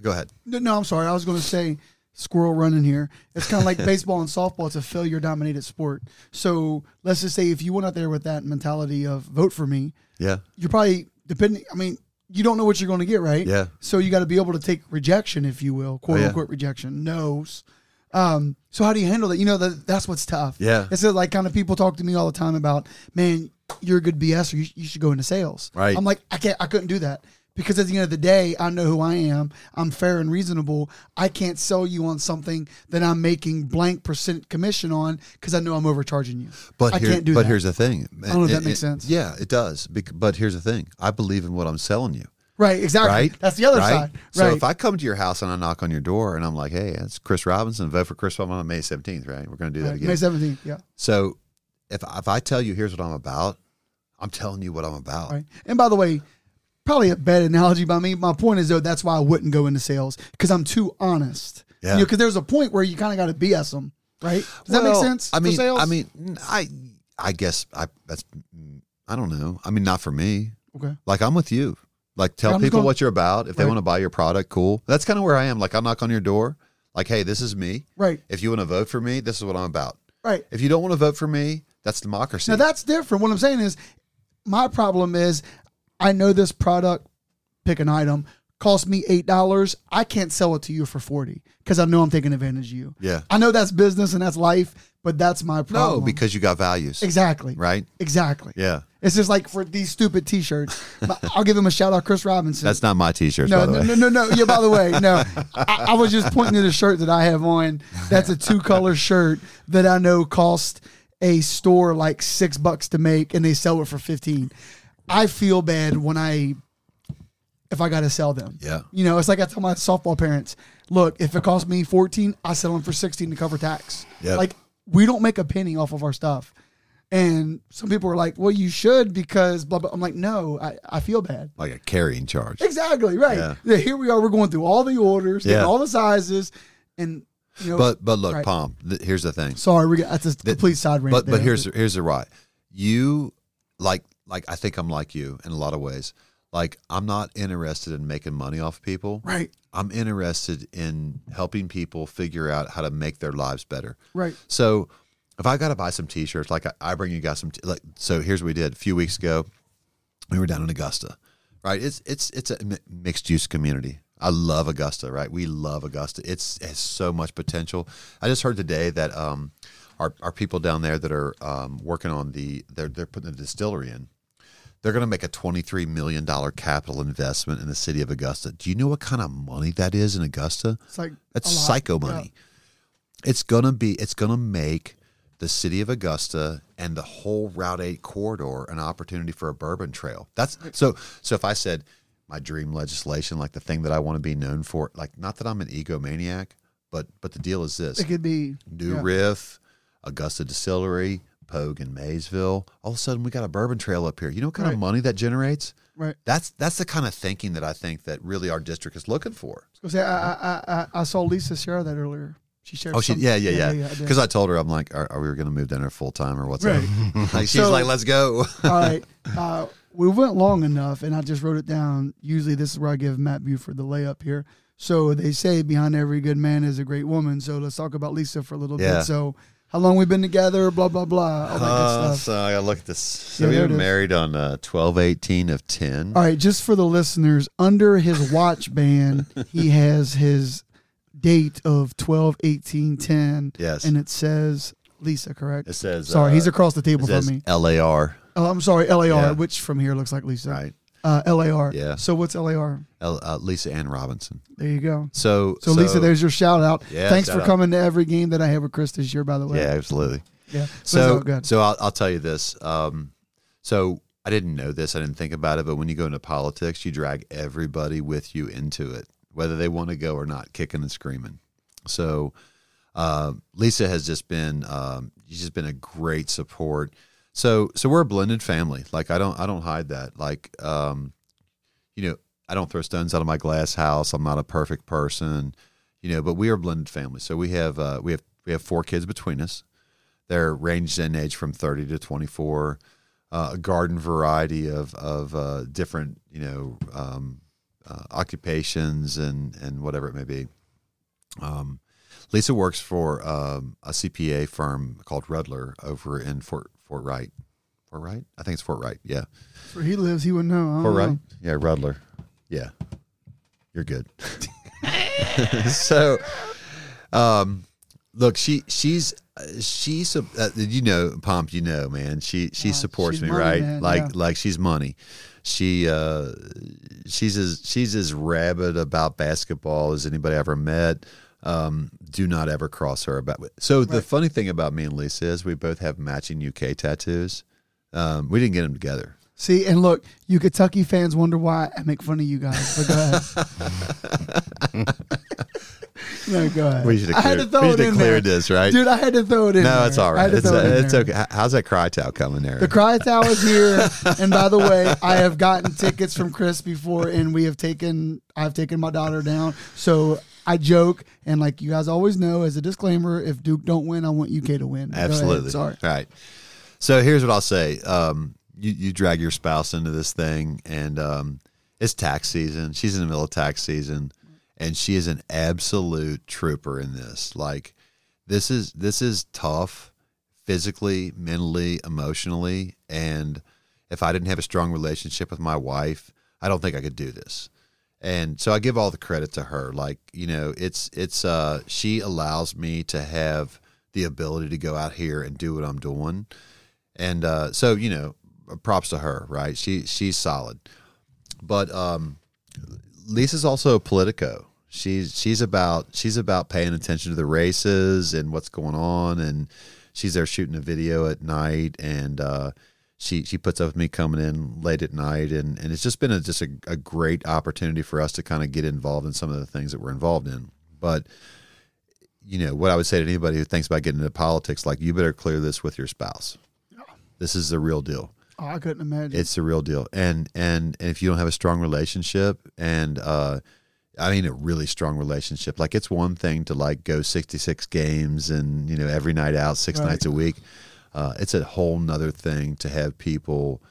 go ahead. No, no, I'm sorry. I was going to say squirrel running here. It's kind of like baseball and softball. It's a failure dominated sport. So let's just say if you went out there with that mentality of vote for me, Yeah, you're probably depending. I mean, you don't know what you're going to get, right? yeah, So you got to be able to take rejection, if you will, quote Oh, yeah. unquote rejection, no's. Um, so how do you handle that? You know that that's what's tough. Yeah. It's like kind of people talk to me all the time about, man, you're a good BS, or you, you should go into sales. Right. I'm like, I can't, I couldn't do that because at the end of the day, I know who I am. I'm fair and reasonable. I can't sell you on something that I'm making blank percent commission on because I know I'm overcharging you. But I here- can't do but that. here's the thing. I don't know if It- that makes it- sense. Yeah, it does. But here's the thing. I believe in what I'm selling you. right, exactly. Right. That's the other right? side. So if I come to your house and I knock on your door and I'm like, "Hey, it's Chris Robinson. Vote for Chris Robinson on May 17th." Right? We're going to do that Right, again. May 17th. Yeah. So if if I tell you here's what I'm about, I'm telling you what I'm about. Right. And by the way, probably a bad analogy by me. My point is though, that's why I wouldn't go into sales because I'm too honest. Yeah. You know, because there's a point where you kind of got to BS them, right? Does that make sense? I for mean, sales? I mean, I I guess I that's I don't know. I mean, not for me. okay. Like I'm with you. Like tell I'm people going- what you're about. If they want to buy your product, cool. That's kind of where I am. Like I'll knock on your door. Like, hey, this is me. Right. If you want to vote for me, this is what I'm about. Right. If you don't want to vote for me, that's democracy. Now that's different. What I'm saying is, my problem is, I know this product, pick an item, cost me eight dollars. I can't sell it to you for forty because I know I'm taking advantage of you. yeah. I know that's business and that's life, but that's my problem. No, because you got values. exactly, Right? exactly. Yeah. It's just like for these stupid T-shirts. I'll give him a shout out, Chris Robinson. That's not my T-shirt. no, by the no, way. no, no, no. Yeah, by the way, no. I, I was just pointing to the shirt that I have on. That's a two color shirt that I know cost a store like six bucks to make, and they sell it for fifteen. I feel bad when I, if I got to sell them. Yeah. You know, it's like I tell my softball parents, look, if it costs me fourteen, I sell them for sixteen to cover tax. Yep. Like we don't make a penny off of our stuff. And some people are like, well, you should because blah, blah. I'm like, no, I, I feel bad. Like a carrying charge. Exactly right. Yeah. Yeah, here we are. We're going through all the orders, Yeah. all the sizes, and you know. But but look, Right. Palm. Th- here's the thing. sorry, we got that's a complete side rant. But but here's here's the right. You like like I think I'm like you in a lot of ways. Like I'm not interested in making money off people. right, I'm interested in helping people figure out how to make their lives better. right, So if I got to buy some T-shirts, like I, I bring you guys some, t- like so. Here's what we did a few weeks ago. We were down in Augusta, right? It's it's it's a mi- mixed use community. I love Augusta, right? We love Augusta. It's it has so much potential. I just heard today that um, our our people down there that are um, working on the they're they're putting a distillery in. They're going to make a $23 million capital investment in the city of Augusta. Do you know what kind of money that is in Augusta? it's like That's psycho Yeah. money. It's gonna be. It's gonna make the city of Augusta and the whole Route Eight corridor an opportunity for a bourbon trail. That's so. So if I said my dream legislation, like the thing that I want to be known for, like not that I'm an egomaniac, but but the deal is this: It could be New yeah. Riff, Augusta Distillery, Pogue and Maysville. All of a sudden, we got a bourbon trail up here. You know what kind Right. of money that generates? right. That's that's the kind of thinking that I think that really our district is looking for. I, was gonna say, I, I, I, I saw Lisa share that earlier. She shared. Oh, she, yeah, yeah, yeah. I did. Because I told her, I'm like, are, are we going to move down there full time or what's Right. up? like, she's So- like, let's go. All right. Uh, we went long enough, and I just wrote it down. Usually, this is where I give Matt Buford the layup here. So they say behind every good man is a great woman. So let's talk about Lisa for a little Yeah. bit. So how long we've been together? Blah blah blah. All that Uh, good stuff. so I got to look at this. So Yeah, we were married on uh, 12 18 of 10. All right, just for the listeners, under his watch band, he has his date of 12, 18, 10. Yes. And it says Lisa, correct? It says, sorry, uh, he's across the table from me. LAR, Oh, I'm sorry, LAR, Yeah. which from here looks like Lisa. right? Uh, LAR. Yeah. So what's LAR? L, uh, Lisa Ann Robinson. There you go. So, So, Lisa, there's your shout out. Yeah, Thanks shout for out. coming to every game that I have with Chris this year, by the way. Yeah, absolutely. Yeah. So, So so I'll, I'll tell you this. Um, so I didn't know this. I didn't think about it. But when you go into politics, you drag everybody with you into it, whether they want to go or not, kicking and screaming. So uh, Lisa has just been, um, she's just been a great support. So, so we're a blended family. Like I don't, I don't hide that. Like, um, you know, I don't throw stones out of my glass house. I'm not a perfect person, you know, but we are a blended family. So we have, uh, we have, we have four kids between us. They're ranged in age from 30 to 24, uh, a garden variety of, of uh, different, you know, um, uh, occupations and, and whatever it may be. Um, Lisa works for um, a CPA firm called Rudler over in Fort Fort Wright. Fort Wright? I think it's Fort Wright. Yeah. Where he lives, he wouldn't know. Fort know. Wright? Yeah, Rudler. Yeah. You're good. so um look, she she's she sup- uh, you know pomp you know man she she Uh, supports me money, right man, like yeah. like she's money she uh she's as she's as rabid about basketball as anybody I ever met um do not ever cross her about so the Right. funny thing about me and lisa is we both have matching uk tattoos um we didn't get them together See, and look, you Kentucky fans wonder why I make fun of you guys. But go ahead. no, go ahead. we should I have had cleared, to throw we it should have there. cleared this right Dude, I had to throw it in no there. it's all right it's, uh, it's okay how's that cry towel coming there The Cry Towel is here, and by the way, I have gotten tickets from Chris before, and we have taken. I've taken my daughter down, so I joke, and like you guys always know, as a disclaimer, if Duke don't win, I want UK to win. Absolutely. Sorry. All right. So here's what I'll say. Um, you, you drag your spouse into this thing, and um, it's tax season. She's in the middle of tax season, and she is an absolute trooper in this. Like, this is this is tough, physically, mentally, emotionally, and if I didn't have a strong relationship with my wife, I don't think I could do this and so I give all the credit to her. Like you know, it's it's uh, she allows me to have the ability to go out here and do what I'm doing, and uh, so you know, props to her. Right? She she's solid, but um, Lisa's also a politico. She's she's about she's about paying attention to the races and what's going on, and she's there shooting a video at night, and uh, she she puts up with me coming in late at night, and, and it's just been a, just a, a great opportunity for us to kind of get involved in some of the things that we're involved in. But you know what I would say to anybody who thinks about getting into politics, like you better clear this with your spouse. This is the real deal Oh, I couldn't imagine. it's the real deal and and and if you don't have a strong relationship and uh i mean a really strong relationship like it's one thing to like go 66 games and you know every night out six Right. nights a week uh it's a whole nother thing to have people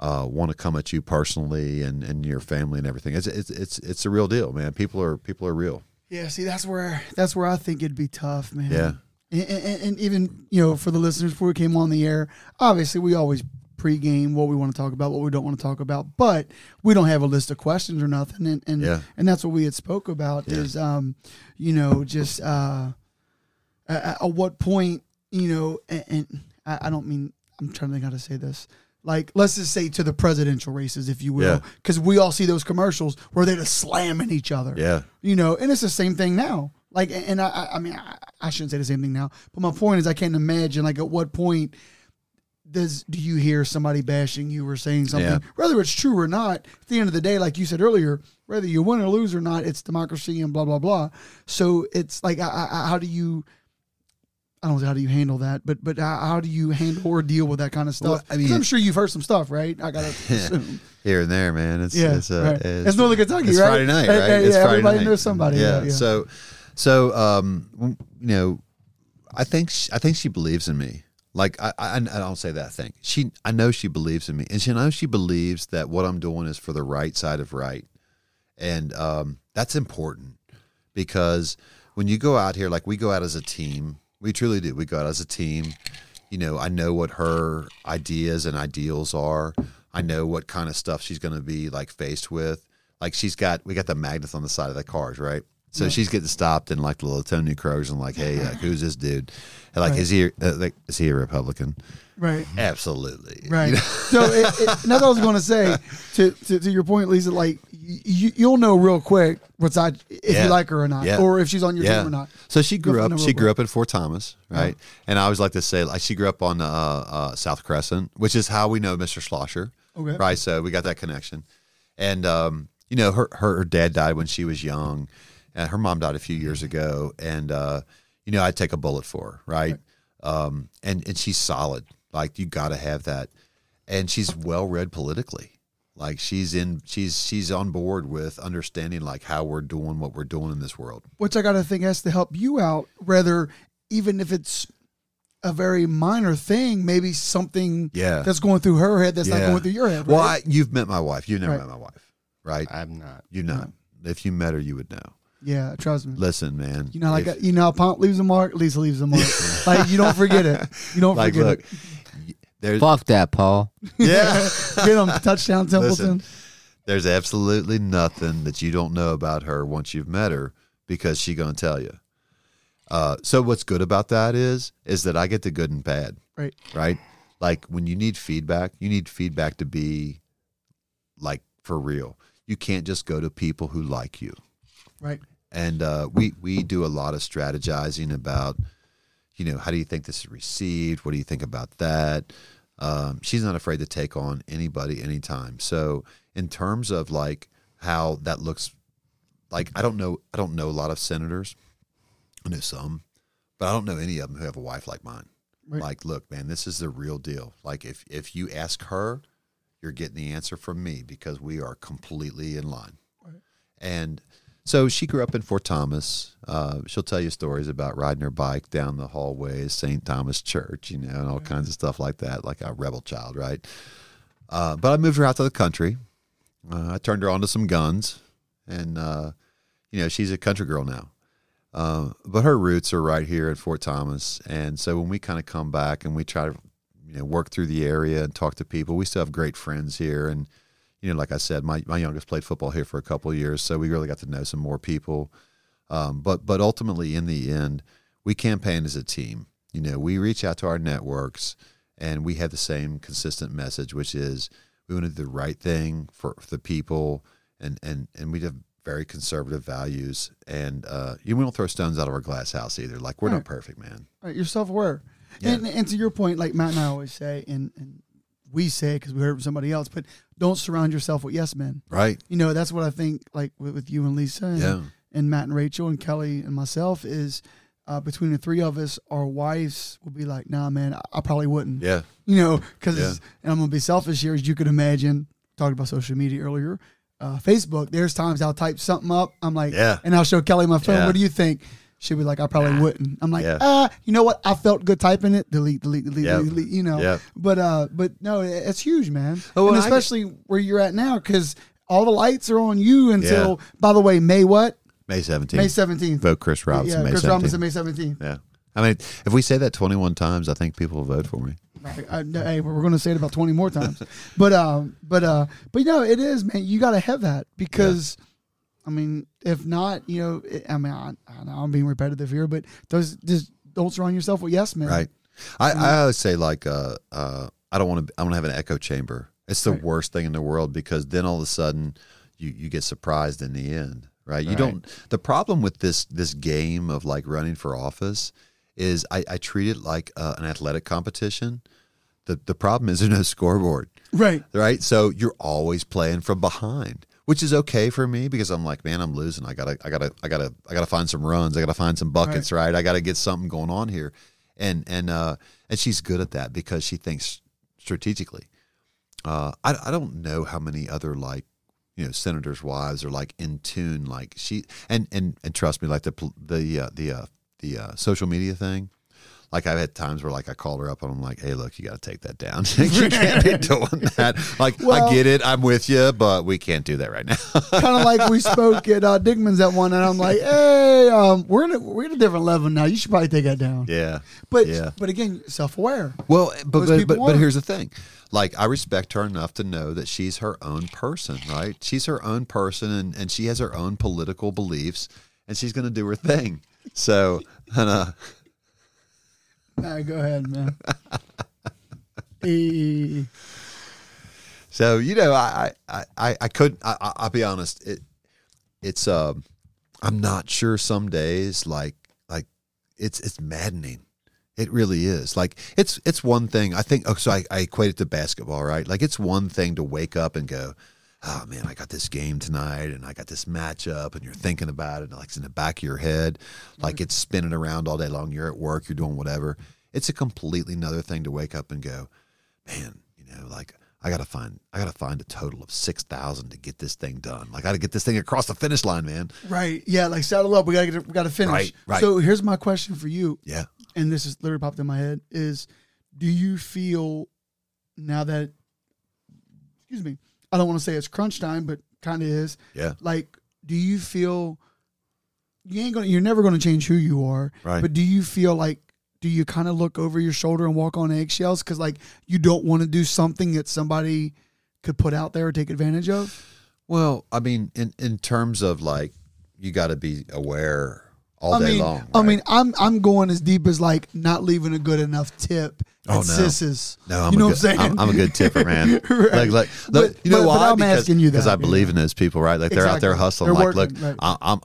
uh want to come at you personally and and your family and everything it's it's it's it's a real deal man people are people are real yeah, see, that's where that's where I think it'd be tough, man. Yeah. and, and, and even you know, for the listeners before we came on the air, obviously we always pregame what we want to talk about, what we don't want to talk about, but we don't have a list of questions or nothing, and and, Yeah. and that's what we had spoke about Yeah. is um, you know, just uh, at, at what point you know, and, and I, I don't mean I'm trying to think how to say this. Like, let's just say to the presidential races, if you will, Yeah. because we all see those commercials where they're just slamming each other yeah you know, and it's the same thing now. Like, and I, I- I mean, I, I shouldn't say the same thing now, but my point is, I can't imagine like at what point does do you hear somebody bashing you or saying something, Yeah. whether it's true or not. At the end of the day, like you said earlier, whether you win or lose or not, it's democracy and blah blah blah. So it's like, I, I, how do you? I don't know how do you handle that, but but how, do you handle or deal with that kind of stuff? Well, I mean- I'm sure you've heard some stuff, right? I gotta assume. here and there man it's Yeah, it's, uh, right. It's Northern Kentucky, it's right? friday night right hey, it's yeah, friday everybody night. knows somebody, yeah, yeah, yeah. so so um you know i think she, i think she believes in me like I, I i don't say that thing she i know she believes in me and she knows she believes that what i'm doing is for the right side of right and um that's important because when you go out here like we go out as a team we truly do. We go out as a team. You know i know what her ideas and ideals are. I know what kind of stuff she's going to be like faced with. Like she's got we got the magnets on the side of the cars right so she's getting stopped in like the Latonia Crows and like, hey, like, who's this dude? And like, Right. is he uh, like, is he a Republican? Right. Absolutely, Right. You know? so it, it, that's what I was going to say to, to to your point, Lisa. Like you, you'll know real quick what's I if Yeah. you like her or not, Yeah. or if she's on your yeah. team or not. So she grew up. She grew quick. up in Fort Thomas, right? And I always like to say, like, she grew up on uh, uh, South Crescent, which is how we know Mr. Schlosser, Okay. right? So we got that connection, and um, you know, her, her her dad died when she was young, and her mom died a few years ago, and uh, you know, I'd take a bullet for her, right? Um, and and she's solid. Like you got to have that, and she's well read politically. Like she's in, she's she's on board with understanding like how we're doing what we're doing in this world. Which I got to think has to help you out, rather even if it's a very minor thing, maybe something Yeah. that's going through her head that's not going through your head. Well. I, you've met my wife. You've never Right. met my wife, right? I'm not. You know. If you met her, you would know. Yeah, trust me. Listen, man. You know, like if- you know, how Pomp leaves a mark. Lisa leaves a mark. like you don't forget it. You don't like, forget look, it. y- there's Fuck that, Paul. yeah. Get them touchdown Templeton. Listen, there's absolutely nothing that you don't know about her once you've met her because she gonna tell you. Uh, so what's good about that is is that I get the good and bad, Right. right? Like when you need feedback, you need feedback to be like for real. You can't just go to people who like you. Right. And uh, we we do a lot of strategizing about, you know, how do you think this is received? What do you think about that? Um, she's not afraid to take on anybody anytime. So in terms of like how that looks, like I don't know, I don't know a lot of senators. I know some, but I don't know any of them who have a wife like mine. Right. Like, look, man, this is the real deal. Like, if if you ask her, you're getting the answer from me because we are completely in line. Right. And so she grew up in Fort Thomas. Uh, she'll tell you stories about riding her bike down the hallways, St. Thomas Church, you know, and all kinds of stuff like that, like a rebel child, right? Uh, but I moved her out to the country. Uh, I turned her on to some guns, and uh, you know, she's a country girl now. Uh, but her roots are right here in Fort Thomas, and so when we kind of come back and we try to, you know, work through the area and talk to people, we still have great friends here. And you know, like I said, my, my youngest played football here for a couple of years, so we really got to know some more people. Um, but but ultimately, in the end, we campaign as a team. You know, we reach out to our networks, and we have the same consistent message, which is we want to do the right thing for, for the people, and and and we have very conservative values, and uh, you we don't throw stones out of our glass house either. Like we're Right. not perfect, man. Right, you're self aware. Yeah. And, and to your point, like Matt and I always say, and, and we say because we heard from somebody else, but don't surround yourself with yes men. Right? You know, that's what I think, like with, with you and Lisa and, Yeah. and Matt and Rachel and Kelly and myself, is uh, between the three of us, our wives will be like, nah, man, I, I probably wouldn't. Yeah. You know, because, Yeah. and I'm going to be selfish here, as you could imagine, talked about social media earlier. Uh, Facebook, there's times I'll type something up. I'm like, Yeah. and I'll show Kelly my phone. Yeah. What do you think? She'll be like, I probably wouldn't. I'm like, Yeah. ah, you know what? I felt good typing it. Delete, delete, delete, Yep. delete. You know, Yep. but uh, but no, it's huge, man. Oh, and well, especially where you're at now, because all the lights are on you until. By the way, May what? May 17th. May 17th. Vote Chris Robinson. yeah, May Chris 17th. Robinson, May 17th. Yeah. I mean, if we say that 21 times, I think people will vote for me. Right. I, no, hey, we're going to say it about 20 more times. but, um, but, uh, but you know, it is, man. You got to have that because, I mean, if not, you know, I mean, I, I know I'm being repetitive here, but those just don't surround yourself with yes men. Right. I, I always say like uh, uh, I don't want to. I want to have an echo chamber. It's the Right. worst thing in the world because then all of a sudden you you get surprised in the end. Right. You Right. don't. The problem with this this game of like running for office is I, I treat it like uh, an athletic competition. The the problem is there's no scoreboard. Right. Right. So you're always playing from behind, which is okay for me because I'm like, man, I'm losing. I gotta, I gotta, I gotta, I gotta find some runs. I gotta find some buckets. Right. I gotta get something going on here. And and uh and she's good at that because she thinks strategically. Uh, I I don't know how many other like you know senators' wives are like in tune like she and and and trust me like the the uh, the uh, the uh, social media thing. Like I've had times where like I called her up and I'm like, "Hey, look, you got to take that down. you can't be doing that. Like Well- I get it, I'm with you, but we can't do that right now." kind of like we spoke at uh, Dickmann's that one, and I'm like, hey, um, we're in a, we're at a different level now. You should probably take that down. yeah, But yeah. but again, self aware. Well, but Most but, but, but here's the thing. Like I respect her enough to know that she's her own person, right? She's her own person and, and she has her own political beliefs and she's gonna do her thing. So and, uh, Nah, go ahead, man. So you know, I I, I, I couldn't I, I I'll be honest, it it's um I'm not sure some days like like it's it's maddening. It really is. Like it's it's one thing. I think. Oh, so I, I equate it to basketball, right? Like it's one thing to wake up and go, "Oh man, I got this game tonight, and I got this matchup," and you're thinking about it, and like it's in the back of your head, like mm-hmm. it's spinning around all day long. You're at work, you're doing whatever. It's a completely another thing to wake up and go, "Man, you know, like." I gotta find. I gotta find a total of six thousand to get this thing done. Like I gotta get this thing across the finish line, man. right. Yeah. Like saddle up. We gotta get. it- We gotta finish. Right, right. So here's my question for you, Yeah, and this is literally popped in my head: is do you feel now that excuse me, I don't want to say it's crunch time, but kind of is. yeah, Like, do you feel you ain't gonna? You're never gonna change who you are. Right. But do you feel like? Do you kind of look over your shoulder and walk on eggshells because like you don't want to do something that somebody could put out there or take advantage of? Well, I mean, in in terms of like, you got to be aware all I day mean, long. I mean, I'm I'm going as deep as like not leaving a good enough tip Oh, no. Sis's. No, I'm you know a what I'm saying? I'm, a good tipper, man. Right. Like, like, But- look, you know but- but why? I'm because asking you that because I believe yeah. in those people, right? Like they're out there hustling. They're like, working, look, right. I, I'm.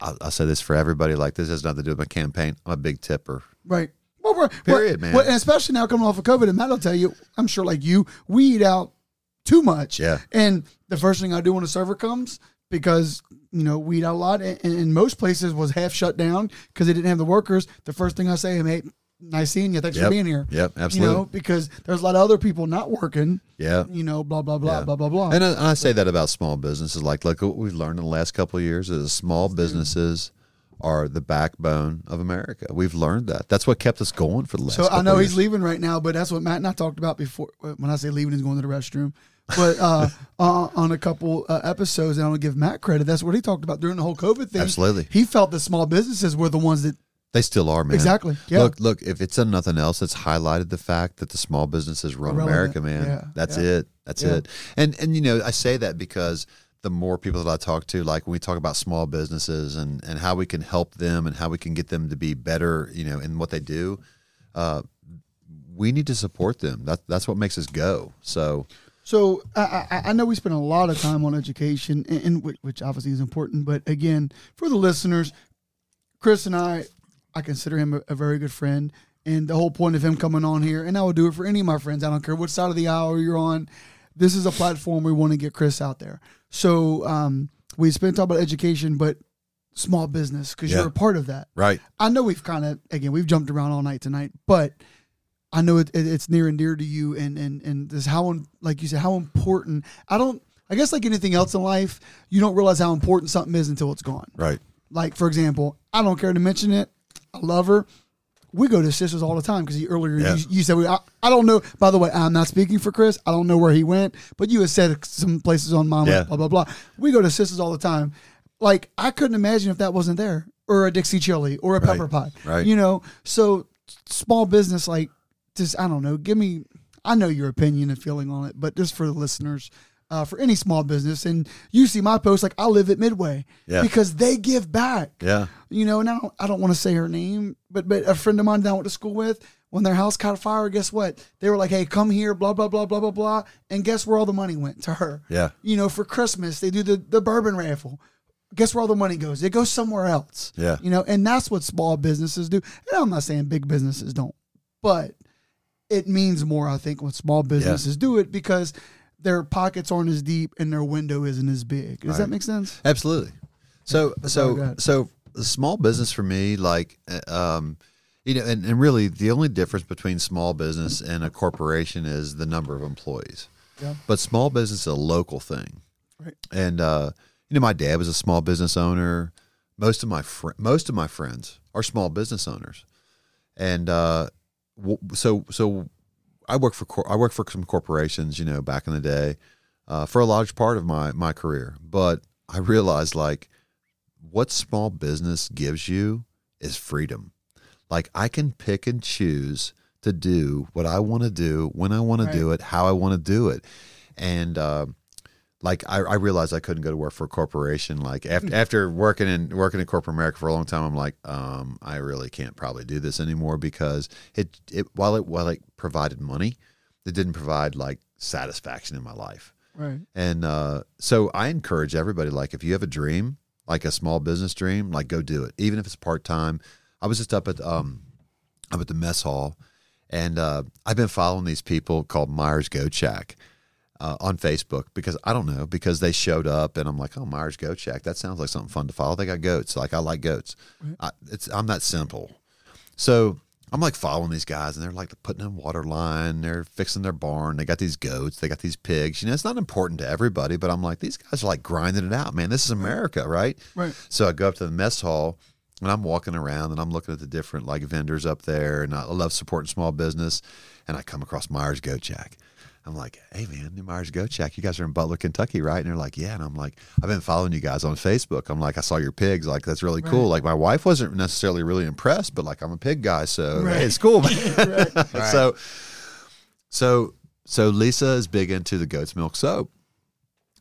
I, I say this for everybody. Like this has nothing to do with my campaign. I'm a big tipper. Right. Well, we're, Period, well, man. and especially now coming off of COVID, and will tell you, I'm sure like you, we eat out too much. Yeah. And the first thing I do when a server comes, because you know we eat out a lot, and, in most places was half shut down because they didn't have the workers. The first thing I say, hey, nice seeing you. Thanks for being here. Yep, You absolutely. know, because there's a lot of other people not working. Yeah. You know, blah blah blah Yeah. blah blah blah. And I, and I say that about small businesses. Like, look, what we've learned in the last couple of years is small businesses are the backbone of America. We've learned that. That's what kept us going for the last. So I know he's leaving right now, but that's what Matt and I talked about before. When I say leaving, he's going to the restroom. But uh, uh, on a couple uh, episodes, and I want to give Matt credit. That's what he talked about during the whole COVID thing. Absolutely. he felt that small businesses were the ones that They still are, man. Exactly, yeah. Look, look. If it's done nothing else, it's highlighted the fact that the small businesses run Irrelevant. America, man. Yeah, That's yeah. it. That's it. And and you know, I say that because the more people that I talk to, like when we talk about small businesses and and how we can help them and how we can get them to be better, you know, in what they do, uh, we need to support them. That that's what makes us go. So So I, I, I know we spend a lot of time on education, and, and which, which obviously is important. But again, for the listeners, Chris and I, I consider him a, a very good friend. And the whole point of him coming on here, and I would do it for any of my friends. I don't care what side of the aisle you're on. This is a platform we want to get Chris out there. So um, we spent talking about education, but small business because Yeah. you're a part of that. right, I know we've kind of again we've jumped around all night tonight, but I know it, it, it's near and dear to you, and and and this how like you said how important. I don't. I guess like anything else in life, you don't realize how important something is until it's gone. right, Like for example, I don't care to mention it. I love her. We go to sisters all the time because earlier Yeah. you, you said we. I, I don't know. By the way, I'm not speaking for Chris. I don't know where he went, but you had said some places on Monmouth. Yeah. Blah blah blah. We go to sisters all the time. Like I couldn't imagine if that wasn't there, or a Dixie chili, or a Right. pepper pot. Right. You know. So small business, like just I don't know. Give me. I know your opinion and feeling on it, but just for the listeners, uh, for any small business, and you see my post, like I live at Midway Yeah. because they give back yeah, you know, and I don't, I don't want to say her name, but but a friend of mine that I went to school with, when their house caught fire, guess what? They were like, hey, come here, blah blah blah blah blah blah, and guess where all the money went to her? yeah, You know, for Christmas they do the the bourbon raffle. Guess where all the money goes? It goes somewhere else. Yeah. You know, and that's what small businesses do. And I'm not saying big businesses don't, but it means more, I think, when small businesses do it because their pockets aren't as deep and their window isn't as big. Does that make sense? Absolutely. So I so so the small business for me, like uh, um, you know, and, and really the only difference between small business and a corporation is the number of employees. Yeah. But small business is a local thing. Right. And uh, you know, my dad was a small business owner. Most of my fr- most of my friends are small business owners, and uh, so so I work for cor- I work for some corporations, you know, back in the day, uh, for a large part of my my career. But I realized like what small business gives you is freedom. Like I can pick and choose to do what I want to do when I want to do it, how I want to do it, and. Uh, like I, I realized I couldn't go to work for a corporation. Like after after working in working in corporate America for a long time, I'm like, um, I really can't probably do this anymore because it it while it while it provided money, it didn't provide like satisfaction in my life. Right. And uh, so I encourage everybody, like if you have a dream, like a small business dream, like go do it, even if it's part time. I was just up at um, I'm at the mess hall, and uh, I've been following these people called Myers Goat Shack uh, on Facebook because I don't know because they showed up and I'm like, oh Myers Goat Shack, that sounds like something fun to follow. They got goats, like I like goats. I, it's I'm that simple, so I'm like following these guys and they're like putting in water line, they're fixing their barn, they got these goats, they got these pigs. You know, it's not important to everybody, but I'm like these guys are like grinding it out, man. This is America, right? Right. So I go up to the mess hall and I'm walking around and I'm looking at the different like vendors up there and I love supporting small business and I come across Myers Goat Shack. I'm like, hey man, New Myers Goat Shack, you guys are in Butler, Kentucky, right? And they're like, yeah. And I'm like, I've been following you guys on Facebook. I'm like, I saw your pigs. Like, that's really cool. Like, my wife wasn't necessarily really impressed, but like, I'm a pig guy, so Right. hey, it's cool. man. So, so, so Lisa is big into the goat's milk soap.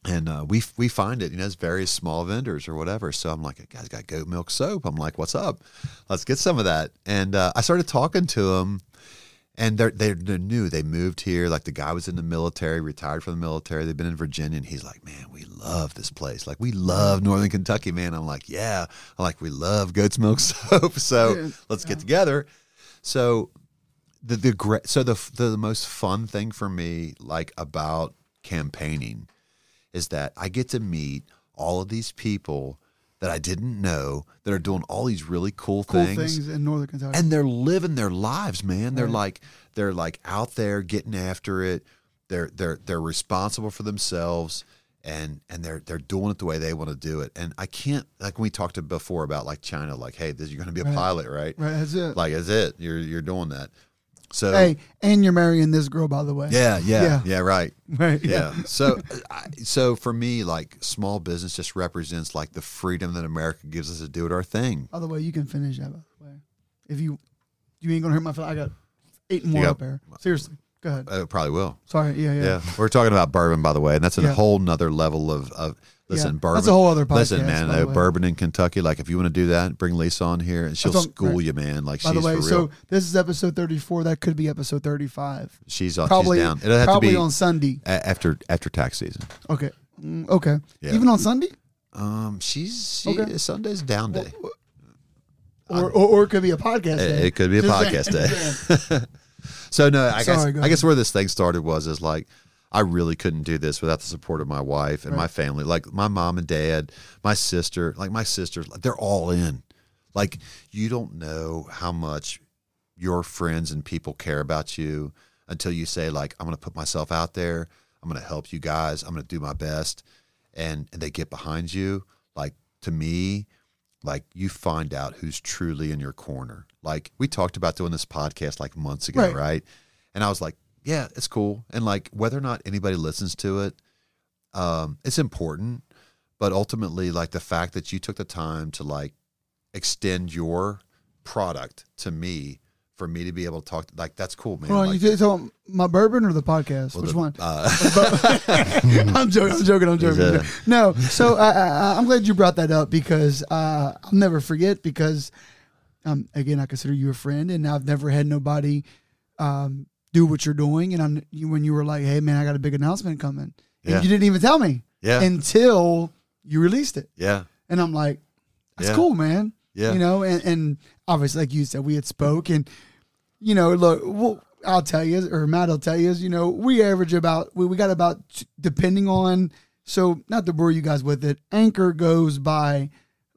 and uh, we we find it, you know, as various small vendors or whatever. So I'm like, guys got goat milk soap. I'm like, what's up? Let's get some of that. And uh, I started talking to them, and they're, they're they're new. They moved here. Like the guy was in the military, retired from the military. They've been in Virginia, and he's like, man, we love this place. Like we love Northern Kentucky, man. I'm like, yeah. I'm like, we love goat's milk soap. So Yeah. let's get together. So the the great so the the most fun thing for me like about campaigning is that I get to meet all of these people that I didn't know that are doing all these really cool, Cool things, things, in Northern Kentucky. and they're living their lives, man. They're like they're like out there getting after it. They're they're they're responsible for themselves and and they're they're doing it the way they want to do it. And I can't like when we talked to before about like China, like, hey, this, you're going to be a Right. pilot, right? right, that's it. Like, that's it. You're you're doing that. So hey, and you're marrying this girl, by the way. yeah, yeah, Yeah. yeah, right. Right. Yeah. So, I, so for me, like small business just represents like the freedom that America gives us to do it our thing. By the way, you can finish that. By the way, if you you ain't gonna hurt my feelings, I got eight more got- up there. Seriously, go ahead. Oh, I probably will. Sorry. Yeah, yeah. Yeah. We're talking about bourbon, by the way, and that's a Yeah. whole nother level of, of listen, Yeah. bourbon. That's a whole other podcast. Listen, man, uh, bourbon in Kentucky. Like, if you want to do that, bring Lisa on here, and she'll school right. you, man. Like, By she's the way, for real. so this is episode 34. That could be episode 35. she's, uh, Probably she's down. It'll have to be on Sunday. a- after after tax season. Okay. Mm, okay. Yeah. Even on Sunday, Um, she's she, Okay. Sunday's down day. or, or or it could be a podcast. It- day. it could be a Just podcast saying, day. So no, I Sorry, guess I guess where this thing started was is like I really couldn't do this without the support of my wife and my family. Like my mom and dad, my sister, like my sisters, they're all in. Like you don't know how much your friends and people care about you until you say like I'm going to put myself out there. I'm going to help you guys. I'm going to do my best and and they get behind you. Like to me, like you find out who's truly in your corner. Like we talked about doing this podcast like months ago, Right. right? And I was like, yeah, it's cool. And like whether or not anybody listens to it, um, it's important. But ultimately, like the fact that you took the time to like extend your product to me for me to be able to talk, like that's cool, man. On, Like, you so my bourbon or the podcast? well, Which the- one? Uh, I'm joking. I'm joking. I'm joking. No, so I, I, I'm glad you brought that up because uh, I'll never forget. Because um, again, I consider you a friend, and I've never had nobody um, do what you're doing. And I'm, you, when you were like, "Hey, man, I got a big announcement coming," and Yeah. you didn't even tell me yeah, until you released it, yeah, and I'm like, "That's Yeah. cool, man." yeah, you know and, and obviously like you said we had spoke and you know look well, i'll tell you or matt will tell you is you know we average about we, we got about depending on so not to bore you guys with it anchor goes by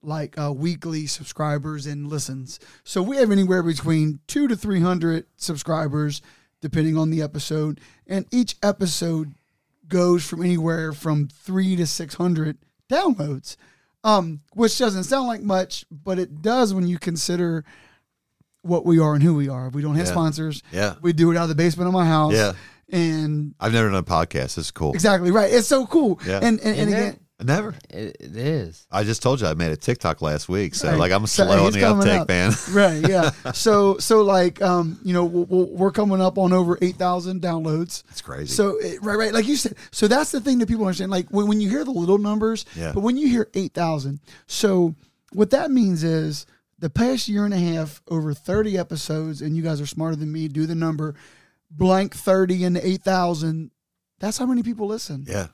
like uh, weekly subscribers and listens so we have anywhere between two to three hundred subscribers depending on the episode and each episode goes from anywhere from three to six hundred downloads um, which doesn't sound like much, but it does when you consider what we are and who we are. If we don't have Yeah. sponsors. yeah, We do it out of the basement of my house. yeah. And I've never done a podcast. It's cool. exactly right. It's so cool. Yeah. And and, and Isn't again, Never. It, it is. I just told you I made a TikTok last week, so Right. like I'm So, slow on the uptake, up. man. right, yeah. so so like um, you know, we'll, we'll, we're coming up on over eight thousand downloads. It's crazy. So it, right, right, like you said. So that's the thing that people understand. Like when, when you hear the little numbers, Yeah. but when you hear eight thousand, so what that means is the past year and a half, over thirty episodes, and you guys are smarter than me. Do the number, blank thirty and eight thousand. That's how many people listen. yeah,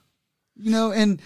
You know, and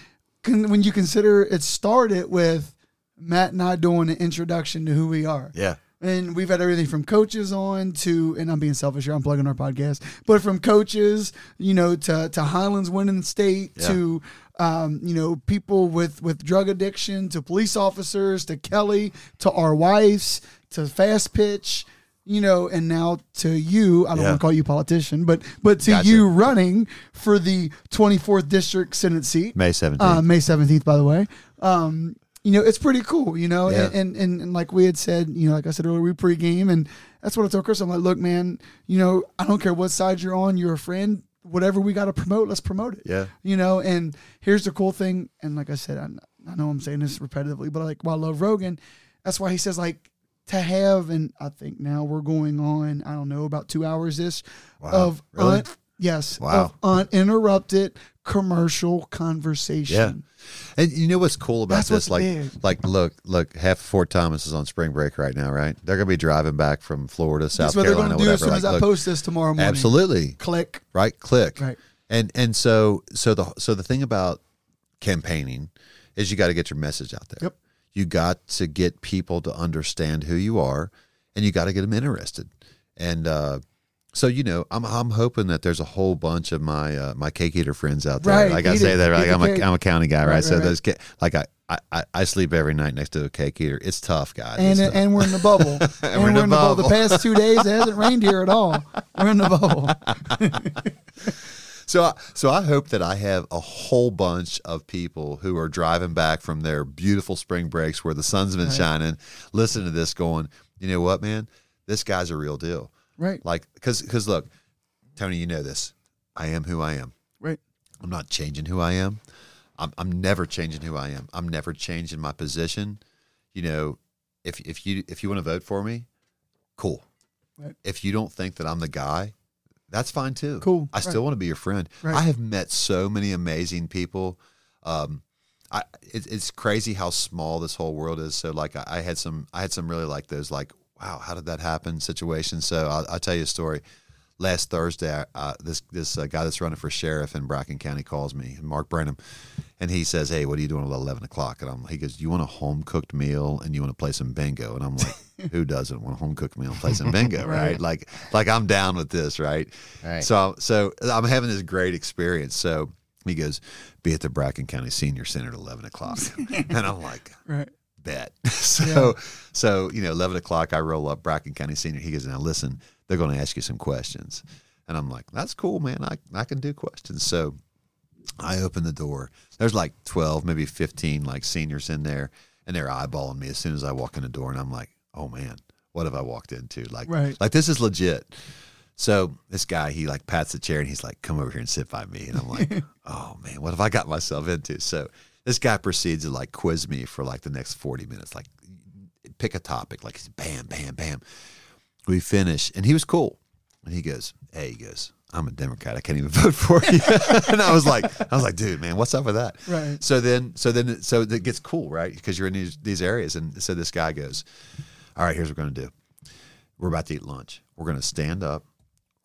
con, when you consider it started with Matt and I doing an introduction to who we are. yeah, And we've had everything from coaches on to, and I'm being selfish here, I'm plugging our podcast, but from coaches, you know, to, to Highlands winning state, Yeah. to, um, you know, people with, with drug addiction, to police officers, to Kelly, to our wives, to fast pitch, you know, and now to you. I don't Yeah. want to call you politician, but but to Gotcha. you running for the 24th district Senate seat. May 17th. Uh, May seventeenth, by the way. Um, you know, it's pretty cool. You know, Yeah. and, and, and and like we had said, you know, like I said earlier, we pregame, and that's what I told Chris. I'm like, look, man, you know, I don't care what side you're on. You're a friend. Whatever we got to promote, let's promote it. yeah, You know, and here's the cool thing. And like I said, I, I know I'm saying this repetitively, but like, while I love Rogan, that's why he says like to have, and I think now we're going on, I don't know, about two hours ish Wow. of Really? un- yes, Wow. of uninterrupted commercial conversation. Yeah. And you know what's cool about That's this? Like, big. like look, look. Half of Fort Thomas is on spring break right now, right? They're gonna be driving back from Florida, South That's what they're Carolina, going to do as soon as I look, post this tomorrow morning. absolutely, Click. right? Click, Right. And and so so the so the thing about campaigning is you got to get your message out there. Yep. You got to get people to understand who you are, and you got to get them interested. And uh, so you know, I'm I'm hoping that there's a whole bunch of my uh, my cake eater friends out there. Right, Like I say it. that, Eat like I'm a cake. I'm a county guy, right? Right, so right, those ca- like I, I I sleep every night next to a cake eater. It's tough, guys. And, tough. and we're in the bubble. and we're, in the bubble. The past two days, it hasn't rained here at all. We're in the bubble. So, I, so I hope that I have a whole bunch of people who are driving back from their beautiful spring breaks where the sun's been Right. shining, listening to this, going, you know what, man, this guy's a real deal. Right. Like, because, because look, Tony, you know this. I am who I am. Right. I'm not changing who I am. I'm, I'm never changing who I am. I'm never changing my position. You know, if if you if you want to vote for me, cool. Right. If you don't think that I'm the guy, that's fine too. Cool. I still want to be your friend. Right. I have met so many amazing people. Um, I it, it's crazy how small this whole world is. So like I, I had some I had some really like those like wow how did that happen situations. So I'll, I'll tell you a story. Last Thursday, uh, this this uh, guy that's running for sheriff in Bracken County calls me, Mark Brenham, and he says, "Hey, what are you doing at eleven o'clock?" And I'm, he goes, "You want a home cooked meal and you want to play some bingo?" And I'm like, "Who doesn't want a home cooked meal and play some bingo, right. Right. Like, like I'm down with this, right?" Right. So, so I'm having this great experience. So he goes, "Be at the Bracken County Senior Center at eleven o'clock," and I'm like, Right. bet. So, so you know, eleven o'clock, I roll up Bracken County Senior. He goes, now listen, they're going to ask you some questions, and I'm like, that's cool, man. I I can do questions. So, I open the door. There's like twelve, maybe fifteen, like seniors in there, and they're eyeballing me as soon as I walk in the door, and I'm like, oh man, what have I walked into? Like, Right. like this is legit. So this guy, he like pats the chair and he's like, "Come over here and sit by me." And I'm like, "Oh man, what have I got myself into?" So this guy proceeds to like quiz me for like the next 40 minutes, like pick a topic, like bam, bam, bam. We finish, and he was cool, and he goes, "Hey," he goes, "I'm a Democrat. I can't even vote for you." and I was like, "I was like, dude, man, what's up with that?" Right. So then, so then, so it gets cool, right? Because you're in these these areas, and so this guy goes, "All right, here's what we're gonna do. We're about to eat lunch. We're gonna stand up.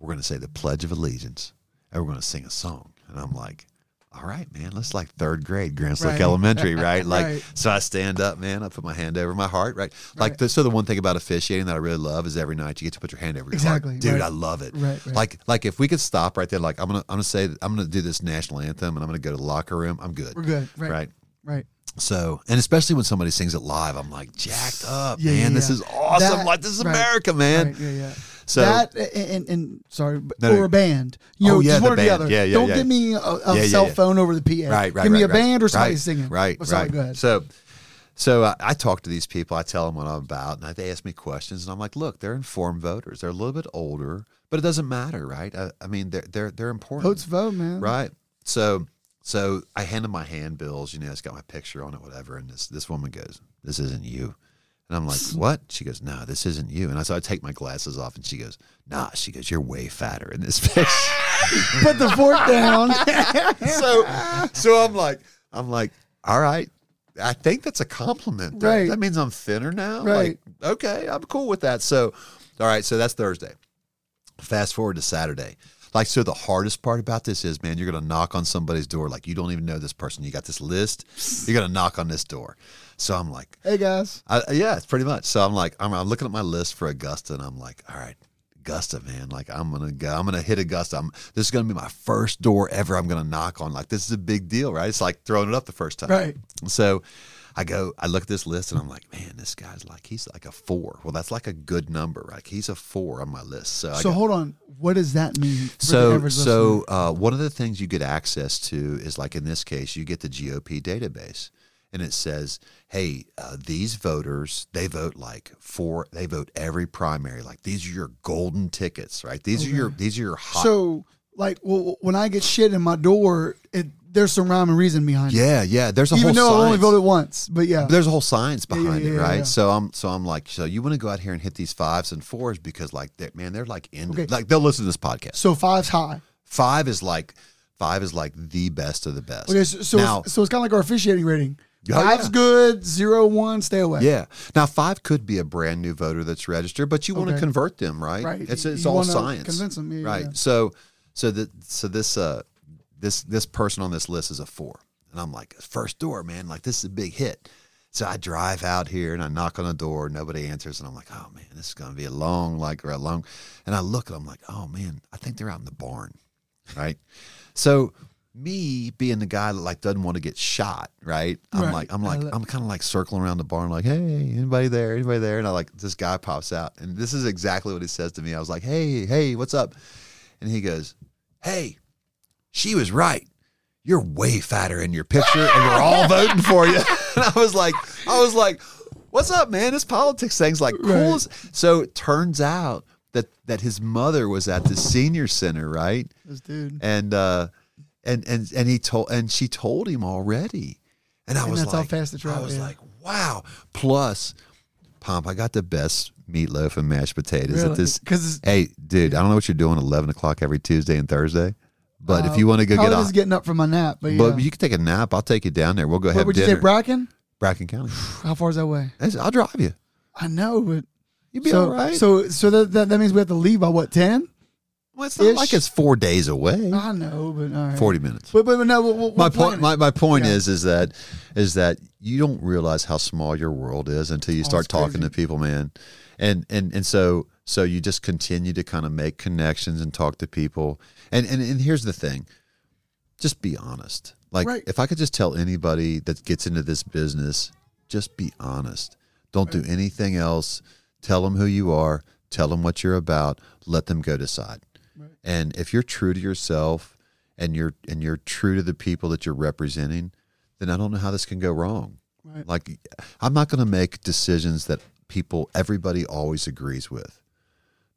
We're gonna say the Pledge of Allegiance, and we're gonna sing a song." And I'm like, "All right, man. Let's like third grade, Grants Lick Right. Elementary, right?" Like, Right. so I stand up, man. I put my hand over my heart, right? Like, Right. the, so the one thing about officiating that I really love is every night you get to put your hand over your Exactly, heart, dude. I love it. Right, right. Like, like if we could stop right there, like I'm gonna, I'm gonna say, I'm gonna do this national anthem, and I'm gonna go to the locker room. I'm good. We're good. Right. right? Right. So, and especially when somebody sings it live, I'm like jacked up, Yeah, man. yeah, This is awesome. That- like this is right, America, man. Right, yeah, yeah. So that and, and sorry, No, or a band. You Oh, know, yeah, just one or the other. Yeah, yeah, Don't yeah. give me a, a Yeah, cell phone over the PA. Right, right. Give me right, a right. band or somebody right, singing. Right, Oh, right. go ahead. So, so uh, I talk to these people. I tell them what I'm about, and they ask me questions, and I'm like, "Look, they're informed voters. They're a little bit older, but it doesn't matter, right? I, I mean, they're they're they're important, Votes vote, man. right? So, so I hand them my handbills. You know, it's got my picture on it, whatever. And this this woman goes, "This isn't you." And I'm like, "What?" She goes, "No, this isn't you." And I so I take my glasses off, and she goes, "Nah." She goes, "You're way fatter in this picture." Put the fork down. so so I'm like I'm like, all right. I think that's a compliment. That- Right. That means I'm thinner now. Right. Like, okay, I'm cool with that. So all right, so that's Thursday. Fast forward to Saturday. Like so the hardest part about this is, man, you're gonna knock on somebody's door. Like you don't even know this person. You got this list. You're gonna knock on this door. So I'm like, hey guys. I, yeah, it's pretty much. So I'm like, I'm, I'm looking at my list for Augusta, and I'm like, all right, Augusta, man. Like I'm gonna go. I'm gonna hit Augusta. I'm, this is gonna be my first door ever. I'm gonna knock on. Like this is a big deal, right? It's like throwing it up the first time. Right. So I go. I look at this list, and I'm like, man, this guy's like he's like a four. Well, that's like a good number. Like he's a four on my list. So I So go, hold on. What does that mean? For so, so uh, one of the things you get access to is like in this case, you get the GOP database, and it says, "Hey, uh, these voters they vote like for they vote every primary. Like these are your golden tickets, right? These are your these are your hot. So like well, when I get shit in my door, it, there's some rhyme and reason behind it. yeah, yeah. There's a Even whole though I only science. voted once, but yeah. There's a whole science Yeah, yeah, behind it, right? yeah. So I'm so I'm like, so you want to go out here and hit these fives and fours because like, they man, they're like in Okay. like they'll listen to this podcast. So five's high. Five is like Five is like the best of the best. Okay, so so, now, it's, so it's kind of like our officiating rating. Oh, Five's yeah. good, zero one, stay away. yeah. Now five could be a brand new voter that's registered, but you want to Okay. convert them, right? Right. It's You- it's you all wanna science. convince 'em, yeah, right. yeah. So so that so this uh this this person on this list is a four, and I'm like first door, man. Like this is a big hit. So I drive out here and I knock on the door. Nobody answers, and I'm like, oh man, this is gonna be a long like or a long. And I look at them like, oh man, I think they're out in the barn, right? So me being the guy that like doesn't want to get shot, right? I'm Right. like, I'm like, I'm kind of like circling around the barn, like, hey, anybody there? Anybody there? And I like this guy pops out, and this is exactly what he says to me. I was like, hey, hey, what's up? And he goes, hey, she was right. You're way fatter in your picture, and we're all voting for you. And I was like, I was like, what's up, man? This politics thing's like cool. Right. as So it turns out that that his mother was at the senior center, right? This dude. and uh and and and he told and she told him already. And i And was that's how like fast it's i was yeah. like wow. Plus pomp i got the best meatloaf and mashed potatoes at this Because hey dude i don't know what you're doing 11 o'clock every tuesday and thursday but if uh, you want to go I get was off just getting up from my nap, but, but you can take a nap. I'll take you down there. We'll go What have would you say, Bracken? bracken county. How far is that away? That's- i'll drive you. I know, but you'd be so all right. so so that, that that means we have to leave by what ten? Well, it's not ish. like it's four days away. I know, but all right. 40 minutes. But but, but no, we'll, we'll my point my, my point Yeah. is is that is that you don't realize how small your world is until you Oh, start talking crazy. to people man. And and and so so you just continue to kind of make connections and talk to people. And and, and here's the thing. Just be honest. Like Right. if i could just tell anybody that gets into this business just be honest. Don't do anything else. Tell them who you are. Tell them what you're about. Let them go decide and if you're true to yourself and you're and you're true to the people that you're representing then i don't know how this can go wrong. Right. like i'm not going to make decisions that people everybody always agrees with.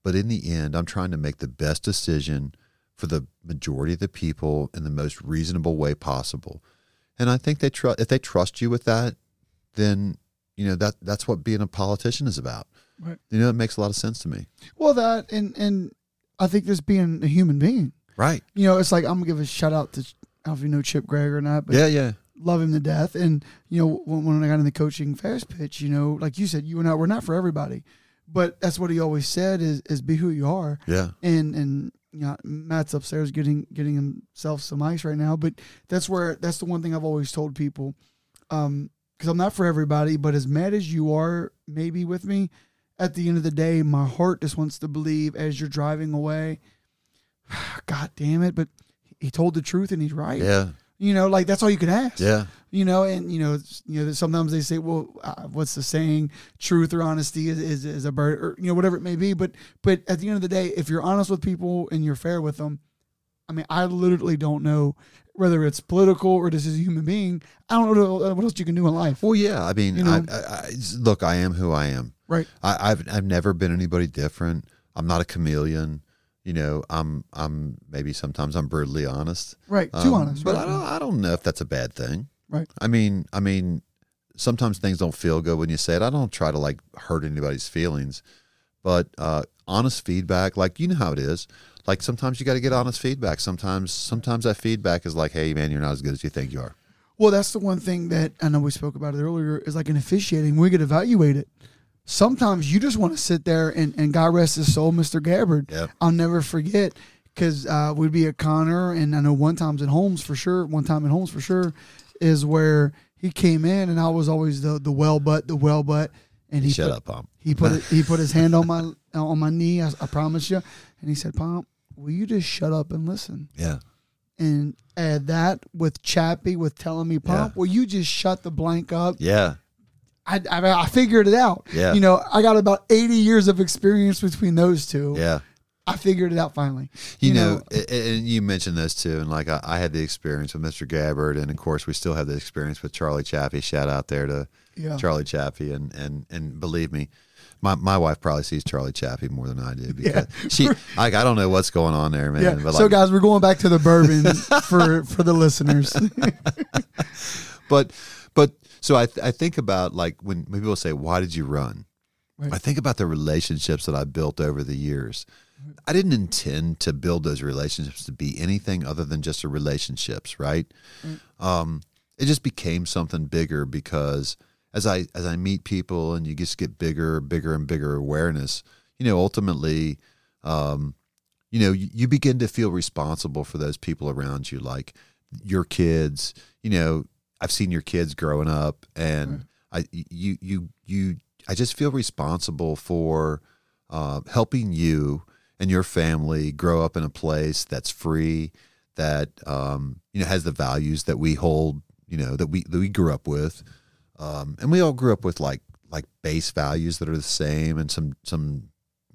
But in the end i'm trying to make the best decision for the majority of the people in the most reasonable way possible. And i think they trust if they trust you with that then you know that that's what being a politician is about. Right. you know it makes a lot of sense to me. Well, that and and I think just being a human being. right You know, it's like I'm gonna give a shout out to I don't know if you know Chip Gregg or not, but yeah yeah love him to death. And you know, when, when I got in the coaching fast pitch, you know, like you said, you and I we're not for everybody, but that's what he always said is is be who you are. yeah And and you know, Matt's upstairs getting getting himself some ice right now, but that's where that's the one thing I've always told people, um, because I'm not for everybody, but as mad as you are, maybe with me, at the end of the day, my heart just wants to believe as you're driving away. God damn it! But he told the truth and he's right. yeah You know, like that's all you can ask. yeah You know, and you know, you know, sometimes they say, "Well, uh, what's the saying? Truth or honesty is, is is a bird, or you know, whatever it may be." But but at the end of the day, if you're honest with people and you're fair with them, I mean, I literally don't know whether it's political or just as a human being. I don't know what else you can do in life. Well, yeah. I mean, You know? I, I, I, look, I am who I am. Right. I, I've I've never been anybody different. I'm not a chameleon. You know, I'm I'm maybe sometimes I'm brutally honest. Right. Too Um, honest. but right. I don't I don't know if that's a bad thing. Right. I mean, I mean, sometimes things don't feel good when you say it. I don't try to like hurt anybody's feelings, but uh, honest feedback, like you know how it is. Like sometimes you got to get honest feedback. Sometimes sometimes that feedback is like, hey man, you're not as good as you think you are. Well, that's the one thing that I know we spoke about it earlier is like in officiating, we could evaluate evaluated. Sometimes you just want to sit there and, and God rest his soul, Mr. Gabbard. Yep. I'll never forget because uh, we'd be at Conner, and I know one time's in Holmes for sure. One time in Holmes for sure is where he came in, and I was always the the well butt, the well butt, and he Shut put, up, Pump. He put he put his hand on my on my knee. I, I promise you, and he said, "Pomp, will you just shut up and listen?" Yeah. and add that with Chappie with telling me, Pump, Yeah. will you just shut the blank up? Yeah. I, I, I figured it out. Yeah. You know, I got about 80 years of experience between those two. Yeah. I figured it out finally. You, You know, know- and you mentioned this too, and like I, I had the experience with Mr. Gabbard, and of course we still have the experience with Charlie Chaffee. Shout out there to Yeah. Charlie Chaffee, and and and believe me, my my wife probably sees Charlie Chaffee more than I do because she like I don't know what's going on there, man. Yeah. But so, like, guys, we're going back to the bourbon for for the listeners. but but so I th- I think about like when, when people say, "Why did you run?" Right. I think about the relationships that I built over the years, I didn't intend to build those relationships to be anything other than just a relationships, right? Um, it just became something bigger because as I as I meet people and you just get bigger, bigger and bigger awareness, you know, ultimately, um, you know, you, you begin to feel responsible for those people around you, like your kids. You know, I've seen your kids growing up, and I you you you I just feel responsible for uh, helping you and your family grow up in a place that's free, that um, you know has the values that we hold, you know that we that we grew up with, um, and we all grew up with like like base values that are the same, and some some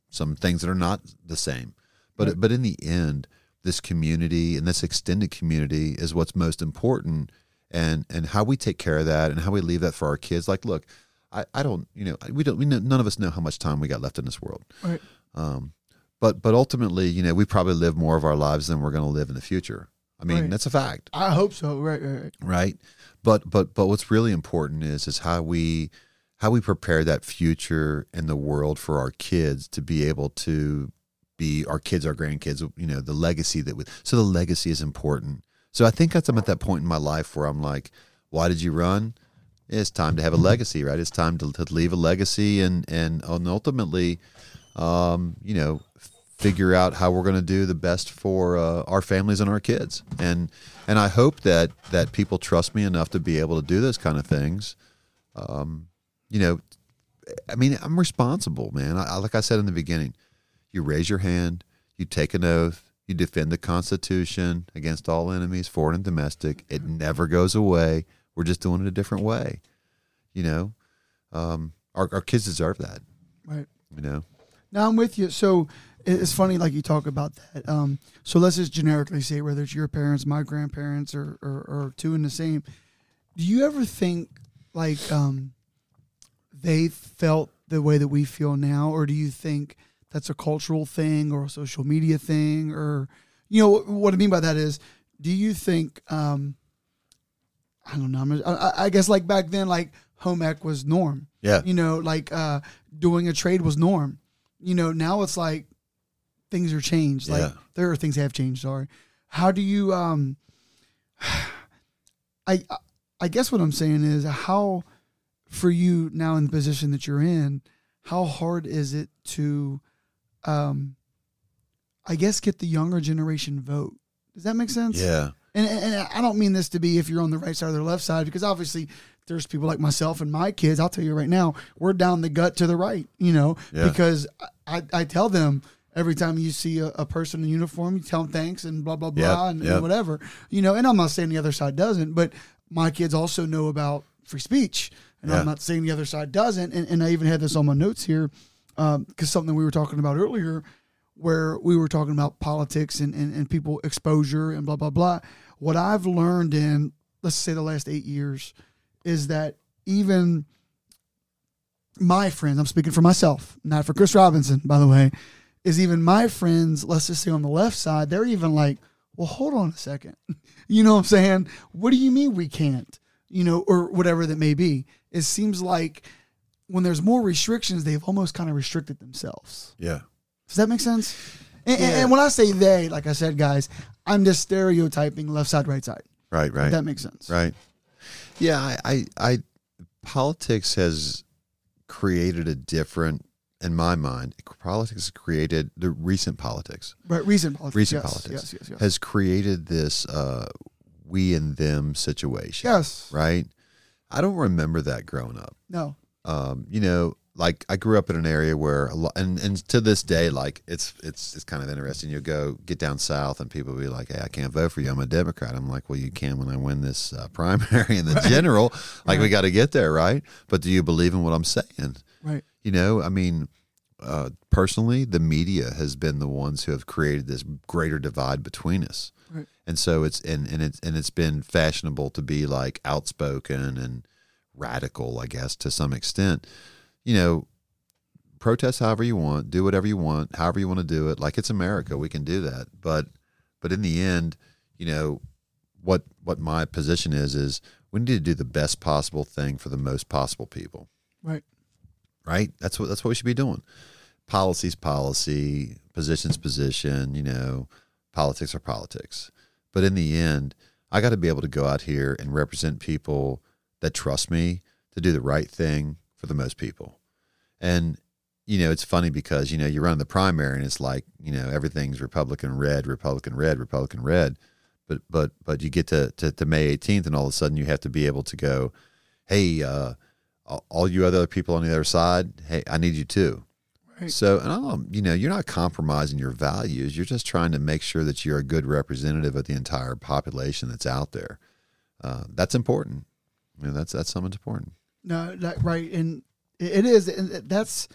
some things that are not the same. But but in the end, this community and this extended community is what's most important, and and how we take care of that and how we leave that for our kids. Like, look, I, I don't you know we don't we know, none of us know how much time we got left in this world. Right. Um, but but ultimately, you know, we probably live more of our lives than we're going to live in the future. I mean, Right. that's a fact, I hope so. Right, right, right. right? But but but what's really important is is how we how we prepare that future in the world for our kids to be able to be our kids, our grandkids, you know, the legacy that we. So the legacy is important. So I think that's I'm at that point in my life where I'm like, why did you run? It's time to have a legacy, right? It's time to, to leave a legacy and and and ultimately, um, you know, figure out how we're going to do the best for uh, our families and our kids. And and I hope that that people trust me enough to be able to do those kind of things. Um, you know, I mean, I'm responsible, man. I- like I said in the beginning, you raise your hand, you take an oath, you defend the Constitution against all enemies, foreign and domestic. It never goes away. We're just doing it a different way. You know, um, our, our kids deserve that. Right. You know, Now I'm with you. So it's funny, like you talk about that. Um, so let's just generically say whether it's your parents, my grandparents, or, or, or two in the same. Do you ever think like um, they felt the way that we feel now, or do you think that's a cultural thing or a social media thing, or you know what I mean by that is, do you think um, I don't know. I, I- I guess like back then, like home ec was norm yeah, you know like uh doing a trade was norm you know now it's like things are changed like Yeah. there are things that have changed sorry how do you um i i guess what i'm saying is how for you now in the position that you're in how hard is it to um i guess get the younger generation vote does that make sense yeah, and, and I don't mean this to be if you're on the right side or the left side, because obviously there's people like myself and my kids. I'll tell you right now, we're down the gut to the right, you know, Yeah. because I, I tell them every time you see a, a person in uniform, you tell them thanks and blah, blah, blah, Yep, and, yep. and whatever, you know, and I'm not saying the other side doesn't, but my kids also know about free speech. And Yeah. I'm not saying the other side doesn't. And, and I even had this on my notes here Um, because something we were talking about earlier where we were talking about politics and, and, and people exposure and blah blah blah. What i've learned in let's say the last eight years is that even my friends i'm speaking for myself not for chris robinson by the way is even my friends let's just say on the left side they're even like well hold on a second. You know what i'm saying? What do you mean we can't? You know or whatever that may be. It seems like when there's more restrictions they've almost kind of restricted themselves yeah, does that make sense? And, and- Yeah. and when I say they, like I said, guys, I'm just stereotyping left side, right side. right, If right. that makes sense. Right. Yeah, I, I, I, politics has created a different, in my mind, politics has created the recent politics Right. Recent politics. Recent yes, politics. Yes. Yes. Yes. has created this uh, we and them situation. yes. Right. I don't remember that growing up. No. Um, you know, like I grew up in an area where a lot, and, and to this day, like it's it's it's kind of interesting. You go get down south, and people be like, "Hey, I can't vote for you. I'm a Democrat." I'm like, "Well, you can when I win this uh, primary and the general. Like, we got to get there, right? But do you believe in what I'm saying? Right. You know, I mean, uh, personally, the media has been the ones who have created this greater divide between us. Right. And so it's and, and it's and it's been fashionable to be like outspoken and radical, I guess, to some extent. You know, protest however you want, do whatever you want, however you want to do it. Like it's America, we can do that. But but in the end, you know, what what my position is is we need to do the best possible thing for the most possible people Right. right? That's what that's what we should be doing. policy's policy, position's position, you know, politics are politics. But in the end, I got to be able to go out here and represent people that trust me to do the right thing for the most people. And you know, it's funny because you know you run the primary and it's like you know everything's Republican red, Republican red, Republican red, but but but you get to to, to May 18th and all of a sudden you have to be able to go, hey, uh, all you other people on the other side, hey, I need you too. Right. So, and I'm, you know, you're not compromising your values. You're just trying to make sure that you're a good representative of the entire population that's out there. Uh, that's important. Know, that's that's something important. No, that, right, and it it is, and that's.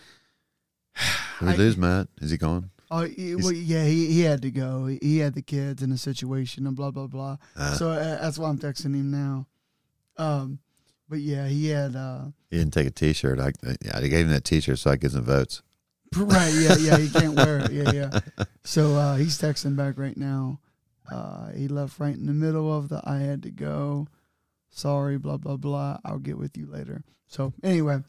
Did we I- lose Matt? Is he gone? Oh, he- well, yeah, he, he had to go. He, he had the kids in the situation and blah blah blah. Uh, so uh, that's why I'm texting him now. Um, but yeah, he had. Uh, he didn't take a T-shirt. I, I gave him that T-shirt so I get some votes. right, yeah, yeah, he can't wear it. Yeah, yeah. So uh, he's texting back right now. Uh, he left right in the middle of the I had to go. Sorry, blah blah blah. I'll get with you later. So anyway,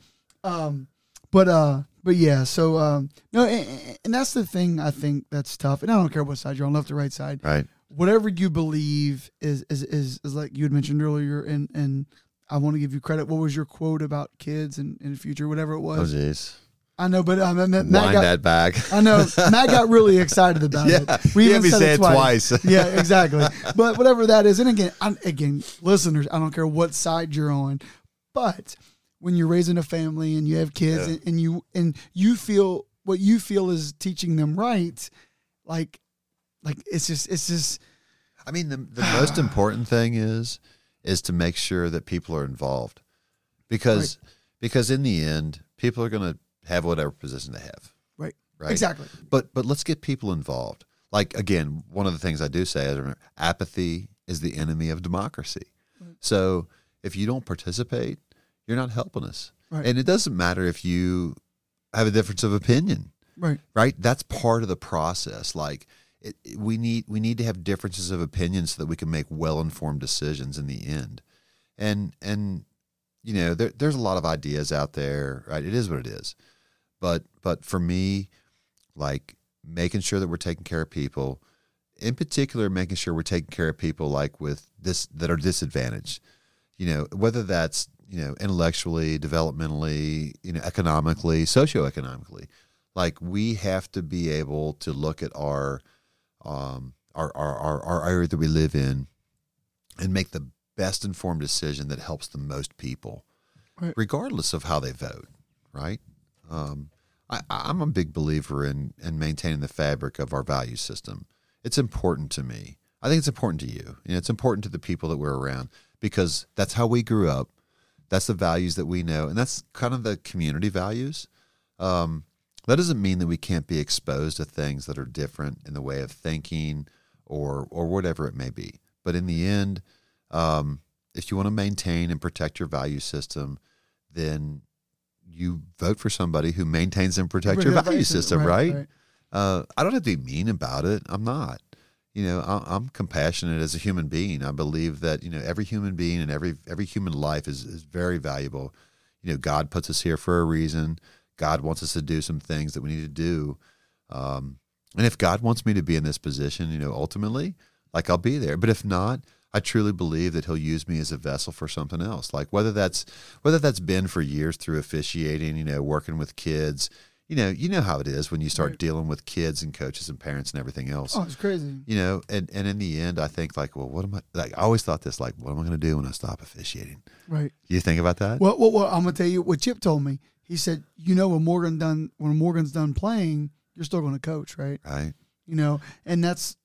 um, but uh, but yeah. So um, no, and, and that's the thing I think that's tough. And I don't care what side you're on, left or right side. Right. Whatever you believe is is is, is like you had mentioned earlier, and and I want to give you credit. What was your quote about kids and in the future, whatever it Oh, was? I know, but um, Matt, Matt Wind got, that back. I know Matt got really excited about yeah. it. We yeah, even said it it twice. yeah, exactly. But whatever that is, and again, I'm, again, listeners, I don't care what side you're on, but when you're raising a family and you have kids Yeah. and, and you and you feel what you feel is teaching them right, like, like it's just it's just I mean, the, the most important thing is is to make sure that people are involved, because because in the end, people are going to have whatever position they have. Right. Right. exactly But but let's get people involved. Like again, one of the things I do say is remember, apathy is the enemy of democracy. Mm-hmm. So if you don't participate, you're not helping us. Right. And it doesn't matter if you have a difference of opinion right. right that's part of the process like it, it- we need we need to have differences of opinion so that we can make well-informed decisions in the end and and you know there, there's a lot of ideas out there right it is what it is but but for me like making sure that we're taking care of people in particular making sure we're taking care of people like with this that are disadvantaged. You know whether that's you know intellectually developmentally you know economically socioeconomically. Like we have to be able to look at our um our our, our, our area that we live in and make the best informed decision that helps the most people Right. regardless of how they vote right um I, I'm a big believer in in maintaining the fabric of our value system. It's important to me. I think it's important to you. Know, it's important to the people that we're around because that's how we grew up. That's the values that we know, and that's kind of the community values. Um, that doesn't mean that we can't be exposed to things that are different in the way of thinking or or whatever it may be. But in the end, um, if you want to maintain and protect your value system, then you vote for somebody who maintains and protects your value system, right? Uh, I don't have to be mean about it. I'm not. You know, I- I'm compassionate as a human being. I believe that you know every human being and every every human life is is very valuable. You know, God puts us here for a reason. God wants us to do some things that we need to do. Um, and if God wants me to be in this position, you know, ultimately, like I'll be there. But if not, I truly believe that He'll use me as a vessel for something else. Like whether that's whether that's been for years through officiating, you know, working with kids. You know, you know how it is when you start Right. dealing with kids and coaches and parents and everything else Oh, it's crazy. you know and and in the end i think like well what am i like i always thought this like what am i going to do when i stop officiating Right. you think about that Well, well, well, I'm gonna tell you what Chip told me. He said, you know, when Morgan done when Morgan's done playing, you're still going to coach, right? right You know, and that's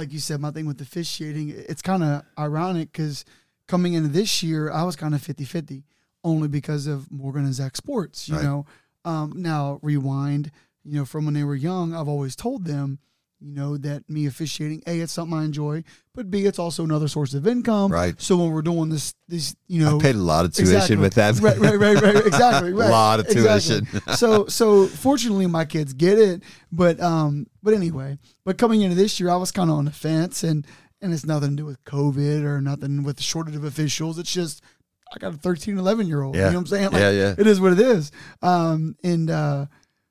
like you said, my thing with officiating. It's kind of ironic because coming into this year, I was kind of 50-50 only because of Morgan and Zach Sports. You Right. know, um, now rewind. You know, from when they were young, I've always told them. You know that me officiating, a it's something I enjoy, but b it's also another source of income. Right. So when we're doing this, this you know, i paid a lot of tuition Exactly. with that right, right, right, right, exactly, right. a lot of Exactly. tuition so, so fortunately, my kids get it, but um, but anyway, but coming into this year, I was kind of on the fence, and and it's nothing to do with COVID or nothing with the shortage of officials. It's just I got a 13, 11 year old. Yeah. You know what I'm saying? Like, yeah yeah It is what it is. Um, and uh,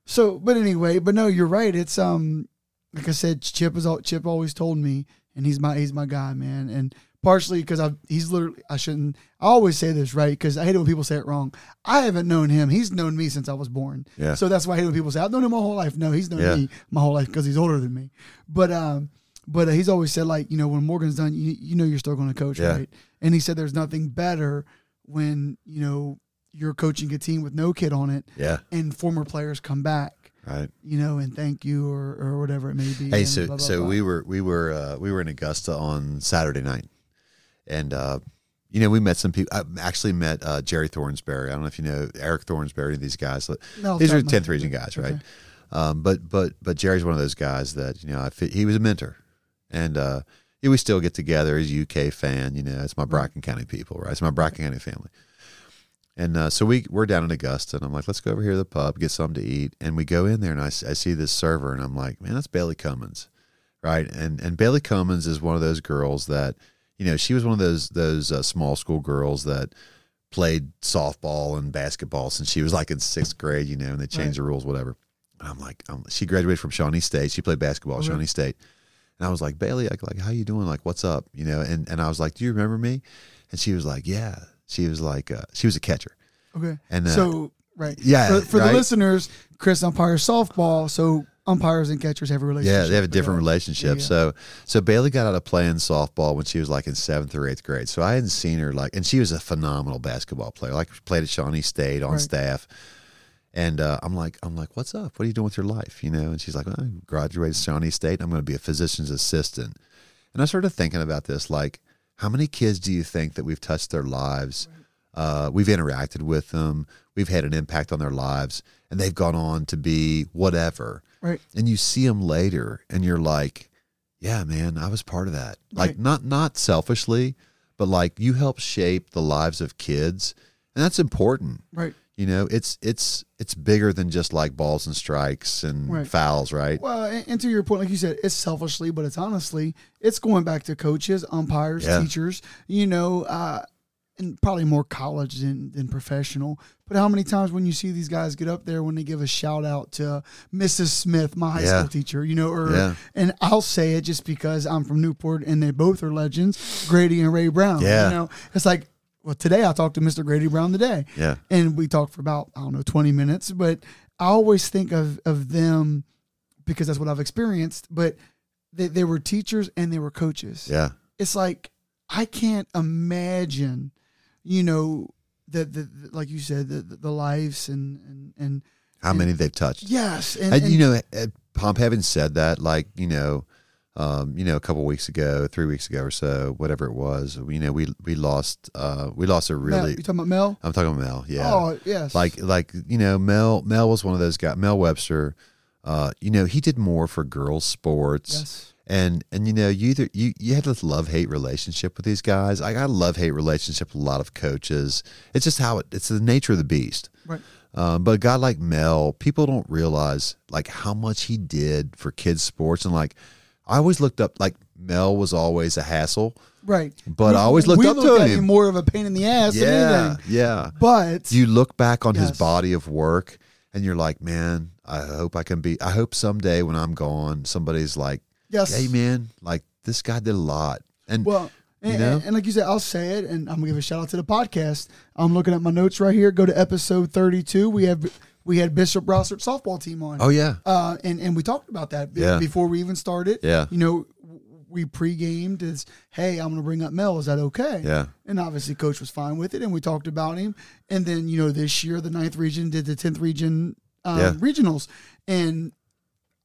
So, but anyway, but no, you're right. It's um, like I said, Chip is all Chip always told me, and he's my he's my guy, man. And partially because I he's literally I shouldn't I always say this right because I hate it when people say it wrong. I haven't known him. He's known me since I was born. Yeah. So that's why I hate when people say I've known him my whole life. No, he's known Yeah. me my whole life because he's older than me. But um, but uh, he's always said like you know when Morgan's done, you you know you're still going to coach, Yeah. right? And he said there's nothing better when you know you're coaching a team with no kid on it Yeah. and former players come back Right. you know, and thank you or, or whatever it may be. Hey, so blah, blah, so blah. we were we were uh, we were in Augusta on Saturday night, and uh, you know we met some people. I actually met uh, Jerry Thornsberry. I don't know if you know Eric Thornsberry. These guys, No, these are tenth region guys, right? Okay. Um, but but but Jerry's one of those guys that you know I he was a mentor, and uh, yeah, we still get together. He's a UK fan. You know, it's my Bracken County people, right? It's my Bracken County family. And uh, so we we're down in Augusta, and I'm like, let's go over here to the pub, get something to eat. And we go in there, and I, I see this server, and I'm like, man, that's Bailey Cummins, right? And and Bailey Cummins is one of those girls that, you know, she was one of those those uh, small school girls that played softball and basketball since she was like in sixth grade, you know, and they changed the rules, whatever. And I'm like, um, she graduated from Shawnee State. She played basketball at. Shawnee State. And I was like, Bailey, like, like, how you doing? Like, what's up? You know, and, and I was like, do you remember me? And she was like, yeah. She was like, uh, she was a catcher. Okay. And uh, so, right. yeah, For, for right? the listeners, Chris umpires softball, so umpires and catchers have a relationship. Yeah, they have a different Yeah. relationship. Yeah. So, so Bailey got out of playing softball when she was like in seventh or eighth grade. So I hadn't seen her like, and she was a phenomenal basketball player. Like played at Shawnee State on Right. staff. And uh, I'm like, I'm like, what's up? What are you doing with your life? You know? And she's like, well, I graduated Shawnee State. I'm going to be a physician's assistant. And I started thinking about this, like, how many kids do you think that we've touched their lives? Uh, we've interacted with them. We've had an impact on their lives, and they've gone on to be whatever Right. and you see them later and you're like yeah man i was part of that like Right. not not selfishly but like you help shape the lives of kids and that's important Right. You know it's it's it's bigger than just like balls and strikes and Right. fouls right Well, and, to your point, like you said, it's selfishly, but it's honestly, it's going back to coaches, umpires, Yeah. teachers, you know, uh, and probably more college than, than professional. But how many times when you see these guys get up there when they give a shout out to Mrs. Smith, my high Yeah. school teacher, you know, or Yeah. and I'll say it just because I'm from Newport and they both are legends, Grady and Ray Brown. Yeah. You know, it's like, well, today I talked to Mr. Grady Brown today yeah and we talked for about I don't know twenty minutes. But I always think of of them because that's what I've experienced. But they, they were teachers and they were coaches. yeah It's like I can't imagine, you know, the the, the like you said the the, lives and and and how many they've touched yes and, and, and- you know pomp having said that like you know um, you know, a couple weeks ago, three weeks ago or so, whatever it was, you know, we we lost, uh, we lost a really. you talking about Mel? I'm talking about Mel, yeah. Oh yes, like like you know mel mel was one of those guys mel webster uh you know he did more for girls sports. Yes, and and you know you either you you had this love hate relationship with these guys. I got a love hate relationship with a lot of coaches. It's just how it it's the nature of the beast. Right, um, but a guy like mel people don't realize like how much he did for kids sports. And like i always looked up like mel was always a hassle right. But I always looked we up to looked at him. more of a pain in the ass yeah yeah But you look back on his body of work and you're like, man, I hope I can be. I hope someday when I'm gone, somebody's like, yes, hey, man, like this guy did a lot. And Well, and, You know? and, and like you said, I'll say it, and I'm gonna give a shout out to the podcast. I'm looking at my notes right here. Go to episode 32. We have we had Bishop Brossart softball team on. oh yeah, Uh, and and we talked about that Yeah. before we even started. Yeah. you know, we pre-gamed as, hey, I'm gonna bring up Mel. Is that okay? yeah, And obviously, coach was fine with it, and we talked about him. And then you know, this year the ninth region did the tenth region um, Yeah. regionals, and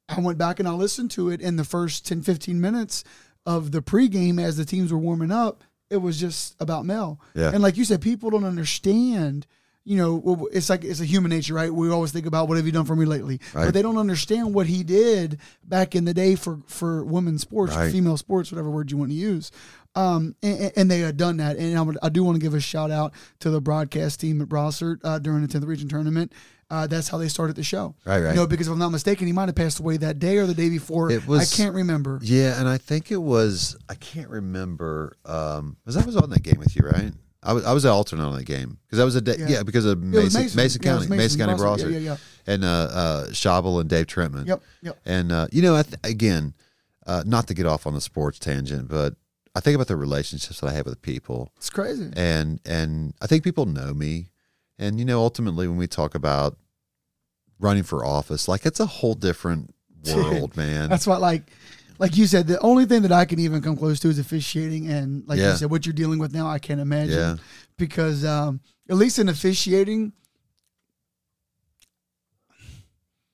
I went back and I listened to it. In the first 10, 15 minutes of the pregame, as the teams were warming up, it was just about Mel. Yeah. And like you said, people don't understand. You know, it's like it's a human nature, right? We always think about what have you done for me lately, Right. but they don't understand what he did back in the day for for women's sports, Right. female sports, whatever word you want to use. Um, and, and they had done that. And I, would, I do want to give a shout out to the broadcast team at Brossart uh, during the 10th region tournament. Uh, that's how they started the show. Right, right. You know, because if I'm not mistaken, he might have passed away that day or the day before. It was- I can't remember. yeah. And I think it was. I can't remember. Um, because I was on that game with you, right? I was I was an alternate on that game because I was a day, Yeah. yeah. because of Mason, Mason. Mason, Yeah, County Mason, County Brossart. Brossart Yeah, yeah, and uh, uh, Shabel and Dave Trentman. Yep, yep. And uh, you know, I th- again, uh, not to get off on the sports tangent, but I think about the relationships that I have with people, It's crazy. and and I think people know me, and you know, ultimately, when we talk about running for office, like it's a whole different world, man. That's what like, like you said, the only thing that I can even come close to is officiating, and like Yeah. you said, what you're dealing with now, I can't imagine. Yeah. Because um, at least in officiating,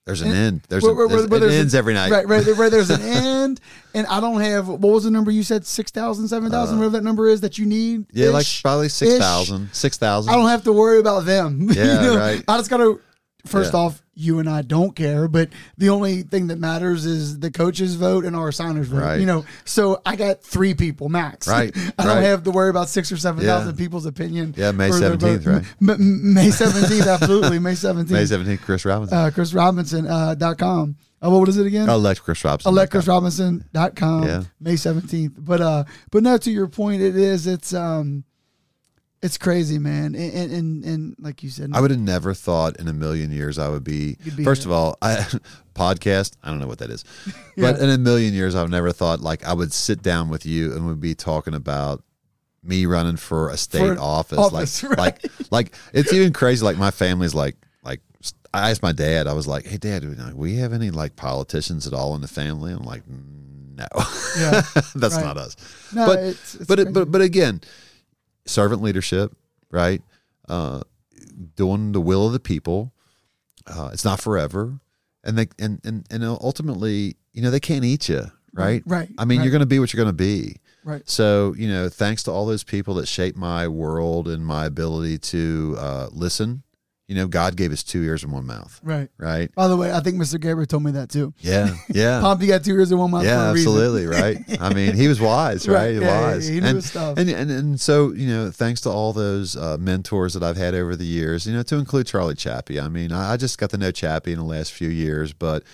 There's an And- end. There's, where- where- there's where it there's a- ends every night. right, right, where there's an end, and I don't have what was the number you said, 6,000, 7,000, whatever that number is that you need. Uh, Yeah, like probably 6,000. 6,000. I don't have to worry about them. You Yeah, know? right. I just gotta. First Yeah. off, you and I don't care, but the only thing that matters is the coaches vote and our signers vote. Right. You know, so I got three people max. Right, I don't right. have to worry about six or seven thousand Yeah. people's opinion. Yeah, May 17th, right? M- May seventeenth, absolutely. May seventeenth. May 17th, Chris Robinson. Uh, Chris Robinson uh, dot com. Uh, what is it again? Elect Chris Robinson. electchrisrobinson.com Yeah. may 17th but uh but now to your point it is it's um it's crazy man and and and, and like you said I would have never thought in a million years I would be. Be first here. of all, I podcast. I don't know what that is, Yeah. but in a million years, I've never thought like I would sit down with you and would be talking about me running for a state For office. office, like, right. like, like it's even crazy. Like my family's like, like I asked my dad. I was like, "Hey, Dad, do we have any like politicians at all in the family?" I'm like, "No, Yeah, that's right. not us." no but it's, it's but it, but but again, servant leadership, right? Uh, doing the will of the people. Uh, it's not forever, and they and and and ultimately, you know, they can't eat you, right? right I mean, right, you're going to be what you're going to be. right So you know, thanks to all those people that shaped my world and my ability to uh, listen. You know, God gave us two ears and one mouth, right right? by the way i think mr gabriel told me that too Yeah, yeah. Pompey got two ears and one mouth yeah, for a reason. absolutely, right. I mean, he was wise, right? Right, He yeah, wise. yeah, he knew and, stuff. and and and so you know, thanks to all those uh, mentors that I've had over the years, you know, to include Charlie Chappie. I mean, I, I just got to know Chappie in the last few years, but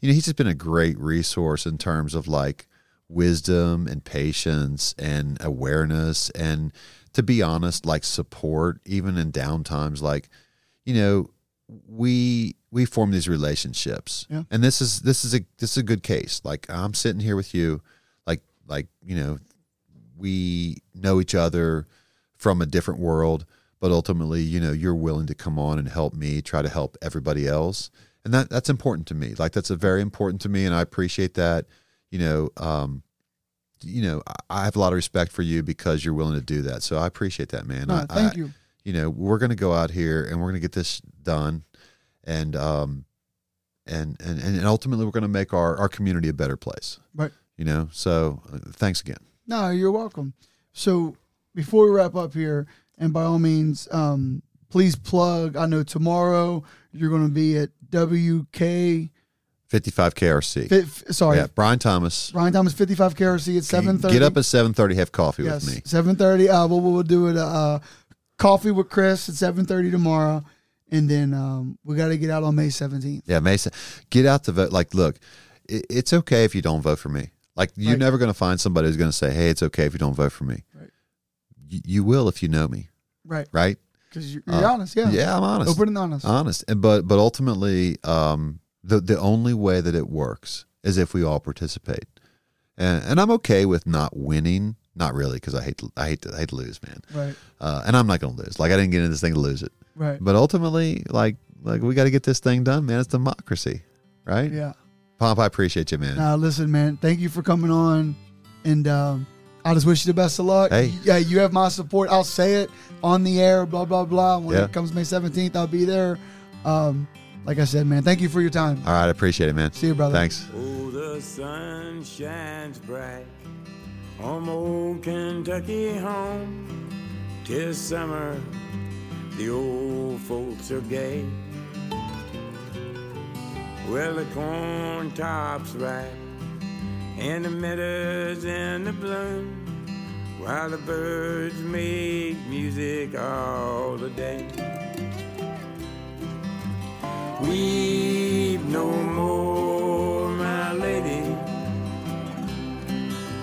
you know, he's just been a great resource in terms of like wisdom and patience and awareness and to be honest, like support even in down times. Like, you know, we we form these relationships, Yeah. and this is this is a this is a good case. Like I'm sitting here with you, like like you know, we know each other from a different world, but ultimately, you know, you're willing to come on and help me try to help everybody else, and that that's important to me. Like that's a very important to me, and I appreciate that. You know, um, you know, I- have a lot of respect for you because you're willing to do that. So I appreciate that, man. No, I, thank I- you you know, we're going to go out here and we're going to get this done, and um, and and and ultimately we're going to make our our community a better place. Right. You know, so uh, thanks again. no you're welcome so before we wrap up here and by all means um please plug i know tomorrow you're going to be at wk 55 KRC. F- sorry Yeah, Brian Thomas. Brian Thomas 55 KRC at 7:30. Get up at 7:30. Have coffee yes, with me. 7:30. Uh, we'll, we'll do it. Uh, coffee with Chris at 7:30 tomorrow, and then um, we got to get out on May 17th. Yeah, Mason. Get out to vote. Like, look, it, it's okay if you don't vote for me. Like, you're Right. never going to find somebody who's going to say, "Hey, it's okay if you don't vote for me." Right. You, you will if you know me, Right, right? because you're, you're Uh, honest. Yeah, Yeah, I'm honest. open and honest. honest and but but ultimately um the the only way that it works is if we all participate and and i'm okay with not winning not really because i hate to, i hate to I hate to lose man right, uh and i'm not gonna lose like i didn't get into this thing to lose it right. but ultimately like like we got to get this thing done man it's democracy right Yeah. pomp i appreciate you man Now, listen, man. Thank you for coming on, and um, I just wish you the best of luck. Hey. Yeah, you have my support. I'll say it on the air. Blah blah blah. When Yeah. it comes May 17th, I'll be there. Um, like I said, man. Thank you for your time. all right i appreciate it man See you, brother. thanks Oh, on old Kentucky home. Tis summer, the old folks are gay. Well, the corn tops ripe and the meadows in the bloom, while the birds make music all the day. Weep no more, my lady.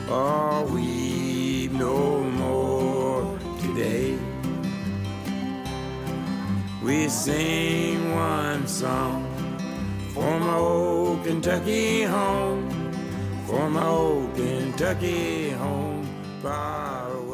Are we no more today? We sing one song for my old Kentucky home, for my old Kentucky home far away.